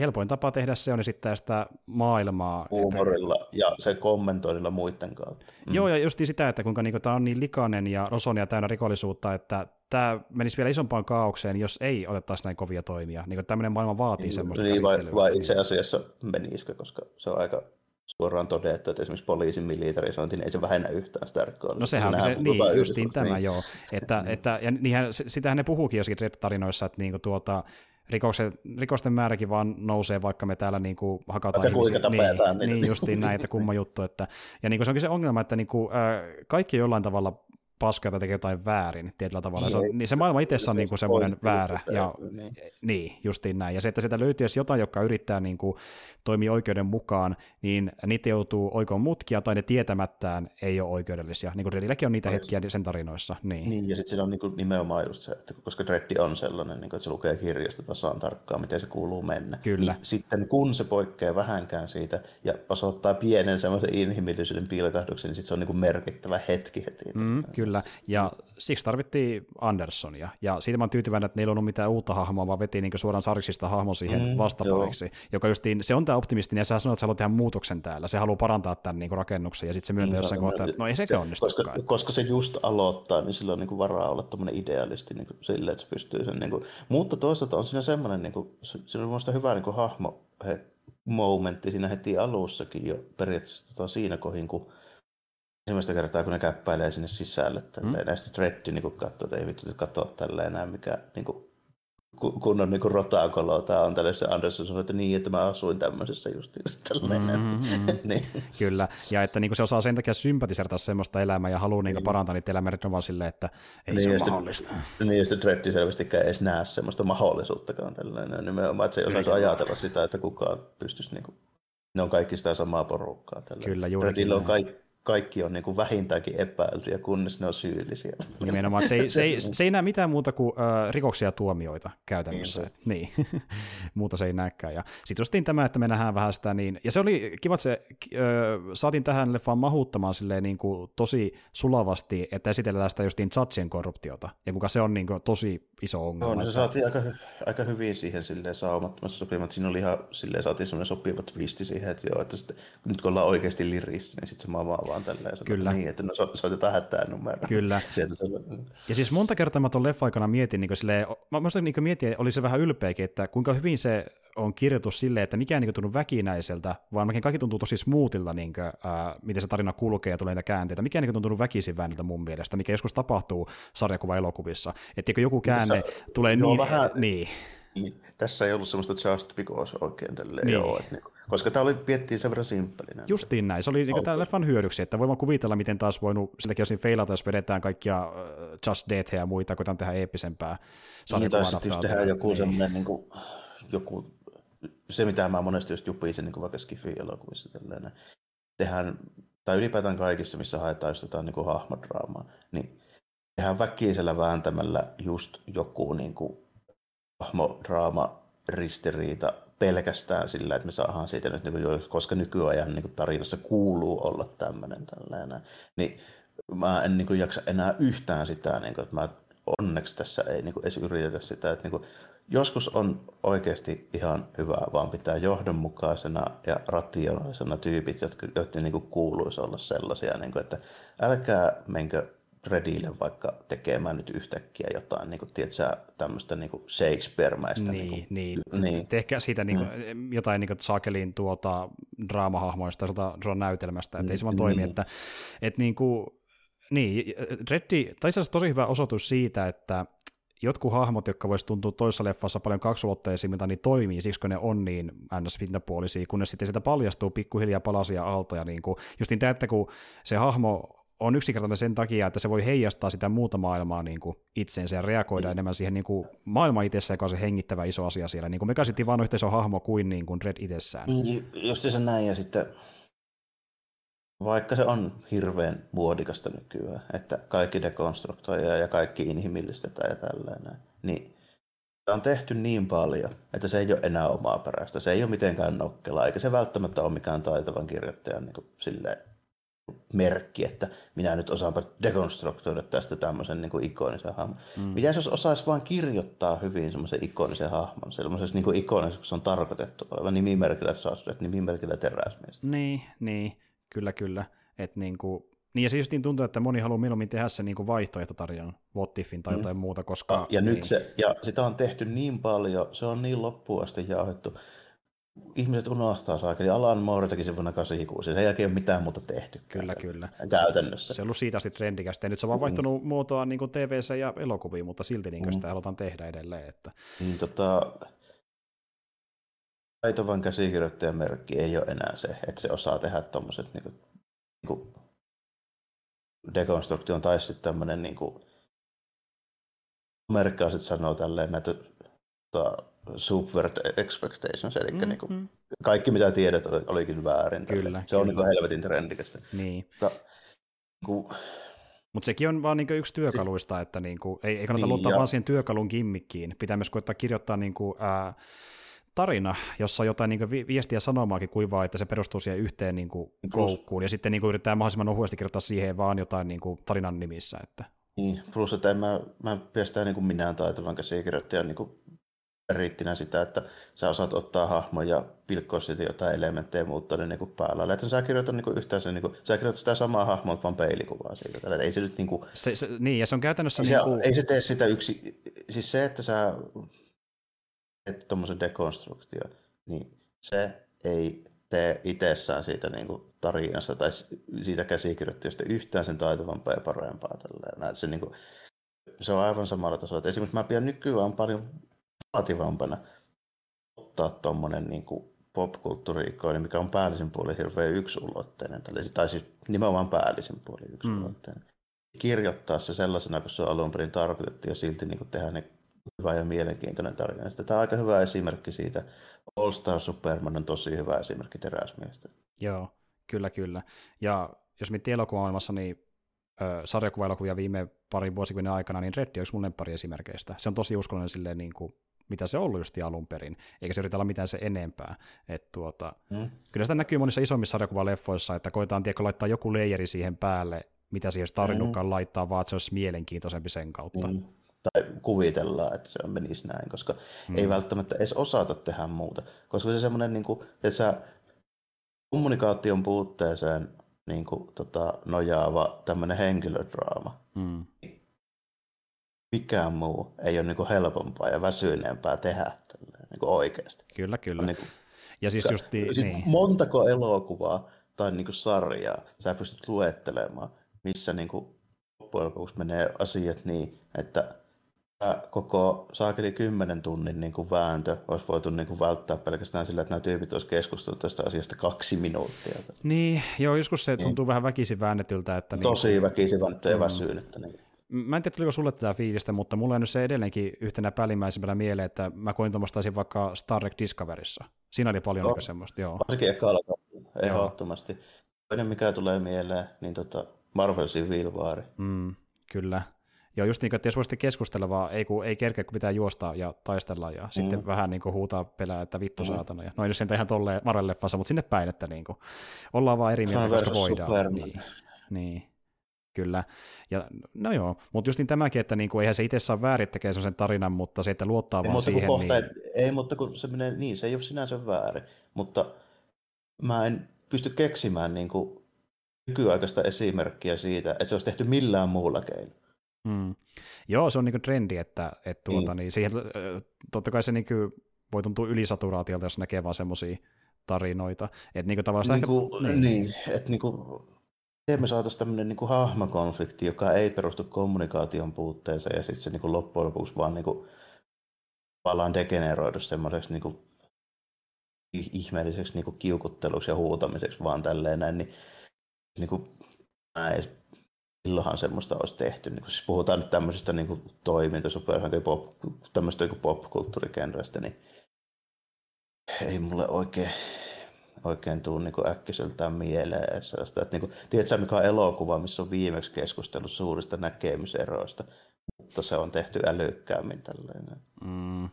helpoin tapa tehdä se on esittää sitä maailmaa. Huumorilla että... ja se kommentoinnilla muiden kautta. Mm. Joo, ja just sitä, että kuinka niin tämä on niin likainen ja rosonia täynnä rikollisuutta, että tämä menisi vielä isompaan kaaukseen, jos ei otettaisi näin kovia toimia. Niin kuin tämmöinen maailma vaatii semmoista niin, vai, vai itse asiassa menisikö, koska se on aika suoraan todettu, että esimerkiksi poliisin militarisointi, niin ei se vähennä yhtään sitä No sehän on se, niin, justiin tämä niin. joo. Että, niin. että, ja niinhän, sitähän ne puhuukin joskin tarinoissa, että niinku tuota, rikokset, rikosten määräkin vaan nousee, vaikka me täällä niin kuin hakataan ihmisiä. Tapetaan, niin, niin justiin näin, että kumma juttu. Että, ja niin kuin se onkin se ongelma, että niin kuin, äh, kaikki jollain tavalla paskaa tai tekee jotain väärin tietyllä tavalla. Se, on, niin se maailma itse on niin kuin semmoinen väärä. Ja, niin. niin, justiin näin. Ja se, että sieltä löytyy edes jotain, joka yrittää niin kuin, toimia oikeuden mukaan, niin niitä joutuu oikoon mutkia tai ne tietämättään ei ole oikeudellisia. Niin kuin Reddilläkin on niitä hetkiä sen tarinoissa. Niin, niin ja sitten siinä on niin kuin nimenomaan just se, että koska Reddi on sellainen, niin kuin, että se lukee kirjasta tasan tarkkaan, miten se kuuluu mennä. Kyllä. Niin sitten kun se poikkeaa vähänkään siitä ja osoittaa pienen semmoisen inhimillisyyden piiletahduksen, niin sitten se on niin kuin merkittävä hetki heti. Mm, kyllä, ja siksi tarvittiin Andersonia. Ja siitä mä oon tyytyväinen, että niillä on ollut mitään uutta hahmoa, vaan veti niin suoraan Sarksista hahmo siihen mm, vastapariksi, joka justiin, se on tämä optimistinen, ja sä sanoit, että sä haluat tehdä muutoksen täällä. Se haluaa parantaa tämän niin rakennuksen, ja sitten se myöntää mm, jossain kohtaa, että no ei sekään onnistu. Koska, koska, se just aloittaa, niin sillä on niin kuin varaa olla tämmöinen idealisti niin kuin silleen, että se pystyy sen. Niin kuin, mutta toisaalta on siinä semmoinen, niin kuin, siinä on minusta hyvä niin kuin hahmo, he, momentti siinä heti alussakin jo periaatteessa tota, siinä kohin, kun ensimmäistä kertaa, kun ne käppäilee sinne sisälle, tälleen, mm. näistä Dreddi niin katsoo, että ei vittu katsoa tälleen enää, mikä niin kuin, kunnon niin rotakolo tämä on tällainen se Andersson sanoi, että niin, että mä asuin tämmöisessä just tällainen. Mm-hmm. niin. Kyllä, ja että niin se osaa sen takia sympatisertaa semmoista elämää ja haluaa niin parantaa niitä elämää vaan silleen, että ei niin, se ole mahdollista. Niin, ja sitten Dreddi selvästikään edes näe semmoista mahdollisuuttakaan tällainen, nimenomaan, että se ei osaisi ajatella sitä, että kukaan pystyisi, niin kuin, ne on kaikki sitä samaa porukkaa. Tällainen. Kyllä, juurikin. on kaikki, kaikki on niin kuin vähintäänkin epäiltyjä, kunnes ne on syyllisiä. Nimenomaan, se ei, se ei, se ei näe mitään muuta kuin äh, rikoksia ja tuomioita käytännössä. Niin, niin. muuta se ei näkään. Ja sitten justiin tämä, että me nähdään vähän sitä niin, ja se oli kiva, että se, äh, saatiin tähän leffaan mahuttamaan silleen niin kuin tosi sulavasti, että esitellään sitä justiin Chatsien korruptiota, ja kuinka se on niin kuin tosi iso ongelma. No, se saatiin aika, aika hyvin siihen silleen saumattomassa sopimat. Siinä oli ihan silleen, saatiin semmoinen sopiva twisti siihen, että joo, että sitten, nyt kun ollaan oikeasti lirissä, niin sitten se maailma vaan tälleen. Kyllä. Niin, että no so, soitetaan hätää numero. Kyllä. Sieltä se... Ja siis monta kertaa mä tuon leffa aikana mietin, niin silleen, mä muistan niin mietin, oli se vähän ylpeäkin, että kuinka hyvin se on kirjoitus silleen, että mikään ei niin tunnu väkinäiseltä, vaan kaikki tuntuu tosi smoothilta, niin kuin, äh, miten se tarina kulkee ja tulee niitä käänteitä. Mikään ei niin tuntunut väkisin väännöltä mun mielestä, mikä joskus tapahtuu sarjakuva-elokuvissa. Että joku käänne Tässä, tulee niin, vähän, niin. Niin. Tässä ei ollut semmoista just because oikein tälleen, niin. joo, että niin, koska tämä oli piettiin sen verran simppelinen. Justiin näin, se oli niin tämä leffan hyödyksi, että voimme kuvitella, miten taas voinut siltäkin osin feilata, jos vedetään kaikkia Just Death ja muita, koitan tehdä eeppisempää niin, tai sitten tehdään joku niin. semmoinen niin kuin, joku se, mitä mä monesti just jupisin niin vaikka Skifi-elokuvissa, tällainen, tehdään, tai ylipäätään kaikissa, missä haetaan just jotain niin hahmodraamaa, niin tehdään väkisellä vääntämällä just joku niin kuin, hahmodraama ristiriita pelkästään sillä, että me saadaan siitä nyt, niin kuin, koska nykyajan niin kuin, tarinassa kuuluu olla tämmöinen tällainen, niin mä en niin kuin, jaksa enää yhtään sitä, niin kuin, että mä onneksi tässä ei niin kuin, edes yritetä sitä, että niin kuin, joskus on oikeasti ihan hyvä, vaan pitää johdonmukaisena ja rationaalisena tyypit, jotka, joiden niin kuuluisi olla sellaisia, niin kuin, että älkää menkö Redille vaikka tekemään nyt yhtäkkiä jotain, niin kuin, tiedätkö, tämmöistä niin Shakespeare-mäistä. Niin, niin, niin. niin. Tehkää siitä niin kuin, mm. jotain niin kuin, Sakelin tuota, draamahahmoista tai näytelmästä, että ei se vaan toimi, niin. että, että niin kuin, niin, Reddi, tai itse tosi hyvä osoitus siitä, että jotkut hahmot, jotka voisi tuntua toisessa leffassa paljon kaksulotteisimmilta, niin toimii siksi, kun ne on niin ns. pintapuolisia, kunnes sitten sitä paljastuu pikkuhiljaa palasia alta, ja niin kuin, just niin tämä, että kun se hahmo on yksinkertainen sen takia, että se voi heijastaa sitä muuta maailmaa niin kuin itseensä ja reagoida mm. enemmän siihen niin kuin maailman itsessä, joka on se hengittävä iso asia siellä. Niin kuin me käsittiin vaan yhteisö hahmo kuin, niin kuin Red itsessään. Niin, just se näin, ja sitten vaikka se on hirveän muodikasta nykyään, että kaikki dekonstruktoja ja kaikki inhimillistetään ja tällainen, niin se on tehty niin paljon, että se ei ole enää omaa perästä. Se ei ole mitenkään nokkela, eikä se välttämättä ole mikään taitavan kirjoittajan niin kuin silleen, merkki, että minä nyt osaanpa dekonstruktoida tästä tämmöisen niin kuin ikonisen hahmon. Mm. Mitä jos osaisi vain kirjoittaa hyvin semmoisen ikonisen hahmon, semmoisen niin ikonisen, kun se on tarkoitettu olevan nimimerkillä saasudet, nimimerkillä teräsmiestä. Niin, niin. Kyllä, kyllä. Et niin kuin, niin ja se just niin tuntuu, että moni haluaa mieluummin tehdä se niin vaihtoehtotarinan, Wottifin tai mm. jotain muuta, koska... Ja, ja niin. nyt se, ja sitä on tehty niin paljon, se on niin loppuun asti jauhettu. Ihmiset unohtaa saakeli. Alan Moore teki sen vuonna 86, sen jälkeen ei ole mitään muuta tehty. Kyllä, kyllä. Käytännössä. Se on ollut siitä sitten trendikästä. Ja nyt se on vaan vaihtunut mm. muotoa niin TV- ja elokuviin, mutta silti niin mm. sitä halutaan tehdä edelleen. Että... Niin, tota, taitavan käsikirjoittajan merkki ei ole enää se, että se osaa tehdä tuommoiset niin kuin, niin kuin dekonstruktion tai sitten tämmöinen niin kuin, amerikkalaiset sanoo tälleen näitä tota, subvert expectations, eli mm, niin kuin, kaikki mitä tiedät olikin väärin. Kyllä, se on niin kuin helvetin trendikästä. Niin. Mutta, niin mutta sekin on vaan niinku yksi työkaluista, että niinku, ei, ei kannata niin, luottaa ja... vaan siihen työkalun kimmikkiin. Pitää myös koettaa kirjoittaa niinku, ää, tarina, jossa on jotain niin viestiä sanomaakin kuivaa, että se perustuu siihen yhteen niin kuin koukkuun, ja sitten niin kuin yrittää mahdollisimman ohuesti kirjoittaa siihen vaan jotain niin kuin tarinan nimissä. Että. Niin, plus että en mä, mä pidä niin kuin minään taitavan käsikirjoittajan niin riittinä sitä, että sä osaat ottaa hahmoja ja pilkkoa siitä jotain elementtejä ja muuttaa ne niin päällä. Että sä kirjoitat niin yhtään sen, niin kuin, sä kirjoitat sitä samaa hahmoa, vaan peilikuvaa siitä. Tällä, ei se nyt niin kuin, se, se, niin, ja se on käytännössä... Ei, niin kuin... ei se tee sitä yksi... Siis se, että sä tuommoisen dekonstruktio, niin se ei tee itsessään siitä niin kuin tarinasta tai siitä käsikirjoittajasta yhtään sen taitavampaa ja parempaa. Tälleen. Se, niin kuin, se on aivan samalla tasolla. Et esimerkiksi mä pidän nykyään paljon vaativampana ottaa tuommoinen niin popkulttuuri mikä on päällisin puoli hirveän yksulotteinen, tai siis nimenomaan päällisin puoli yksulotteinen. Mm. Kirjoittaa se sellaisena, kun se on alun perin tarkoitettu, ja silti niin kuin tehdä ne hyvä ja mielenkiintoinen tarina. Sitten tämä on aika hyvä esimerkki siitä. All Star Superman on tosi hyvä esimerkki teräsmiestä. Joo, kyllä kyllä. Ja jos miettii elokuvamaailmassa, niin sarjakuva-elokuvia viime parin vuosikymmenen aikana, niin Reddi on mun pari esimerkkeistä. Se on tosi uskollinen silleen, niin kuin, mitä se on ollut just alun perin, eikä se yritä olla mitään se enempää. Et tuota, mm. Kyllä sitä näkyy monissa isommissa sarjakuvaleffoissa, että koetaan tiedätkö, laittaa joku leijeri siihen päälle, mitä siihen olisi tarvinnutkaan mm. laittaa, vaan että se olisi mielenkiintoisempi sen kautta. Mm tai kuvitellaan, että se menisi näin, koska mm. ei välttämättä edes osata tehdä muuta. Koska se semmoinen, niin kuin, että sä kommunikaation puutteeseen niin kuin, tota, nojaava tämmöinen henkilödraama. Mm. Mikään muu ei ole niin kuin helpompaa ja väsyneempää tehdä niin kuin oikeasti. Kyllä, kyllä. On, niin kuin, ja siis just siis niin. Montako elokuvaa tai niin kuin sarjaa sä pystyt luettelemaan, missä niin kuin loppujen lopuksi menee asiat niin, että koko saakeli kymmenen tunnin niin kuin vääntö olisi voitu niin kuin välttää pelkästään sillä, että nämä tyypit olisivat keskustelleet tästä asiasta kaksi minuuttia. Niin, joo, joskus se tuntuu niin. vähän väkisin väännetyltä. Että Tosi niin, väkisin väännetty ja mm. väsynyttä. Niin. Mä en tiedä, tuliko sulle tätä fiilistä, mutta mulla on nyt se edelleenkin yhtenä päällimmäisemmällä mieleen, että mä koin tuommoista vaikka Star Trek Discoverissa. Siinä oli paljon no, semmoista, joo. Varsinkin ekalla ehdottomasti. Toinen, mikä tulee mieleen, niin tota Marvel Civil War. Mm, kyllä. Joo, just niin kuin, että jos voisitte keskustella vaan, ei, kun, ei kerkeä, kun pitää juosta ja taistella ja mm. sitten vähän niin kuin huutaa pelää, että vittu mm. saatana. Ja, no ei nyt sen ihan tolleen Marvel-leffassa, mutta sinne päin, että niin kuin, ollaan vaan eri mieltä, koska voidaan. Superman. Niin, niin, kyllä. Ja, no joo, mutta just niin tämäkin, että niin kuin, eihän se itse saa väärin tekee sen tarinan, mutta se, että luottaa ei, vaan siihen. Kohta, niin... Ei, mutta kun se menee niin, se ei ole sinänsä väärin, mutta mä en pysty keksimään niin kuin, nykyaikaista esimerkkiä siitä, että se olisi tehty millään muulla keinolla. Mm. Joo, se on niinku trendi, että, että tuota, niin. Niin siihen, totta kai se niinku voi tuntua ylisaturaatiolta, jos näkee vaan semmoisia tarinoita. Että niinku tavallaan niinku, ehkä, niin, niin että niinku, miten me saataisiin tämmöinen niinku hahmakonflikti, joka ei perustu kommunikaation puutteeseen, ja sitten se niinku loppujen lopuksi vaan niinku, tavallaan degeneroidu semmoiseksi niinku, ihmeelliseksi niinku kiukutteluksi ja huutamiseksi vaan tälleen näin, niin niinku, mä en milloinhan semmoista olisi tehty. Niin siis puhutaan nyt tämmöisistä niin kuin toiminta, pop, tämmöistä niin popkulttuurikenreistä, niin ei mulle oikein, oikein tule niin äkkiseltään mieleen sellaista. Että, niin kuin, tiedätkö, mikä on elokuva, missä on viimeksi keskustellut suurista näkemyseroista, mutta se on tehty älykkäämmin tällainen. Mm.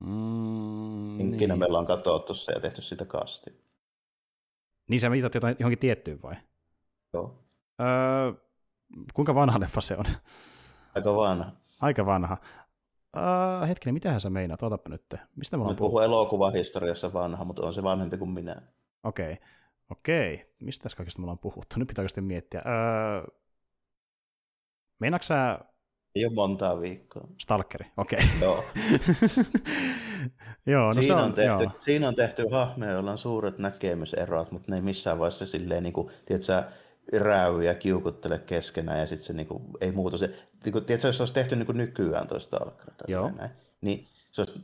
Mm, Ikinä niin. meillä on katsottu se ja tehty sitä kasti. Niin sä viitat jotain johonkin tiettyyn vai? Joo. Öö, Kuinka vanha leffa se on? Aika vanha. Aika vanha. Uh, hetkinen, mitähän sä meinaat? Otapa nyt. Mistä me ollaan puhunut? elokuvahistoriassa vanha, mutta on se vanhempi kuin minä. Okei. Okay. Okei. Okay. Mistä kaikesta me ollaan puhuttu? Nyt pitää oikeasti miettiä. Uh, meinaatko sä... Ei ole montaa viikkoa. Stalkeri, okei. Okay. Joo. joo, no siinä, se on, on tehty, joo. siinä on tehty hahmoja, joilla on suuret näkemyserot, mutta ne ei missään vaiheessa silleen, niin kuin, tiedätkö, rääy ja kiukuttele keskenään ja sitten se niinku, ei muuta. Se, niinku, tiedätkö, jos se olisi tehty niinku nykyään toista alkaa, näin, niin se olisi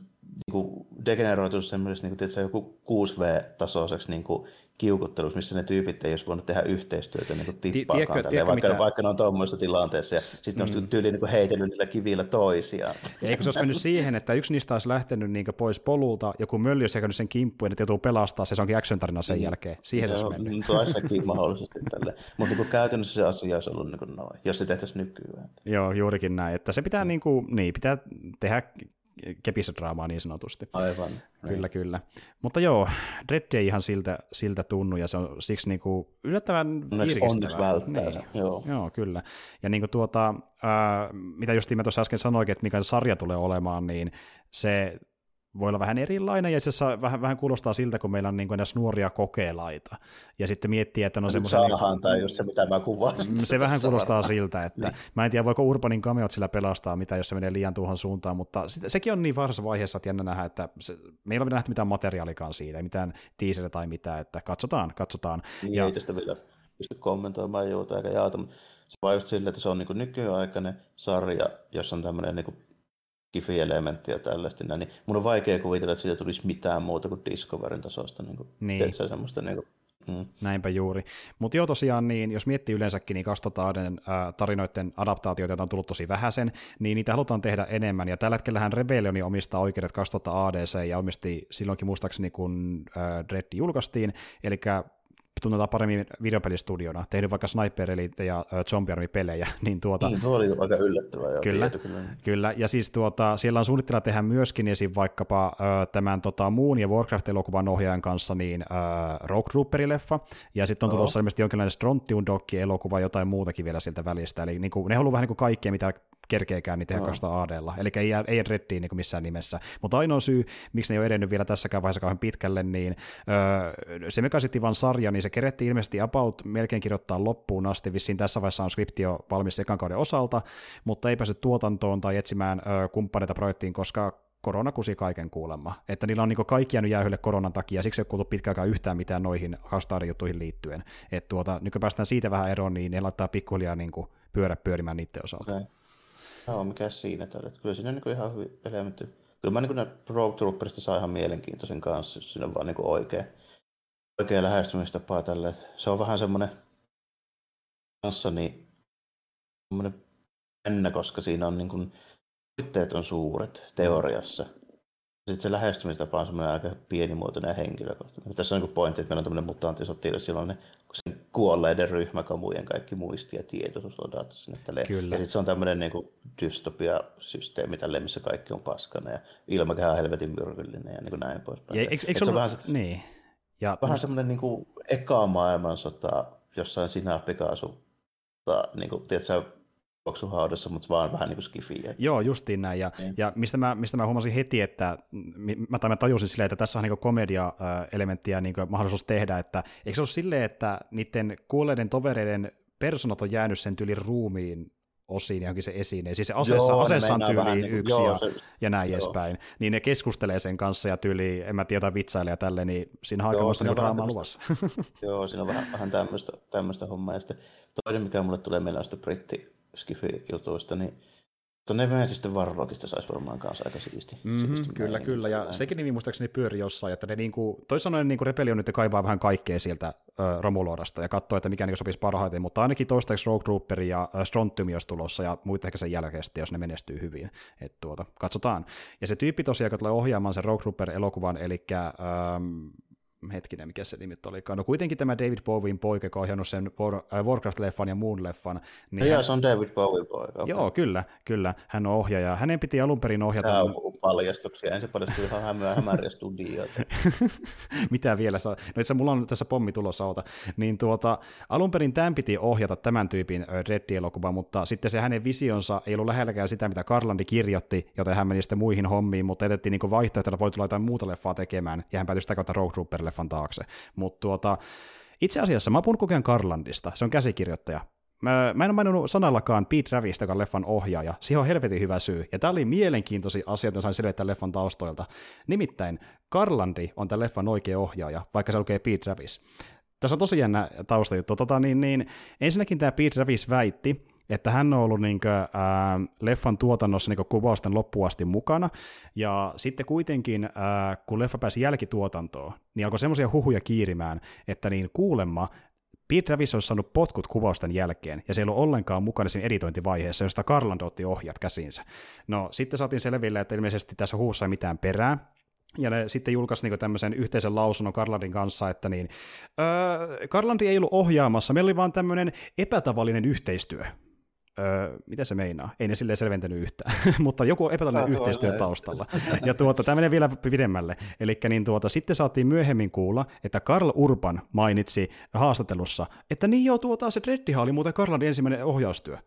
niinku, degeneroitunut semmoisessa niinku, tiedätkö, joku 6V-tasoiseksi niinku, kiukuttelussa, missä ne tyypit ei olisi voinut tehdä yhteistyötä niin tippaakaan, tiedätkö, tiedätkö, vaikka, mitä... vaikka ne on tuommoisessa tilanteessa, ja sitten ne olisi mm. tyyliin niin heitellyt niillä kivillä toisiaan. Eikö se olisi mennyt siihen, että yksi niistä olisi lähtenyt niin pois polulta, joku mölli olisi sen kimppuun, ja ne joutuu pelastaa, se onkin action-tarina sen mm. jälkeen. Siihen se, se olisi mennyt. Toissakin mahdollisesti tälle. Mutta niin käytännössä se asia olisi ollut niin noin, jos se tehtäisiin nykyään. Joo, juurikin näin. Että se pitää, niin kuin, niin, pitää tehdä kepissä draamaa niin sanotusti. Aivan. Kyllä, niin. kyllä. Mutta joo, Dread ei ihan siltä, siltä tunnu, ja se on siksi niinku yllättävän onneksi, onneksi välttää niin. joo. joo. kyllä. Ja niinku tuota, ää, mitä just mä tuossa äsken sanoinkin, että mikä sarja tulee olemaan, niin se voi olla vähän erilainen, ja itse asiassa vähän, vähän kuulostaa siltä, kun meillä on niin näissä nuoria kokeilaita, ja sitten miettii, että no semmoisen... Saadaan, niin, tai just se, mitä mä kuvaan. Mm, se vähän kuulostaa siltä, että niin. mä en tiedä, voiko Urbanin kameot sillä pelastaa, mitä jos se menee liian tuohon suuntaan, mutta sit, sekin on niin varhaisessa vaiheessa, että jännä nähdä, että se, meillä on nähty mitään materiaalikaan siitä, ei mitään teaseria tai mitään, että katsotaan, katsotaan. Niin, ja... ei tästä vielä pysty kommentoimaan juuta eikä jaata, se vaan just silleen, että se on niin nykyaikainen sarja, jossa on tämmöinen niin kifi-elementtiä tällaista, niin mun on vaikea kuvitella, että siitä tulisi mitään muuta kuin Discoverin tasosta. Niin kuin, niin. Se semmoista, niin kuin, mm. Näinpä juuri. Mutta joo tosiaan, niin jos miettii yleensäkin niin 2000 äh, tarinoiden adaptaatioita, joita on tullut tosi vähäisen, niin niitä halutaan tehdä enemmän. Ja tällä hetkellähän Rebellioni omistaa oikeudet 2000 ADC ja omisti silloinkin muistaakseni, kun äh, Dread julkaistiin. Eli tunnetaan paremmin videopelistudiona, tehnyt vaikka Sniper ja Zombie Army-pelejä. Niin, tuota, niin, tuo oli aika yllättävää. Jo, kyllä, tieto, kyllä. kyllä, ja siis tuota, siellä on suunnitteilla tehdä myöskin esim. vaikkapa uh, tämän tota, Moon ja Warcraft-elokuvan ohjaajan kanssa niin uh, Rogue Trooper-leffa, ja sitten on no. tulossa ilmeisesti jonkinlainen Strontium elokuva jotain muutakin vielä sieltä välistä, eli niin kuin, ne haluaa vähän niin kuin kaikkea, mitä kerkeekään niitä tehdä no. ADlla, eli ei, ei Reddiin niin missään nimessä. Mutta ainoa syy, miksi ne ei ole edennyt vielä tässäkään vaiheessa kauhean pitkälle, niin öö, se Mega City Van sarja, niin se kerettiin ilmeisesti about melkein kirjoittaa loppuun asti, vissiin tässä vaiheessa on skripti jo valmis ekan kauden osalta, mutta ei päässyt tuotantoon tai etsimään öö, kumppaneita projektiin, koska korona kusi kaiken kuulemma. Että niillä on niin kaikki jäänyt jäähylle koronan takia, siksi ei ole kuultu pitkään yhtään mitään noihin Hastaarin juttuihin liittyen. Että tuota, nyt kun päästään siitä vähän eroon, niin ne laittaa pikkuhiljaa niin pyörä pyörimään niiden osalta. Okay. Joo, mikä siinä tällä. Kyllä siinä niin ihan hyvin elementti. Kyllä mä niin ne Rogue Trooperista saa ihan mielenkiintoisen kanssa, jos siinä on vaan niin oikea, oikea lähestymistapa tälle. Se on vähän semmoinen kanssa niin semmoinen ennä, koska siinä on niin kuin, on suuret teoriassa. Sitten se lähestymistapa on semmoinen aika pienimuotoinen ja henkilökohtainen. Tässä on niin pointti, että meillä on tämmöinen mutanttisotilas, silloin ne sen kuolleiden ryhmäkamujen kaikki muisti ja tietoisuus on sinne tälleen. Kyllä. Ja sitten se on tämmöinen niin dystopia-systeemi, tälleen, missä kaikki on paskana ja ilmakehä on helvetin myrkyllinen ja niin kuin näin poispäin. Ja, eikö, eikö se, ollut... vähän, niin. ja, vähän semmoinen niin kuin eka maailmansota jossain sinä Pikasu, niin kuin, tiedätkö, juoksuhaudassa, mutta vaan vähän niin kuin skifiä. Joo, justiin näin. Ja, mm. ja mistä, mä, mistä mä huomasin heti, että mä, tai mä tajusin silleen, että tässä on niin komedia-elementtiä niin mahdollisuus tehdä, että eikö se ole silleen, että niiden kuolleiden tovereiden personat on jäänyt sen tyylin ruumiin osiin johonkin se esine. Siis se aseessa, joo, aseessa on tyyliin niin yksi joo, ja, se, ja näin joo. edespäin. Niin ne keskustelee sen kanssa ja tyyli, en mä tiedä, vitsailee tälle, niin siinä on aikamoista niin draamaa luvassa. joo, siinä on vähän, vähän tämmöistä, tämmöistä hommaa. Ja sitten toinen, mikä mulle tulee mieleen britti Skifi-jutuista, niin Tuonne Nemeasisten Warlockista saisi varmaan kanssa aika siisti. Mm-hmm, siisti kyllä, kyllä. Ja näin. sekin nimi muistaakseni pyöri jossain, että ne niinku, toisin sanoen niinku Rebellion nyt kaivaa vähän kaikkea sieltä ö, Romulodasta ja katsoo, että mikä niinku sopisi parhaiten, mutta ainakin toistaiseksi Rogue Trooper ja ö, Strontium olisi tulossa ja muita ehkä sen jälkeen jos ne menestyy hyvin. Et tuota, katsotaan. Ja se tyyppi tosiaan, joka tulee ohjaamaan sen Rogue Trooper-elokuvan, eli hetkinen, mikä se nimi olikaan. No kuitenkin tämä David Bowien poika, joka on ohjannut sen äh, Warcraft-leffan ja muun leffan. Niin ja hän... se on David Bowien poika. Okay. Joo, kyllä, kyllä. Hän on ohjaaja. Hänen piti alun perin ohjata... Tämä on paljastuksia. Ensin paljastui ihan hämöä hämäriä studioita. Mitä vielä saa? No itse mulla on tässä pommi tulossa auta. Niin tuota, alun perin tämän piti ohjata tämän tyypin Reddi-elokuva, mutta sitten se hänen visionsa ei ollut lähelläkään sitä, mitä Karlandi kirjoitti, joten hän meni sitten muihin hommiin, mutta etettiin niin vaihtoehtoja, että voi tulla jotain muuta leffaa tekemään, ja hän päätyi sitä kautta Rogue Trooperille leffan taakse. Mutta tuota, itse asiassa mä puhun kokeen Karlandista, se on käsikirjoittaja. Mä, mä en ole maininnut sanallakaan Pete Travis, joka on leffan ohjaaja. Siihen on helvetin hyvä syy. Ja tämä oli mielenkiintoisia asioita, sain selvittää leffan taustoilta. Nimittäin Karlandi on tämän leffan oikea ohjaaja, vaikka se lukee Pete Travis. Tässä on tosi jännä taustajuttu. Tota, niin, niin, ensinnäkin tämä Pete Travis väitti, että hän on ollut niin kuin, ää, leffan tuotannossa niin kuvausten loppuasti mukana, ja sitten kuitenkin, ää, kun leffa pääsi jälkituotantoon, niin alkoi semmoisia huhuja kiirimään, että niin kuulemma Pete Travis olisi saanut potkut kuvausten jälkeen, ja se ei ollut ollenkaan mukana siinä editointivaiheessa, josta Karland otti ohjat käsinsä. No, sitten saatiin selville, että ilmeisesti tässä huussa ei mitään perää, ja ne sitten julkaisi niin tämmöisen yhteisen lausunnon Karlandin kanssa, että niin, öö, Karlandi ei ollut ohjaamassa, meillä oli vaan tämmöinen epätavallinen yhteistyö. Öö, mitä se meinaa? Ei ne silleen selventänyt yhtään, mutta joku epätavallinen yhteistyö taustalla. Ja tuota, tämä menee vielä pidemmälle. Eli niin tuota, sitten saatiin myöhemmin kuulla, että Karl Urban mainitsi haastattelussa, että niin joo, tuota, se Dreddihan oli muuten Karlandin ensimmäinen ohjaustyö.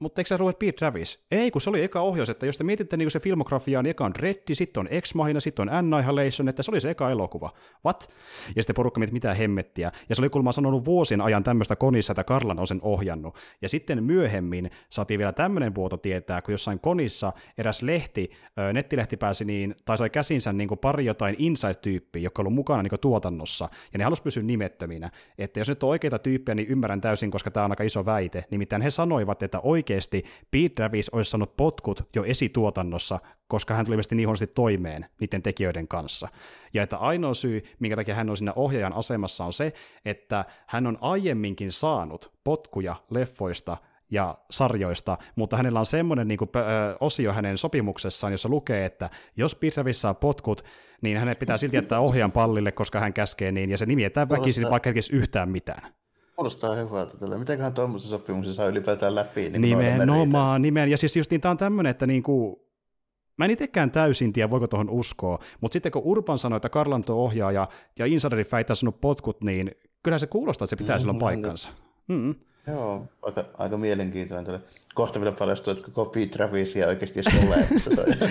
Mutta eikö se Robert Pete Travis? Ei, kun se oli eka ohjaus, että jos te mietitte niin se filmografiaa, niin eka on Reddi, sitten on Ex Machina, sitten on Annihilation, että se oli se eka elokuva. What? Ja sitten porukka mietti, mitä hemmettiä. Ja se oli kuulemma sanonut vuosien ajan tämmöistä konissa, että Karlan on sen ohjannut. Ja sitten myöhemmin saatiin vielä tämmöinen vuoto tietää, kun jossain konissa eräs lehti, nettilehti pääsi niin, tai sai käsinsä niin kuin pari jotain inside-tyyppiä, joka on ollut mukana niin tuotannossa, ja ne halusi pysyä nimettöminä. Että jos nyt on oikeita tyyppejä, niin ymmärrän täysin, koska tämä on aika iso väite. Nimittäin he sanoivat, että oikein oikeasti Pete Travis olisi saanut potkut jo esituotannossa, koska hän tuli ilmeisesti niin huonosti toimeen niiden tekijöiden kanssa. Ja että ainoa syy, minkä takia hän on siinä ohjaajan asemassa, on se, että hän on aiemminkin saanut potkuja leffoista ja sarjoista, mutta hänellä on semmoinen niin kuin, ö, osio hänen sopimuksessaan, jossa lukee, että jos Travis saa potkut, niin hänen pitää silti jättää ohjaan pallille, koska hän käskee niin, ja se nimi jättää väkisin, vaikka ei yhtään mitään. Kuulostaa hyvältä tällä. Mitenköhän tuommoisen sopimuksen saa ylipäätään läpi? Niin Nimenomaan, nimen. Ja siis justiin tämä on tämmöinen, että niinku, Mä en itsekään täysin tiedä, voiko tuohon uskoa, mutta sitten kun Urban sanoi, että Karlanto ohjaaja ja Insiderin väittää sanonut potkut, niin kyllä se kuulostaa, että se pitää silloin paikkansa. Mm-hmm. Joo, aika, aika mielenkiintoinen. Kohta vielä paljastuu, että koko Pete Travisia oikeasti edes ole.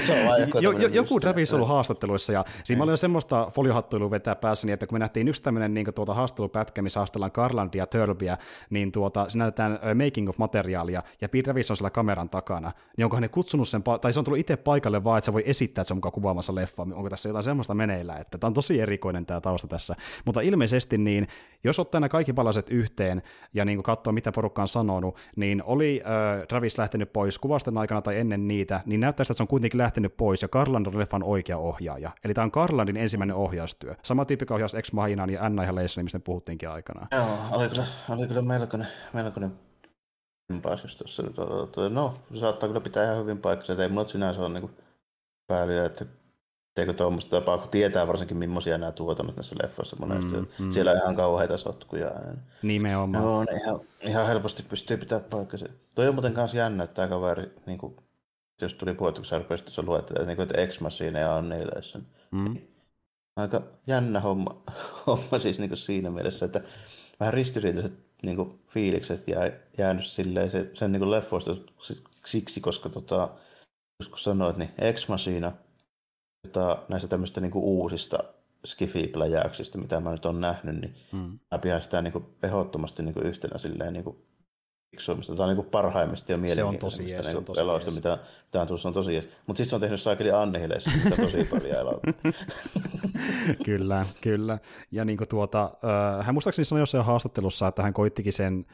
se on joku, jo, jo, joku Travis on ollut haastatteluissa, ja siinä mm. oli jo semmoista foliohattuilua vetää päässä, niin että kun me nähtiin yksi tämmöinen niin tuota haastattelupätkä, missä haastellaan Garlandia ja Turbia, niin tuota, se näytetään making of materiaalia, ja Pete Travis on siellä kameran takana, niin onko ne kutsunut sen, tai se on tullut itse paikalle vaan, että se voi esittää, että se on mukaan kuvaamassa leffa, onko tässä jotain semmoista meneillä, että tämä on tosi erikoinen tämä tausta tässä, mutta ilmeisesti niin, jos ottaa nämä kaikki palaset yhteen, ja niin katsoo, mitä porukka on sanonut, niin oli äh, Travis lähtenyt pois kuvasten aikana tai ennen niitä, niin näyttää että se on kuitenkin lähtenyt pois, ja Karland on leffan oikea ohjaaja. Eli tämä on Karlandin ensimmäinen ohjaustyö. Sama tyyppi ohjaus Ex Machinaan ja Anna ja Leissonin, mistä puhuttiinkin aikanaan. Joo, oli kyllä, oli kyllä melkoinen, melkoinen tuossa. No, saattaa kyllä pitää ihan hyvin paikkansa. Ei mulla sinänsä ole niin päälyä, että Teikö tuommoista tapaa, kun tietää varsinkin millaisia nämä tuotannot näissä leffoissa monesti. Mm, mm. Siellä on ihan kauheita sotkuja. Nimenomaan. Joo, ihan, ihan helposti pystyy pitää paikkansa. Toi on muuten kanssa jännä, että tämä kaveri, niin kuin, jos tuli puhuttu, kun sä rupesit tuossa luettelemaan, että, niin että Ex Machine ja Annihilation. Mm. Aika jännä homma, homma siis niin kuin siinä mielessä, että vähän ristiriitaiset niin kuin, fiilikset jää, jäänyt silleen se, sen niin kuin leffoista siksi, koska tota, kun sanoit, niin Ex Machina – tota, näistä tämmöistä niin kuin uusista skifi-pläjäyksistä, mitä mä nyt olen nähnyt, niin mm. mä pidän sitä niin kuin ehdottomasti niin kuin yhtenä silleen niin kuin fiksuimmista. Tämä on niin parhaimmista ja mielenkiintoisista niin se on tosi eloista, jees. mitä, mitä on on tosi jees. Mutta sitten se on tehnyt Saakeli Annihileissä, mitä tosi paljon elokuvia. kyllä, kyllä. Ja niin kuin tuota, äh, hän muistaakseni sanoi jossain haastattelussa, että hän koittikin sen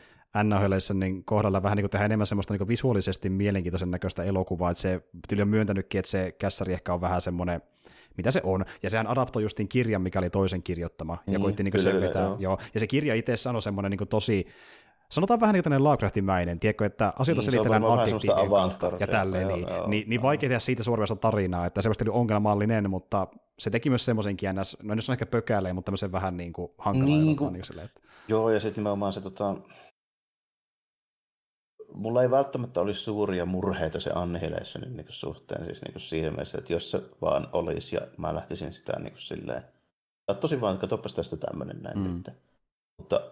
niin kohdalla vähän niin kuin tehdä enemmän semmoista niin visuaalisesti mielenkiintoisen näköistä elokuvaa, että se tyyli on myöntänytkin, että se kässäri ehkä on vähän semmoinen mitä se on. Ja sehän adaptoi justiin kirjan, mikä oli toisen kirjoittama, ja niin, koitti niin selvitä. Joo. joo. Ja se kirja itse on semmoinen niin tosi, sanotaan vähän niin kuin Lovecraftin-mäinen, tiedätkö, että asioita niin, selitellään adjektiivilla ja tälleen, joo, niin, joo, niin, niin vaikea tehdä siitä suorasta tarinaa, että se oli ongelmallinen, mutta se teki myös semmoisenkin ns, no nyt on ehkä pökäleen, mutta tämmöisen vähän niin kuin hankalaa. Niin kuin, niin sille, että... Joo, ja sitten nimenomaan se tota, mulla ei välttämättä olisi suuria murheita se Annihilationin niin suhteen siis niin siinä mielessä, että jos se vaan olisi ja mä lähtisin sitä niin kuin silleen, katsoisin vaan, että katsopas tästä tämmöinen näin mm. nyt. Mutta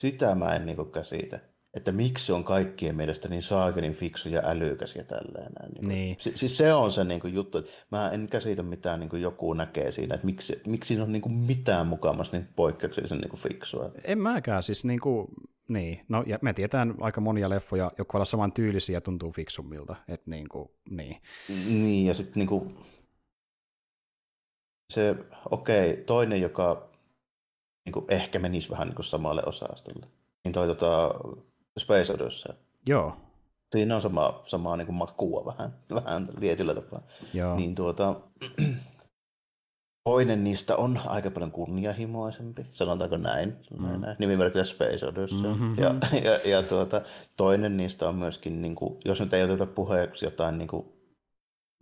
sitä mä en niin kuin käsitä, että miksi on kaikkien mielestä niin saakelin fiksu ja älykäs ja tälleen. Näin, niin niin. Si- siis se on se niin kuin, juttu, että mä en käsitä mitään niin kuin joku näkee siinä, että miksi, miksi siinä on niin kuin mitään mukamassa niin poikkeuksellisen niin kuin fiksua. En mäkään, siis niin kuin, niin, no ja me tietään aika monia leffoja, jotka ovat saman tyylisiä ja tuntuu fiksummilta, että niin kuin, niin. Niin, ja sitten niin kuin, se, okei, okay, toinen, joka niin kuin ehkä menisi vähän niin kuin samalle osastolle, niin toi tota, Space Odyssey. Joo. Siinä on sama, samaa niin kuin makua vähän, vähän tietyllä tapaa. Joo. Niin tuota, Toinen niistä on aika paljon kunnianhimoisempi, sanotaanko näin, mm. näin nimimerkillä Space Odyssey. Mm-hmm. Ja, ja, ja tuota, toinen niistä on myöskin, niin kuin, jos nyt ei oteta puheeksi jotain niin kuin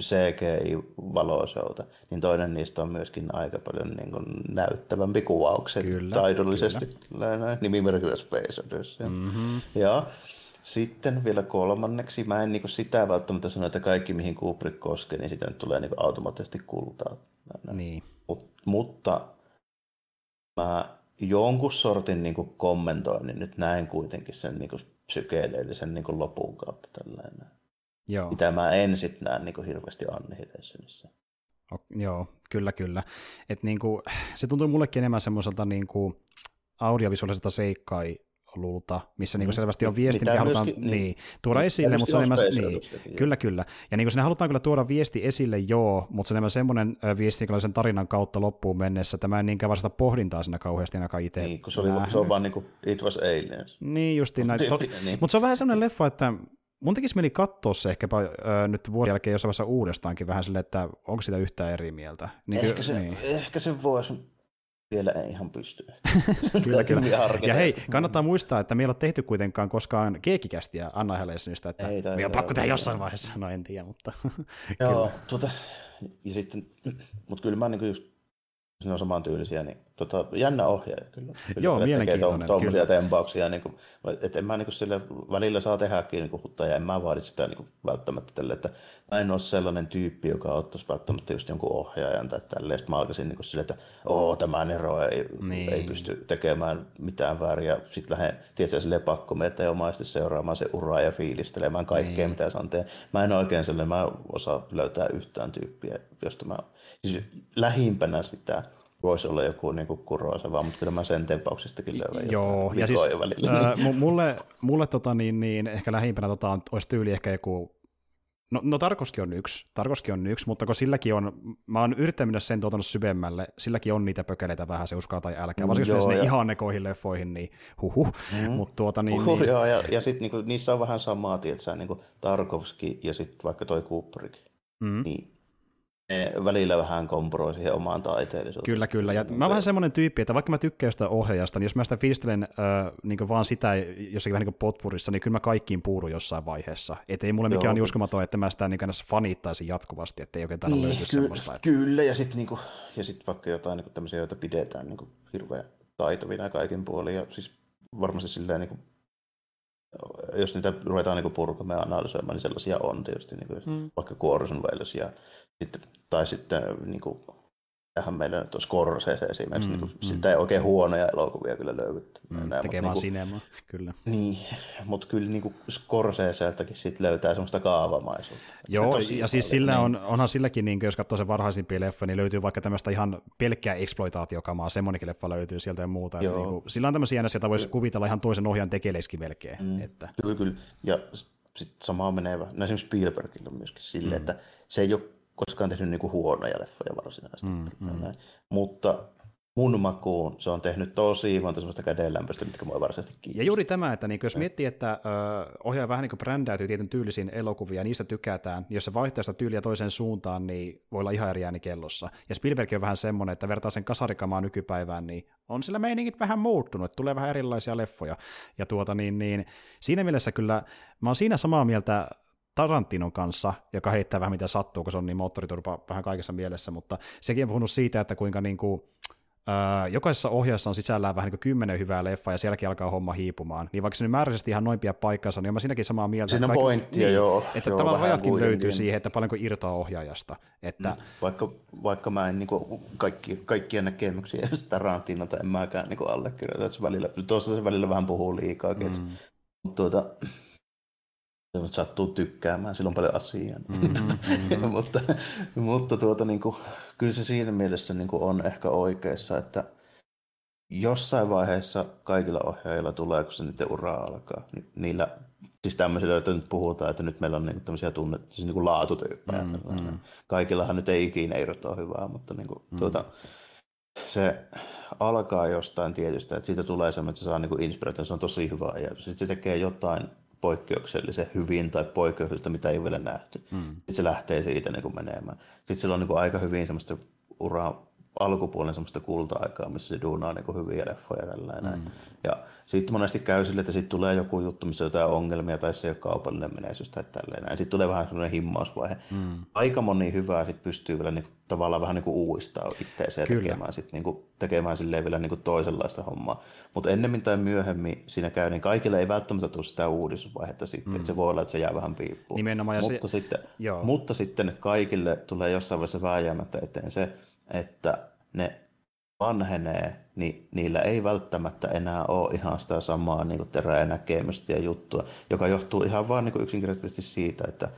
CGI-valosouta, niin toinen niistä on myöskin aika paljon niin kuin, näyttävämpi kuvauksen kyllä, taidollisesti. Kyllä. Nimimerkillä Space Odyssey. Mm-hmm. Ja sitten vielä kolmanneksi, mä en niin kuin sitä välttämättä sano, että kaikki mihin Kubrick koskee, niin sitä nyt tulee niin kuin automaattisesti kultaa. Niin. Mut, mutta mä jonkun sortin niin kuin kommentoinnin nyt näin kuitenkin sen niin kuin psykedeellisen niin kuin lopun kautta tällainen. Joo. Mitä mä en sit näe niin kuin hirveästi Annihilationissa. Joo, kyllä, kyllä. Et niin kuin, se tuntuu mullekin enemmän semmoiselta niin kuin audiovisuaaliselta seikkai lulta, missä niin kuin mm. selvästi on viesti, mikä halutaan niin, niin, tuoda esille, mutta se on enemmän, niin, kyllä, kyllä. Ja niin sinne halutaan kyllä tuoda viesti esille, joo, mutta se on enemmän semmoinen viesti, mikä sen tarinan kautta loppuun mennessä. Tämä en niinkään vastata pohdintaa siinä kauheasti ainakaan itse. Niin, kun se, oli, se on vaan niin kuin It was Aliens. Niin, justiin näin. niin. Mutta se on vähän semmoinen leffa, että mun tekisi mieli katsoa se ehkäpä äh, nyt vuoden jälkeen jossain vaiheessa uudestaankin vähän silleen, että onko sitä yhtään eri mieltä. Niin, ehkä, se, niin. ehkä se voisi vielä ei ihan pysty. kyllä, kyllä. Ja hei, kannattaa muistaa, että meillä on tehty kuitenkaan koskaan keekikästiä Anna Helesonista, että ei, me on pakko tehdä jossain vaiheessa, no en tiedä, mutta Joo, tuota, ja sitten, mutta kyllä mä niin just ne on samantyylisiä, niin tota, jännä ohjaaja kyllä. kyllä Joo, mielenkiintoinen. Tuommoisia tempauksia, niin kuin, että en mä niin kuin sille välillä saa tehdäkin niin kuin, ja en mä vaadi sitä niin kuin, välttämättä tälle, että mä en ole sellainen tyyppi, joka ottaisi välttämättä just jonkun ohjaajan tai tälleen. Sitten mä alkaisin niin sille, että oo, tämä Nero ei, niin. ei pysty tekemään mitään väärin, ja sitten lähden, tietysti silleen pakko meitä omaisesti seuraamaan se uraa ja fiilistelemään kaikkea, niin. mitä saan tehdä. Mä en oikein sellainen, mä osaa löytää yhtään tyyppiä, josta mä, siis lähimpänä sitä voisi olla joku niin kuroasava, mutta kyllä mä sen tempauksistakin löydän Joo, ja siis ää, mulle, mulle tota, niin, niin, ehkä lähimpänä tota, olisi tyyli ehkä joku No, no Tarkoski on yksi, Tarkoski on yksi, mutta kun silläkin on, mä oon yrittänyt sen tuotanut syvemmälle, silläkin on niitä pökeleitä vähän, se uskaa tai älkää, varsinkin jos ne ihan nekoihin leffoihin, niin huhu, mm. mutta tuota niin... Uhuh, niin... Joo, ja, ja sitten niinku, niissä on vähän samaa, tietysti, niinku Tarkovski ja sitten vaikka toi Kubrick, mm. niin välillä vähän komproi siihen omaan taiteellisuuteen. Kyllä, kyllä. Ja mä oon vähän semmoinen tyyppi, että vaikka mä tykkään sitä ohjaajasta, niin jos mä sitä fiilistelen äh, niin vaan sitä jossakin vähän niin potpurissa, niin kyllä mä kaikkiin puuru jossain vaiheessa. Että ei mulle Joo. mikään niin uskomaton, että mä sitä niin fanittaisin jatkuvasti, että ei oikein tähän niin, löydy ky- semmoista. Että... Kyllä, ja sitten niinku, ja sit vaikka jotain niinku tämmöisiä, joita pidetään niinku hirveän taitavina kaikin puolin, ja siis varmasti silleen niinku, jos niitä ruvetaan niinku purkamaan ja analysoimaan, niin sellaisia on tietysti, niinku, mm. vaikka Cuorson Welles ja sitten, tai sitten niin kuin, tähän meillä nyt on Scorsese esimerkiksi, mm, niin kuin, mm. siltä ei oikein huonoja elokuvia kyllä löydy. Mm, tekee vaan niin kuin, kyllä. Niin, mutta kyllä niin Scorseseltakin sit löytää semmoista kaavamaisuutta. Joo, ja siis sillä niin. on, onhan silläkin, niin jos katsoo sen varhaisimpia leffoja, niin löytyy vaikka tämmöistä ihan pelkkää exploitaatiokamaa, semmoinenkin leffa löytyy sieltä ja muuta. Että niin kuin, sillä on tämmöisiä joita voisi kuvitella ihan toisen ohjaan tekeleiskin melkein. Mm, että. Kyllä, kyllä. Ja sitten samaa menevä, no esimerkiksi Spielbergillä myöskin sille, mm. että se ei ole koskaan tehnyt niinku huonoja leffoja varsinaisesti. Mm, mm. Mutta mun makuun se on tehnyt tosi monta sellaista kädenlämpöistä, mitkä mua varsinaisesti kiinnostaa. Ja juuri tämä, että niin, jos miettii, että ö, ohjaaja vähän niin brändäytyy tietyn tyylisiin elokuvia, ja niistä tykätään, niin jos se vaihtaa sitä tyyliä toiseen suuntaan, niin voi olla ihan eri ääni kellossa. Ja Spielberg on vähän semmoinen, että vertaa sen kasarikamaa nykypäivään, niin on sillä meiningit vähän muuttunut, että tulee vähän erilaisia leffoja. Ja tuota, niin, niin, siinä mielessä kyllä, mä oon siinä samaa mieltä Tarantinon kanssa, joka heittää vähän mitä sattuu, kun se on niin moottoriturpa vähän kaikessa mielessä, mutta sekin on puhunut siitä, että kuinka niin kuin, Öö, jokaisessa ohjaajassa on sisällään vähän niin kuin kymmenen hyvää leffaa ja sielläkin alkaa homma hiipumaan. Niin vaikka se nyt määräisesti ihan noin pidä paikkansa, niin olen siinäkin samaa mieltä. Siinä on pointtia, niin, joo. Että joo, tavallaan rajatkin löytyy siihen, että paljonko irtoa ohjaajasta. Että... Mm, vaikka, vaikka mä en niin kuin, kaikki, kaikkia näkemyksiä Tarantinolta en mäkään niin allekirjoita, että se välillä, tuossa se välillä vähän puhuu liikaa. Mm. Mutta tuota, sattuu tykkäämään, sillä on paljon asiaa. Mm-hmm. mutta mutta tuota, niin kuin, kyllä se siinä mielessä niin kuin on ehkä oikeassa, että jossain vaiheessa kaikilla ohjaajilla tulee, kun se niiden ura alkaa. Niillä, siis tämmöisillä, joita nyt puhutaan, että nyt meillä on niin tämmöisiä tunne, siis niin kuin laatutyyppejä. Mm-hmm. Kaikillahan nyt ei ikinä irroa hyvää, mutta niin kuin, mm-hmm. tuota, se alkaa jostain tietystä, että siitä tulee semmoinen, että se saa niin inspiraatio, se on tosi hyvä ja sitten se tekee jotain poikkeuksellisen hyvin tai poikkeuksellista, mitä ei vielä nähty. Mm. Sitten se lähtee siitä niin kuin menemään. Sitten sillä on niin kuin aika hyvin semmoista uraa alkupuolen semmoista kulta-aikaa, missä se duunaa niin hyviä leffoja tällainen. Mm. Ja sitten monesti käy sille, että sitten tulee joku juttu, missä on jotain ongelmia tai se ei ole kaupallinen menestys tai tälleen. Sitten tulee vähän semmoinen himmausvaihe. Mm. Aika moni hyvää sitten pystyy vielä niin, tavallaan vähän niin kuin uudistaa itseänsä ja tekemään, sit, niin kuin, tekemään silleen vielä niin kuin toisenlaista hommaa. Mutta ennemmin tai myöhemmin siinä käy, niin kaikille ei välttämättä tule sitä uudistusvaihetta sitten. Mm. Se voi olla, että se jää vähän piippuun. Nimenomaan. Mutta, se... sitten, mutta sitten kaikille tulee jossain vaiheessa vääjäämättä eteen se, että ne vanhenee, niin niillä ei välttämättä enää ole ihan sitä samaa niin terää näkemystä ja juttua, joka johtuu ihan vaan niin kuin yksinkertaisesti siitä, että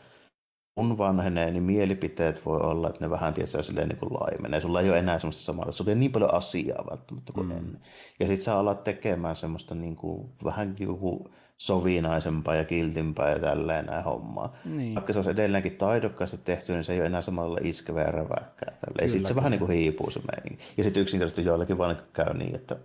kun vanhenee, niin mielipiteet voi olla, että ne vähän tietysti silleen niin kuin laimenee. Sulla ei ole enää semmoista samaa, sulla ei niin paljon asiaa välttämättä kuin mm. ennen. Ja sitten sä alat tekemään semmoista niin kuin, vähän niin kuin sovinaisempaa ja kiltimpää ja tälleen näin hommaa. Niin. Vaikka se olisi edelleenkin taidokkaasti tehty, niin se ei ole enää samalla iskevä ja räväkkää. Sitten se vähän niin kuin hiipuu se meininki. Ja sitten yksinkertaisesti joillekin vaan käy niin, että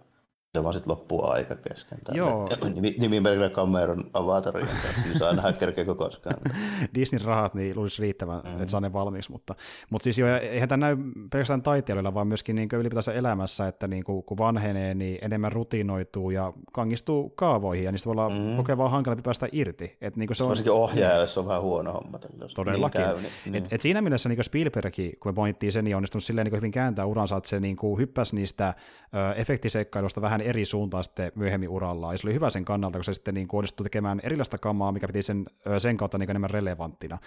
se vaan sitten loppuu aika kesken. Joo. Nimi, nimimerkillä Cameron avatarin kanssa, niin saa nähdä kerkeekö koskaan. Disneyn rahat niin luulisi riittävän, mm. että saa ne valmiiksi, mutta, mutta siis jo, eihän tämä näy pelkästään taiteilijoilla, vaan myöskin niin ylipäätänsä elämässä, että niin kuin, kun vanhenee, niin enemmän rutinoituu ja kangistuu kaavoihin, ja niistä voi olla mm. kokea vaan hankalampi päästä irti. Et, niin kuin se on... Varsinkin ohjaajalle se on vähän huono homma. Todellakin. Niin käy, niin, niin. Et, et siinä mielessä niin Spielbergkin, kun me pointtiin sen, niin onnistunut silleen niin hyvin kääntää uransa, että se niin kuin hyppäsi niistä ö, efektiseikkailusta vähän eri suuntaan sitten myöhemmin urallaan. Ja se oli hyvä sen kannalta, kun se sitten niin onnistui tekemään erilaista kamaa, mikä piti sen, sen kautta niin enemmän relevanttina.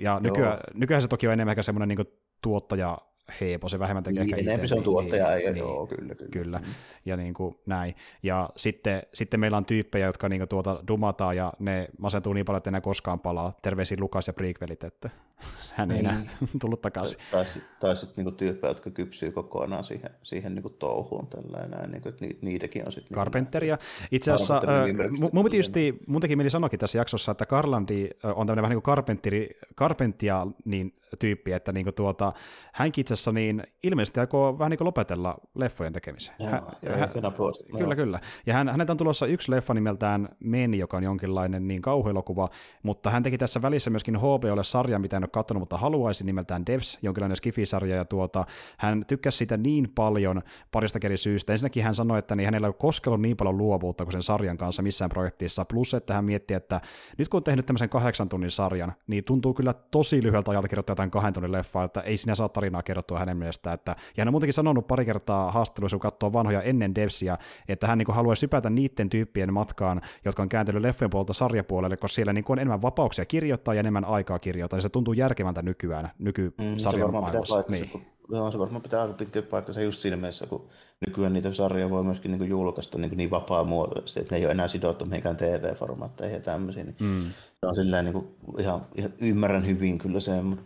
Ja nykyään, nykyään se toki on enemmän ehkä semmoinen niin tuottaja Heepo, se vähemmän tekee niin, enemmän se on tuottaja, niin, niin, joo, kyllä, kyllä. kyllä. Mm. Ja niin kuin näin. Ja sitten, sitten meillä on tyyppejä, jotka niin kuin tuota dumataan ja ne masentuu niin paljon, että enää koskaan palaa. Terveisiä Lukas ja Prequelit, että hän ei niin. enää tullut takaisin. Tai, tai, tai sitten niin tyyppejä, jotka kypsyy kokonaan siihen, siihen niin kuin touhuun. Tällainen, niin kuin, että niitäkin on sitten... Carpenteria. Niin Itse asiassa äh, mun, piti justi, mun teki mieli sanoakin tässä jaksossa, että Karlandi on tämmöinen vähän niin kuin Carpentia, niin tyyppi, että niin kuin tuota, hänkin itse asiassa niin ilmeisesti aikoo vähän niin lopetella leffojen tekemisen. Joo, hän, hän, kyllä, joo. kyllä. Ja hän, häneltä on tulossa yksi leffa nimeltään Meni, joka on jonkinlainen niin kauhuelokuva, mutta hän teki tässä välissä myöskin HBOlle sarja, mitä en ole katsonut, mutta haluaisin nimeltään Devs, jonkinlainen skifisarja, ja tuota, hän tykkäsi sitä niin paljon parista eri syystä. Ensinnäkin hän sanoi, että niin hänellä ei ole koskenut niin paljon luovuutta kuin sen sarjan kanssa missään projektissa, plus että hän mietti, että nyt kun on tehnyt tämmöisen kahdeksan tunnin sarjan, niin tuntuu kyllä tosi lyhyeltä ajalta kirjoittaa jotain kahden tunnin leffaa, että ei sinä saa tarinaa kerrottua hänen mielestään. Että, ja hän on muutenkin sanonut pari kertaa haastatteluissa, kun katsoo vanhoja ennen Devsiä, että hän niin haluaisi sypätä niiden tyyppien matkaan, jotka on kääntynyt leffojen puolelta sarjapuolelle, koska siellä niin on enemmän vapauksia kirjoittaa ja enemmän aikaa kirjoittaa, ja se tuntuu järkevältä nykyään, nykysarjan mm, maailmassa. Niin. Joo, se varmaan pitää aika pitkä paikkansa just siinä mielessä, kun nykyään niitä sarjoja voi myöskin niin julkaista niin, niin vapaa muodollisesti, että ne ei ole enää sidottu mihinkään TV-formaatteihin ja tämmöisiin. Niin mm. Se on silleen niin kuin, ihan, ihan, ymmärrän hyvin kyllä se, mutta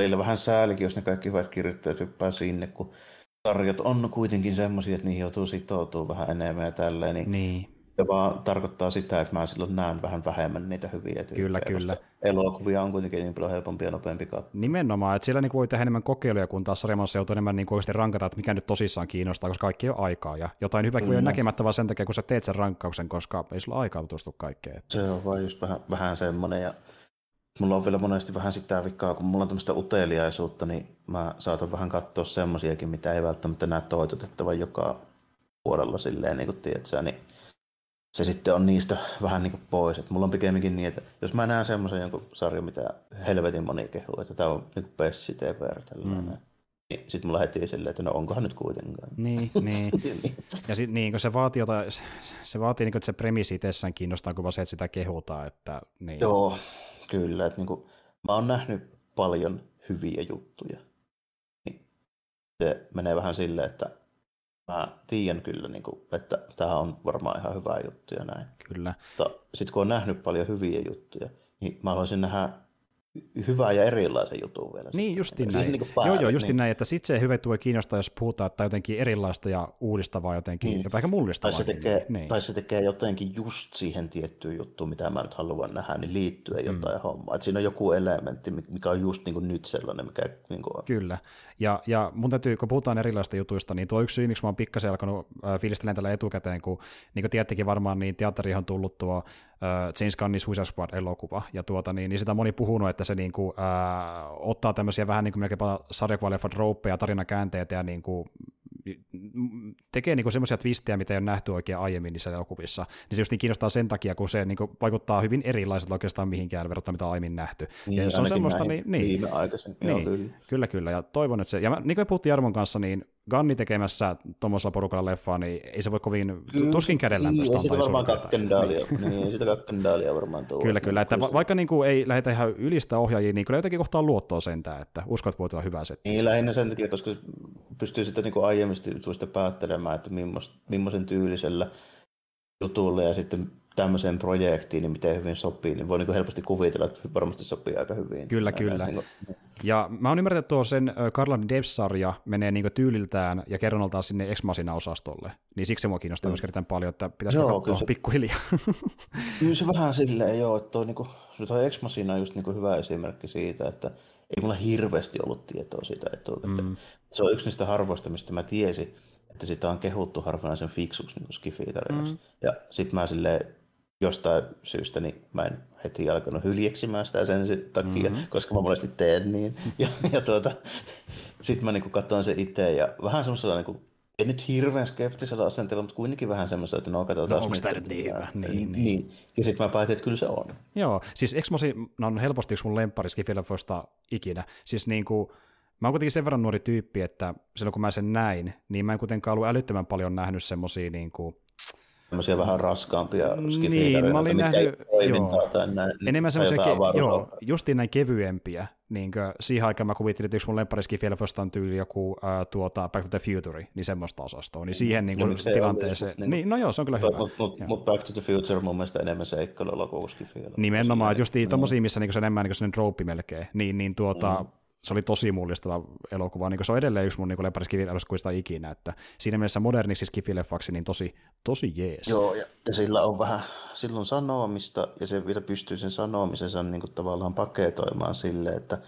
Teillä vähän säälikin, jos ne kaikki hyvät kirjoittajat hyppää sinne, kun sarjat on kuitenkin semmoisia, että niihin joutuu sitoutumaan vähän enemmän ja tälleen. Niin, niin. Se vaan tarkoittaa sitä, että mä silloin näen vähän vähemmän niitä hyviä tyyppejä. Kyllä, kyllä. Elokuvia on kuitenkin niin paljon helpompi ja nopeampi katsoa. Nimenomaan, että siellä niin voi tehdä enemmän kokeiluja, kun taas sarjamassa joutuu enemmän niin oikeasti rankata, että mikä nyt tosissaan kiinnostaa, koska kaikki on aikaa. Ja jotain hyvää voi näkemättä vaan sen takia, kun sä teet sen rankkauksen, koska ei sulla aikaa tutustua kaikkeen. Se on vaan just vähän, vähän semmoinen. Ja Mulla on vielä monesti vähän sitä vikkaa, kun mulla on tämmöistä uteliaisuutta, niin mä saatan vähän katsoa semmosiakin, mitä ei välttämättä näe toitotettavan joka puolella silleen, niin kuin tiedätkö, niin se sitten on niistä vähän niin kuin pois. Et mulla on pikemminkin niin, että jos mä näen semmoisen jonkun sarjan, mitä helvetin moni kehuu, että tämä on niin Pessi TVR tällainen, mm. niin sitten mulla heti silleen, että no onkohan nyt kuitenkaan. Niin, niin. ja sitten niin, kun se vaatii, jota, se vaatii niin kuin, että se premissi itsessään kiinnostaa, kun vaan se, että sitä kehutaan. Että, niin. Joo, Kyllä, että niin kuin, mä oon nähnyt paljon hyviä juttuja. Niin se menee vähän silleen, että mä tiedän kyllä, niin kuin, että tämä on varmaan ihan hyvä juttu ja näin. Kyllä. Mutta sitten kun on nähnyt paljon hyviä juttuja, niin mä haluaisin nähdä hyvää ja erilaisen jutun vielä. Niin, justin näin. Niin päälle, joo, joo, justin niin. näin, että sitten se hyvä tulee kiinnostaa, jos puhutaan, että jotenkin erilaista ja uudistavaa jotenkin, niin. jopa ehkä mullistavaa. Tai se, tekee, niin. tai se tekee jotenkin just siihen tiettyyn juttuun, mitä mä nyt haluan nähdä, niin liittyen mm. jotain hommaa. Että siinä on joku elementti, mikä on just niin kuin nyt sellainen, mikä niin kuin on. Kyllä, ja, ja mun täytyy, kun puhutaan erilaisista jutuista, niin tuo yksi syy, miksi mä oon pikkasen alkanut äh, fiilistellä tällä etukäteen, kun niin kuin tiedättekin varmaan, niin teatteriin on tullut tuo äh, James Gunnin Suicide Squad-elokuva, ja tuota, niin, niin sitä on moni puhunut, että se niin kuin, äh, ottaa tämmöisiä vähän niin kuin melkeinpä sarjakuvaleffat rouppeja, tarinakäänteitä ja niin kuin, tekee niin semmoisia twistejä, mitä ei ole nähty oikein aiemmin niissä elokuvissa, niin se just niin kiinnostaa sen takia, kun se niin kuin vaikuttaa hyvin erilaiselta oikeastaan mihinkään verrattuna, mitä on aiemmin nähty. Niin, ja jos on semmoista, niin, niin, aikaisin. Niin, Joo, kyllä. kyllä, kyllä, ja toivon, että se, ja niin kuin me puhuttiin Jarmon kanssa, niin Ganni tekemässä tuommoisella porukalla leffaa, niin ei se voi kovin, tuskin kädellä niin, ei sitä varmaan kakkendaalia, niin, sitä kakkendaalia varmaan tuo. Kyllä, kyllä, että va- vaikka niin kuin ei lähdetä ihan ylistä ohjaajia, niin kyllä jotenkin kohtaa luottoa sentään, että uskot voi olla hyvä setti. Niin, lähinnä sen takia, koska pystyy sitten niin aiemmin päättelemään, että millaisen tyylisellä jutulla ja sitten tämmöiseen projektiin, niin miten hyvin sopii, niin voi niin helposti kuvitella, että varmasti sopii aika hyvin. Kyllä, kyllä. Niin kuin... Ja mä oon ymmärtänyt, että tuo sen Karlan Devs-sarja menee niin tyyliltään ja kerronnaltaan sinne Ex Machina-osastolle, niin siksi se mua kiinnostaa mm. myös erittäin paljon, että pitäisikö joo, katsoa se... pikkuhiljaa. kyllä se vähän silleen joo, että toi, niin kuin, toi Ex on just niin kuin hyvä esimerkki siitä, että ei mulla hirveästi ollut tietoa siitä etukäteen. Mm. Se on yksi niistä harvoista, mistä mä tiesin, että sitä on kehuttu harvinaisen fiksuksi niin skifi-tarinaksi. Mm. Ja sitten mä silleen jostain syystä niin mä en heti alkanut hyljeksimään sitä sen takia, mm-hmm. koska mä monesti teen niin. Ja, ja tuota, sitten mä niin katsoin sen itse ja vähän semmoisella niin ei nyt hirveän skeptisellä asenteella, mutta kuitenkin vähän semmoista, että no katsotaan. No, onko tämä niin hyvä? Niin, niin. niin. Ja sitten mä päätin, että kyllä se on. Joo, siis Exmosi on helposti yksi mun lemppariski Philadelphiasta ikinä. Siis niin kuin, mä oon kuitenkin sen verran nuori tyyppi, että silloin kun mä sen näin, niin mä en kuitenkaan ollut älyttömän paljon nähnyt semmosia niin kuin, Tämmöisiä vähän raskaampia Niin, mä olin nähnyt, joo, tai näin, enemmän semmoisia, ke- joo, justiin näin kevyempiä, niin kuin, siihen aikaan mä kuvittelin, että yksi mun lemppariski Fielfosta on tyyli joku uh, tuota, Back to the Future, niin semmoista osastoa, niin siihen niin kuin, tilanteeseen, niin, niin, no joo, se on kyllä hyvä. Mutta mut, mut Back to the Future mun mielestä enemmän seikkailuelokuva kuin Nimenomaan, että justiin tommosia, missä niin se enemmän niin sellainen trooppi melkein, niin, niin tuota, mm se oli tosi mullistava elokuva. Niin se on edelleen yksi mun niin lemppariskifileffoista ikinä, että siinä mielessä moderniksi skifileffaksi niin tosi, tosi jees. Joo, ja, ja, sillä on vähän silloin sanomista, ja se vielä pystyy sen sanomisensa niin kuin tavallaan paketoimaan silleen, että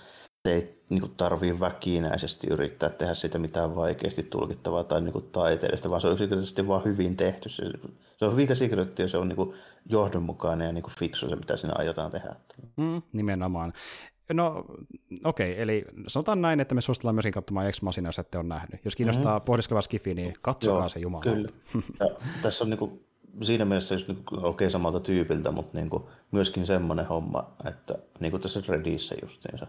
se ei niin kuin tarvii väkinäisesti yrittää tehdä sitä mitään vaikeasti tulkittavaa tai niin kuin taiteellista, vaan se on yksinkertaisesti vaan hyvin tehty. Se, se on hyvin käsikirjoittu ja se on niin kuin johdonmukainen ja niin kuin fiksu se, mitä siinä aiotaan tehdä. Mm, nimenomaan. No okei, okay, eli sanotaan näin, että me suositellaan myöskin katsomaan Ex Machina, jos ette ole nähnyt. Jos kiinnostaa mm-hmm. pohdiskeleva skifi, niin katsokaa Joo, se jumala. Kyllä. Ja tässä on niinku, siinä mielessä just niinku, okei okay, samalta tyypiltä, mutta niinku, myöskin semmoinen homma, että niinku tässä Redissä justiinsa,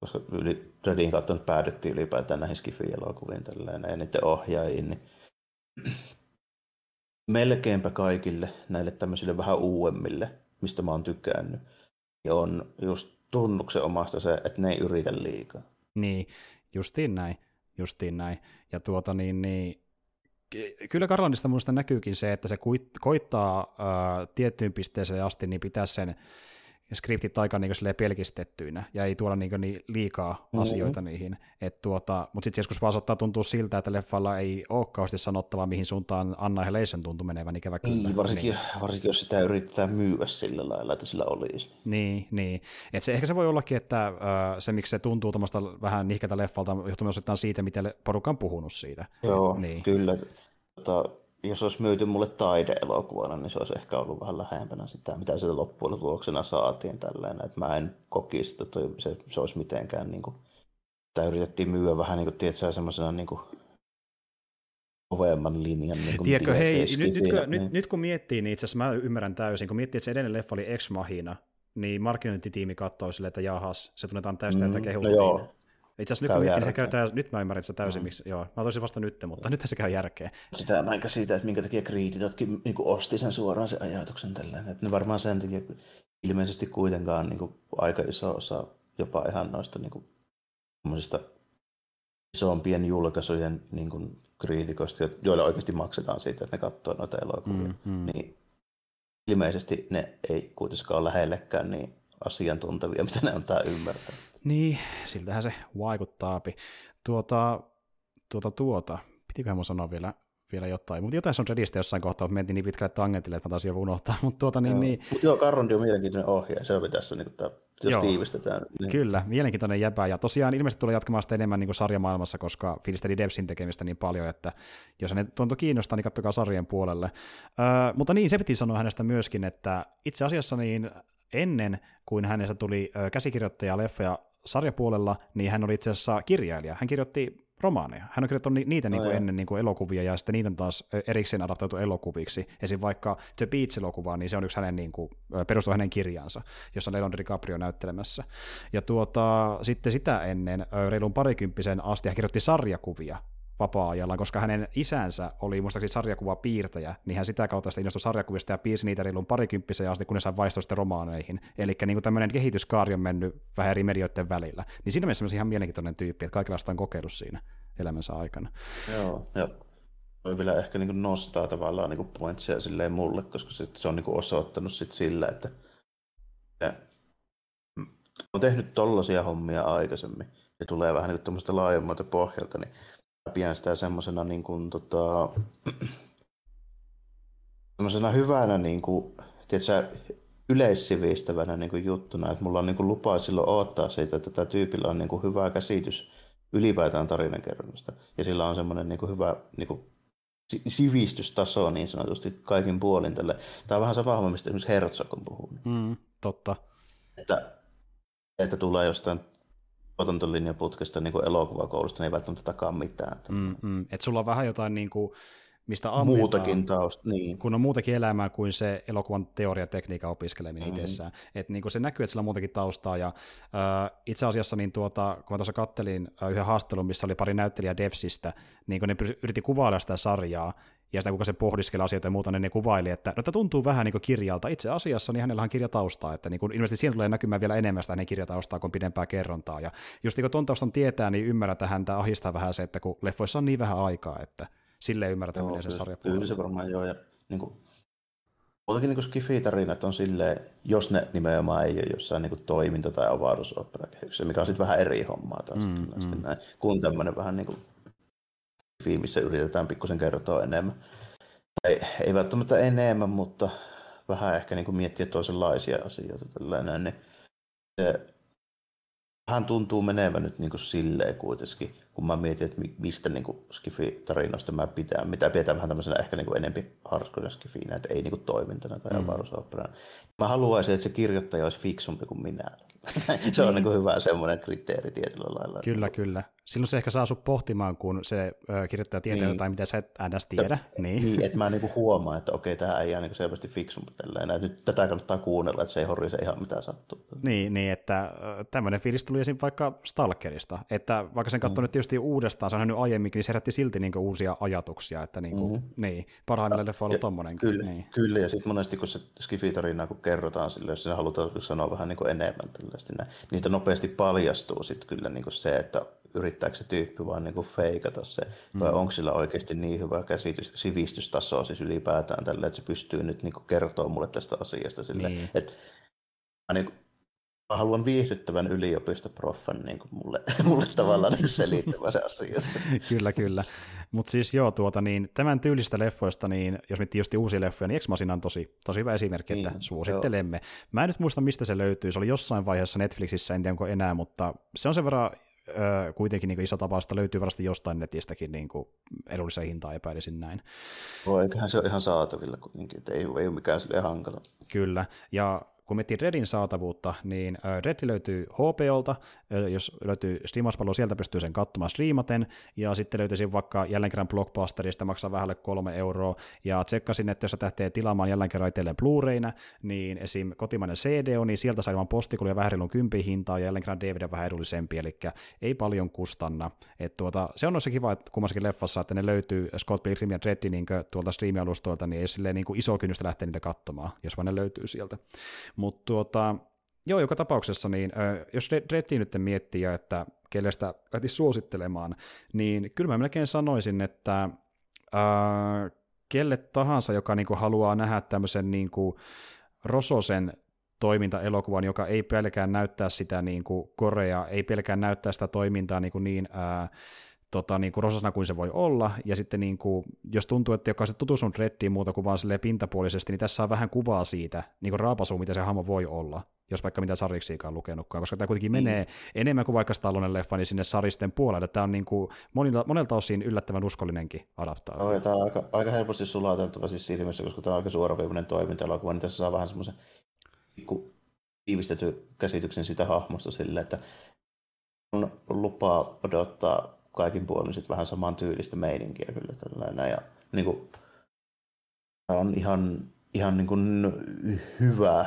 koska yli, Redin kautta nyt päädyttiin ylipäätään näihin skifi-elokuviin ja niiden ohjaajiin, niin melkeinpä kaikille näille tämmöisille vähän uudemmille, mistä mä oon tykännyt, ja on just tunnuksen omasta se, että ne ei yritä liikaa. Niin, justiin näin, justiin näin. Ja tuota niin, niin kyllä Karlandista minusta näkyykin se, että se koittaa ää, tiettyyn pisteeseen asti, niin pitää sen skriptit aika niin pelkistettyinä ja ei tuoda niin niin liikaa mm-hmm. asioita niihin. Et tuota, mutta sitten joskus vaan saattaa tuntua siltä, että leffalla ei ole kauheasti sanottavaa, mihin suuntaan Anna ja Leisen tuntuu menevän ikävä kyllä. Niin, varsinkin, niin. varsinkin jos sitä yrittää myyä sillä lailla, että sillä olisi. Niin, niin. Et se, ehkä se voi ollakin, että äh, se miksi se tuntuu tuommoista vähän nihketä leffalta johtuu osittain siitä, miten porukka on puhunut siitä. Joo, niin. kyllä. Tota, jos olisi myyty mulle taideelokuvana, niin se olisi ehkä ollut vähän lähempänä sitä, mitä se loppujen lopuksena saatiin tälleen. Että mä en kokisi, että toi, se, se olisi mitenkään, niin kuin, tämä yritettiin myyä vähän niin kuin, tiedätkö, semmoisena niin kuin, kovemman linjan. Niin Tiedätkö, hei, nyt, nyt, niin. nyt, nyt, kun miettii, niin itse asiassa mä ymmärrän täysin, kun miettii, että se edellinen leffa oli Ex Machina, niin markkinointitiimi katsoi silleen, että jahas, se tunnetaan tästä, mm, että kehuttiin. No joo, itse asiassa nyt, kun se käy täys, nyt mä ymmärrän, että se täysin, mm. miksi, joo, mä toisin vasta nyt, mutta nyt se käy järkeä. Sitä mä enkä siitä, että minkä takia kriititotkin niin osti sen suoraan sen ajatuksen tällainen, että ne varmaan sen takia ilmeisesti kuitenkaan niin kuin, aika iso osa jopa ihan noista niin kuin, isompien julkaisujen niin kuin, kriitikoista, joille oikeasti maksetaan siitä, että ne katsoo noita elokuvia, mm, mm. niin ilmeisesti ne ei kuitenkaan ole lähellekään niin asiantuntevia, mitä ne antaa ymmärtää. Niin, siltähän se vaikuttaa. Tuota, tuota, tuota, pitiköhän mun sanoa vielä, vielä jotain, mutta jotain se on Redistä jossain kohtaa, mutta mentiin niin pitkälle tangentille, että mä taisin jo unohtaa, mutta tuota niin... Joo. niin... Mut joo, Karrondi on mielenkiintoinen ohjaaja, se oli tässä, niin kuin, jos joo. tiivistetään. Niin... Kyllä, mielenkiintoinen jäbä, ja tosiaan ilmeisesti tulee jatkamaan sitä enemmän niin kuin sarjamaailmassa, koska filisteli Devsin tekemistä niin paljon, että jos ne tuntuu kiinnostaa, niin katsokaa sarjan puolelle. Öö, mutta niin, se piti sanoa hänestä myöskin, että itse asiassa niin ennen kuin hänestä tuli käsikirjoittaja leffoja sarjapuolella, niin hän oli itse asiassa kirjailija. Hän kirjoitti romaaneja. Hän on kirjoittanut niitä niin kuin ennen niin kuin elokuvia ja sitten niitä taas erikseen adaptoitu elokuviksi. Esim. vaikka The Beach-elokuva, niin se on yksi hänen niin kuin, perustuu hänen kirjansa, jossa on Leonardo DiCaprio näyttelemässä. Ja tuota, sitten sitä ennen, reilun parikymppisen asti, hän kirjoitti sarjakuvia vapaa-ajalla, koska hänen isänsä oli muistaakseni sarjakuvapiirtäjä, niin hän sitä kautta sitten innostui sarjakuvista ja piirsi niitä reilun parikymppisen asti, kunnes hän vaihtoi sitten romaaneihin. Eli niin tämmöinen kehityskaari on mennyt vähän eri medioiden välillä. Niin siinä mielessä ihan mielenkiintoinen tyyppi, että kaikenlaista on kokeillut siinä elämänsä aikana. Joo, ja voi vielä ehkä niin nostaa tavallaan niin pointsia silleen mulle, koska se, se on niin osoittanut sit sillä, että on tehnyt tollaisia hommia aikaisemmin, ja tulee vähän niin tuommoista laajemmalta pohjalta, niin pidän sitä semmoisena niin kuin, tota, semmoisena hyvänä niin kuin, tiedätkö, yleissivistävänä niin kuin juttuna, että mulla on niin kuin lupa silloin odottaa siitä, että tätä tyypillä on niin kuin hyvä käsitys ylipäätään tarinankerronnasta. Ja sillä on semmoinen niin kuin hyvä niin kuin sivistystaso niin sanotusti kaikin puolin tälle. Tämä on vähän sama homma, mistä esimerkiksi Herzog on puhunut. Mm, totta. Että, että tulee jostain tuotantolinjaputkesta niin elokuvakoulusta, niin ei välttämättä takaa mitään. Mm, mm. Että sulla on vähän jotain niin kuin, mistä ammentaa, Muutakin tausta, niin. kun on muutakin elämää kuin se elokuvan teoriatekniikan opiskeleminen mm-hmm. itsessään. Että niin se näkyy, että sillä on muutakin taustaa, ja äh, itse asiassa niin tuota, kun mä tuossa kattelin äh, yhden haastelun, missä oli pari näyttelijää Devsistä, niin kun ne yritti kuvailla sitä sarjaa, ja sitä kuinka se pohdiskelee asioita ja muuta, niin ne kuvaili, että no, tämä tuntuu vähän niin kuin kirjalta. Itse asiassa niin hänellä on kirjataustaa, että niin kuin, ilmeisesti siihen tulee näkymään vielä enemmän sitä hänen kirjataustaa kuin pidempää kerrontaa. Ja just niin kuin ton taustan tietää, niin ymmärretään häntä ahistaa vähän se, että kun leffoissa on niin vähän aikaa, että silleen ymmärretään, miten se sarja Kyllä se varmaan joo, ja niin kuin, muutenkin niin skifi-tarinat on silleen, jos ne nimenomaan ei ole jossain niin toiminta- tai avaruusoperakehyksessä, mikä on sitten vähän eri hommaa taas, mm, mm. Näin, kuin tämmöinen vähän niin kuin missä yritetään pikkusen kertoa enemmän. Tai ei välttämättä enemmän, mutta vähän ehkä niin kuin miettiä toisenlaisia asioita. Tällainen, niin se vähän tuntuu menevän nyt niin kuin silleen kuitenkin, kun mä mietin, että mistä niin Skifi-tarinoista mä pidän, mitä pidetään vähän tämmöisenä ehkä niin kuin enempi harskoinen Skifiinä, että ei niin kuin toimintana tai mm. avaruusoperana. Mä haluaisin, että se kirjoittaja olisi fiksumpi kuin minä. se on niin kuin hyvä semmoinen kriteeri tietyllä lailla. Kyllä, kyllä silloin se ehkä saa sut pohtimaan, kun se ö, kirjoittaa tietää niin. tai mitä sä et ns. tiedä. Niin, niin että mä niinku huomaan, että okei, tämä ei ole niinku selvästi fiksumpi tällä Nyt tätä kannattaa kuunnella, että se ei horrise ihan mitä sattuu. Niin, niin että tämmöinen fiilis tuli esim. vaikka Stalkerista, että vaikka sen katsoi mm. tietysti uudestaan, se on nyt aiemminkin, niin se herätti silti niinku uusia ajatuksia, että niinku, mm. niin, parhaimmillaan leffa on ollut tommonen. Kyllä, niin. kyllä, ja sitten monesti kun se skifi kun kerrotaan sille, jos sinä halutaan sanoa vähän niinku enemmän tällaista, niin niistä nopeasti paljastuu sitten kyllä niinku se, että yrittääkö se tyyppi vaan niin kuin feikata se, mm. vai onko sillä oikeasti niin hyvä käsitys, sivistystaso siis ylipäätään tällä, että se pystyy nyt niin kuin kertoa mulle tästä asiasta sille, niin. että mä, niin kuin, mä haluan viihdyttävän yliopistoproffan niin kuin mulle, mulle tavallaan niin selittämään se asia. kyllä, kyllä. Mutta siis joo, tuota, niin, tämän tyylistä leffoista, niin jos miettii just uusia leffoja, niin Ex on tosi, tosi hyvä esimerkki, niin, että suosittelemme. Joo. Mä en nyt muista, mistä se löytyy. Se oli jossain vaiheessa Netflixissä, en tiedä onko enää, mutta se on sen verran öö, kuitenkin niin iso tapausta löytyy varmasti jostain netistäkin niin kuin edullisen hintaan epäilisin näin. Voi, eiköhän se ole ihan saatavilla kuitenkin, että ei, ei ole mikään hankala. Kyllä, ja kun miettii Redin saatavuutta, niin Red löytyy HPOlta, jos löytyy Steam-palvelu, sieltä pystyy sen katsomaan striimaten, ja sitten löytyisi vaikka jälleen kerran Blockbusterista, maksaa vähälle kolme euroa, ja tsekkasin, että jos tähtee tilaamaan jälleen kerran itselleen Blu-rayna, niin esim. kotimainen CD on, niin sieltä saa ilman postikuluja vähän reilun kympi hintaa, ja jälleen kerran DVD on vähän edullisempi, eli ei paljon kustanna. Et tuota, se on noissa kiva, että kummassakin leffassa, että ne löytyy Scott Pilgrim ja Reddy niin tuolta striimialustoilta, niin ei niin iso kynnystä lähteä niitä katsomaan, jos vaan ne löytyy sieltä. Mutta tuota, joo, joka tapauksessa, niin jos Reddi nyt miettii, että kelle sitä lähtisi suosittelemaan, niin kyllä mä melkein sanoisin, että äh, kelle tahansa, joka niinku haluaa nähdä tämmöisen niinku Rososen toimintaelokuvan, joka ei pelkään näyttää sitä niin kuin Korea, ei pelkään näyttää sitä toimintaa niin, kuin niin ää, tota, niin kuin rosasena kuin se voi olla, ja sitten niin kuin, jos tuntuu, että joka on tutustunut Reddiin muuta kuin vaan pintapuolisesti, niin tässä on vähän kuvaa siitä, niin kuin raapasu, mitä se hahmo voi olla, jos vaikka mitä sariksiikaan lukenutkaan, koska tämä kuitenkin niin. menee enemmän kuin vaikka Stallonen leffa, niin sinne saristen puolelle. Tämä on niin kuin monilta, monelta osin yllättävän uskollinenkin adaptaatio. Oh, tämä on aika, aika helposti sulateltava siis siinä mielessä, koska tämä on aika suoraviivainen toiminta-elokuva, niin tässä saa vähän semmoisen tiivistetty käsityksen sitä hahmosta sille, että on lupaa odottaa kaikin puolin sit vähän saman tyylistä meininkiä kyllä tällainen. Ja niin kuin, on ihan, ihan niin kuin hyvä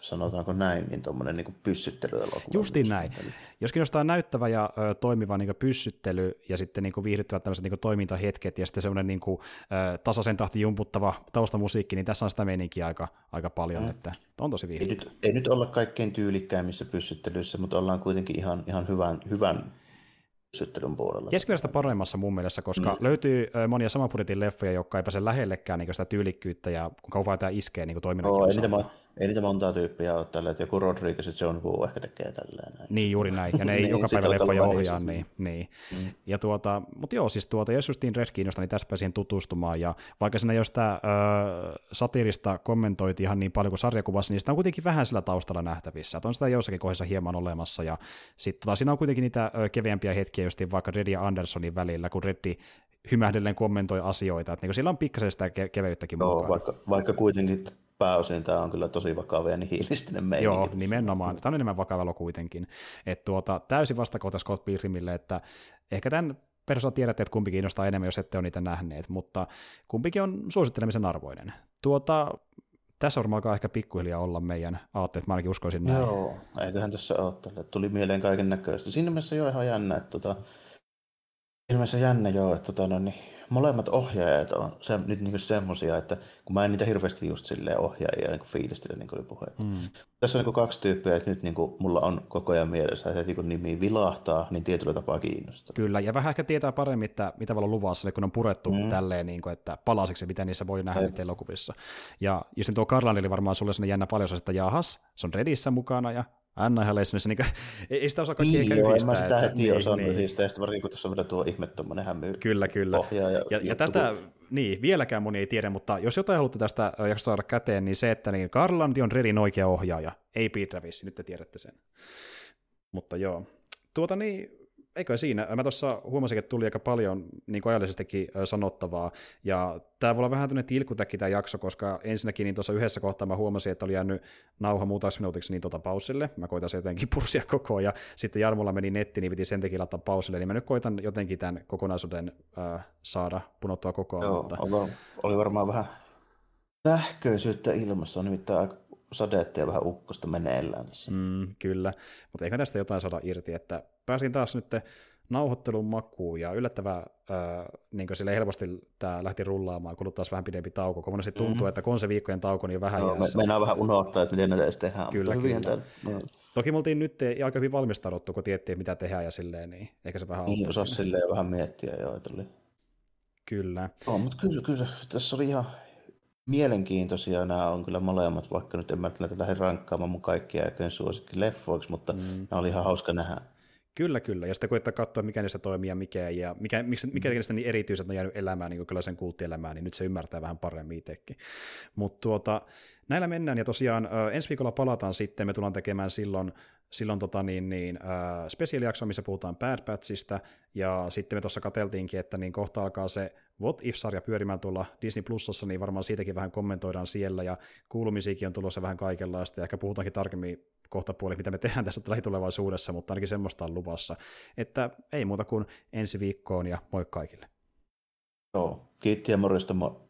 sanotaanko näin, niin tuommoinen niin pyssyttelyelokuva. Justiin näin. Jos kiinnostaa näyttävä ja ö, toimiva niin pyssyttely ja sitten niin viihdyttävät tämmöiset niin toimintahetket ja sitten semmoinen niin kuin, ö, tasaisen tahti jumputtava taustamusiikki, niin tässä on sitä meininkiä aika, aika paljon, mm. että on tosi viihdyttävä. Ei nyt, ei nyt olla kaikkein tyylikkäimmissä pyssyttelyissä, mutta ollaan kuitenkin ihan, ihan hyvän, hyvän syttelyn puolella. Keskiverstä paremmassa mun mielestä, koska mm. löytyy monia saman budjetin leffoja, jotka ei pääse lähellekään niin sitä tyylikkyyttä ja kun kauan tämä iskee niin toiminnan oh, ei, niitä, ei niitä montaa tyyppiä ole tällä, että joku Rodriguez ja John Woo ehkä tekee tälleen. Näin. Niin, juuri näin, ja ne ei niin, joka päivä leffoja ohjaa, niin, niin. Mm. Ja tuota, mutta joo, siis tuota, jos justiin Red kiinnostaa, niin tässä pääsin tutustumaan, ja vaikka siinä jos tämä satirista kommentoiti ihan niin paljon kuin sarjakuvassa, niin sitä on kuitenkin vähän sillä taustalla nähtävissä, että on sitä jossakin kohdassa hieman olemassa, ja sitten tota, siinä on kuitenkin niitä ö, keveämpiä hetkiä justiin vaikka Reddy ja Andersonin välillä, kun Reddy hymähdellen kommentoi asioita, että niin siellä on pikkasen sitä ke- keveyttäkin Joo, mukaan. vaikka, vaikka kuitenkin pääosin tämä on kyllä tosi vakava ja nihilistinen meininki. Joo, nimenomaan. Tämä on enemmän vakava kuitenkin. Että tuota, täysin vastakohta Scott Pilgrimille, että ehkä tämän persoon tiedätte, että kumpikin kiinnostaa enemmän, jos ette ole niitä nähneet, mutta kumpikin on suosittelemisen arvoinen. Tuota, tässä varmaan alkaa ehkä pikkuhiljaa olla meidän aatteet, mä ainakin uskoisin näin. Joo, eiköhän tässä ole tälle. Tuli mieleen kaiken näköistä. Siinä mielessä jo ihan jännä, että tota, mielessä jännä joo, että tota, no, niin, molemmat ohjaajat on se, nyt niin semmoisia, että kun mä en niitä hirveästi just silleen ohjaajia niin fiilistele, niin kuin oli puhe. Mm. Tässä on niin kaikki tyyppiä, että nyt niin kuin, mulla on koko ajan mielessä, että kun nimi vilahtaa, niin tietyllä tapaa kiinnostaa. Kyllä, ja vähän ehkä tietää paremmin, että mitä voi olla luvassa, kun on purettu mm. tälleen, niin kuin, että palasiksi, mitä niissä voi nähdä niitä elokuvissa. Ja just tuo Karlan oli varmaan sulle sellainen jännä paljon, että jahas, se on Redissä mukana, ja Leissonissä, niin ei, ei sitä osaa kaikkea niin, joo, en mä sitä heti niin, osannut niin. yhdistää, ja sitten varsinkin kun tuossa on vielä tuo ihme tuommoinen hämy Kyllä, kyllä. Ja, ja, ja tätä, niin, vieläkään moni ei tiedä, mutta jos jotain haluatte tästä jaksoa saada käteen, niin se, että niin Karlandi on Redin oikea ohjaaja, ei Pete Travis, nyt te tiedätte sen. Mutta joo. Tuota niin, eikö siinä? Mä tuossa huomasin, että tuli aika paljon niin ajallisestikin sanottavaa, ja tämä voi olla vähän tämmöinen tilkutäkki tämä jakso, koska ensinnäkin niin tuossa yhdessä kohtaa mä huomasin, että oli jäänyt nauha muutaksi minuutiksi niin tuota pausille, mä koitan se jotenkin pursia koko ja sitten Jarmolla meni netti, niin piti sen takia laittaa pausille, niin mä nyt koitan jotenkin tämän kokonaisuuden äh, saada punottua koko ajan. Joo, mutta... oli, oli varmaan vähän sähköisyyttä ilmassa, on nimittäin aika sadetta ja vähän ukkosta meneillään tässä. Mm, kyllä, mutta eikä tästä jotain saada irti, että pääsin taas nyt nauhoittelun makuun ja yllättävää, äh, niin sille helposti tämä lähti rullaamaan, kun taas vähän pidempi tauko, kun monesti tuntuu, mm-hmm. että kun se viikkojen tauko, niin vähän no, me, Meinaa vähän unohtaa, että miten näitä edes tehdään, kyllä, mutta kyllä. No. Toki me oltiin nyt aika hyvin valmistauduttu, kun tiettiin, mitä tehdään ja silleen, niin eikä se vähän Niin, osasi silleen vähän miettiä joo, että oli. Kyllä. Oh, mutta kyllä, kyllä, tässä oli ihan mielenkiintoisia nämä on kyllä molemmat, vaikka nyt en mä näitä lähde rankkaamaan mun kaikkia aikojen suosikki leffoiksi, mutta mm. nämä oli ihan hauska nähdä. Kyllä, kyllä. Ja sitten koittaa katsoa, mikä niistä toimii ja mikä ei, ja mikä, mikä, mikä niistä niin erityiset on jäänyt elämään, niin kuin kyllä sen kulttielämään, niin nyt se ymmärtää vähän paremmin itsekin. Mutta tuota, näillä mennään, ja tosiaan ensi viikolla palataan sitten, me tullaan tekemään silloin, silloin tota niin, niin, äh, spesiaalijakso, missä puhutaan Bad Batchista, ja sitten me tuossa kateltiinkin, että niin kohta alkaa se What If-sarja pyörimään tuolla Disney Plusassa, niin varmaan siitäkin vähän kommentoidaan siellä, ja kuulumisiakin on tulossa vähän kaikenlaista, ja ehkä puhutaankin tarkemmin kohta puoli, mitä me tehdään tässä lähitulevaisuudessa, mutta ainakin semmoista on luvassa. Että ei muuta kuin ensi viikkoon, ja moi kaikille. Joo, kiitti ja morjesta, moi.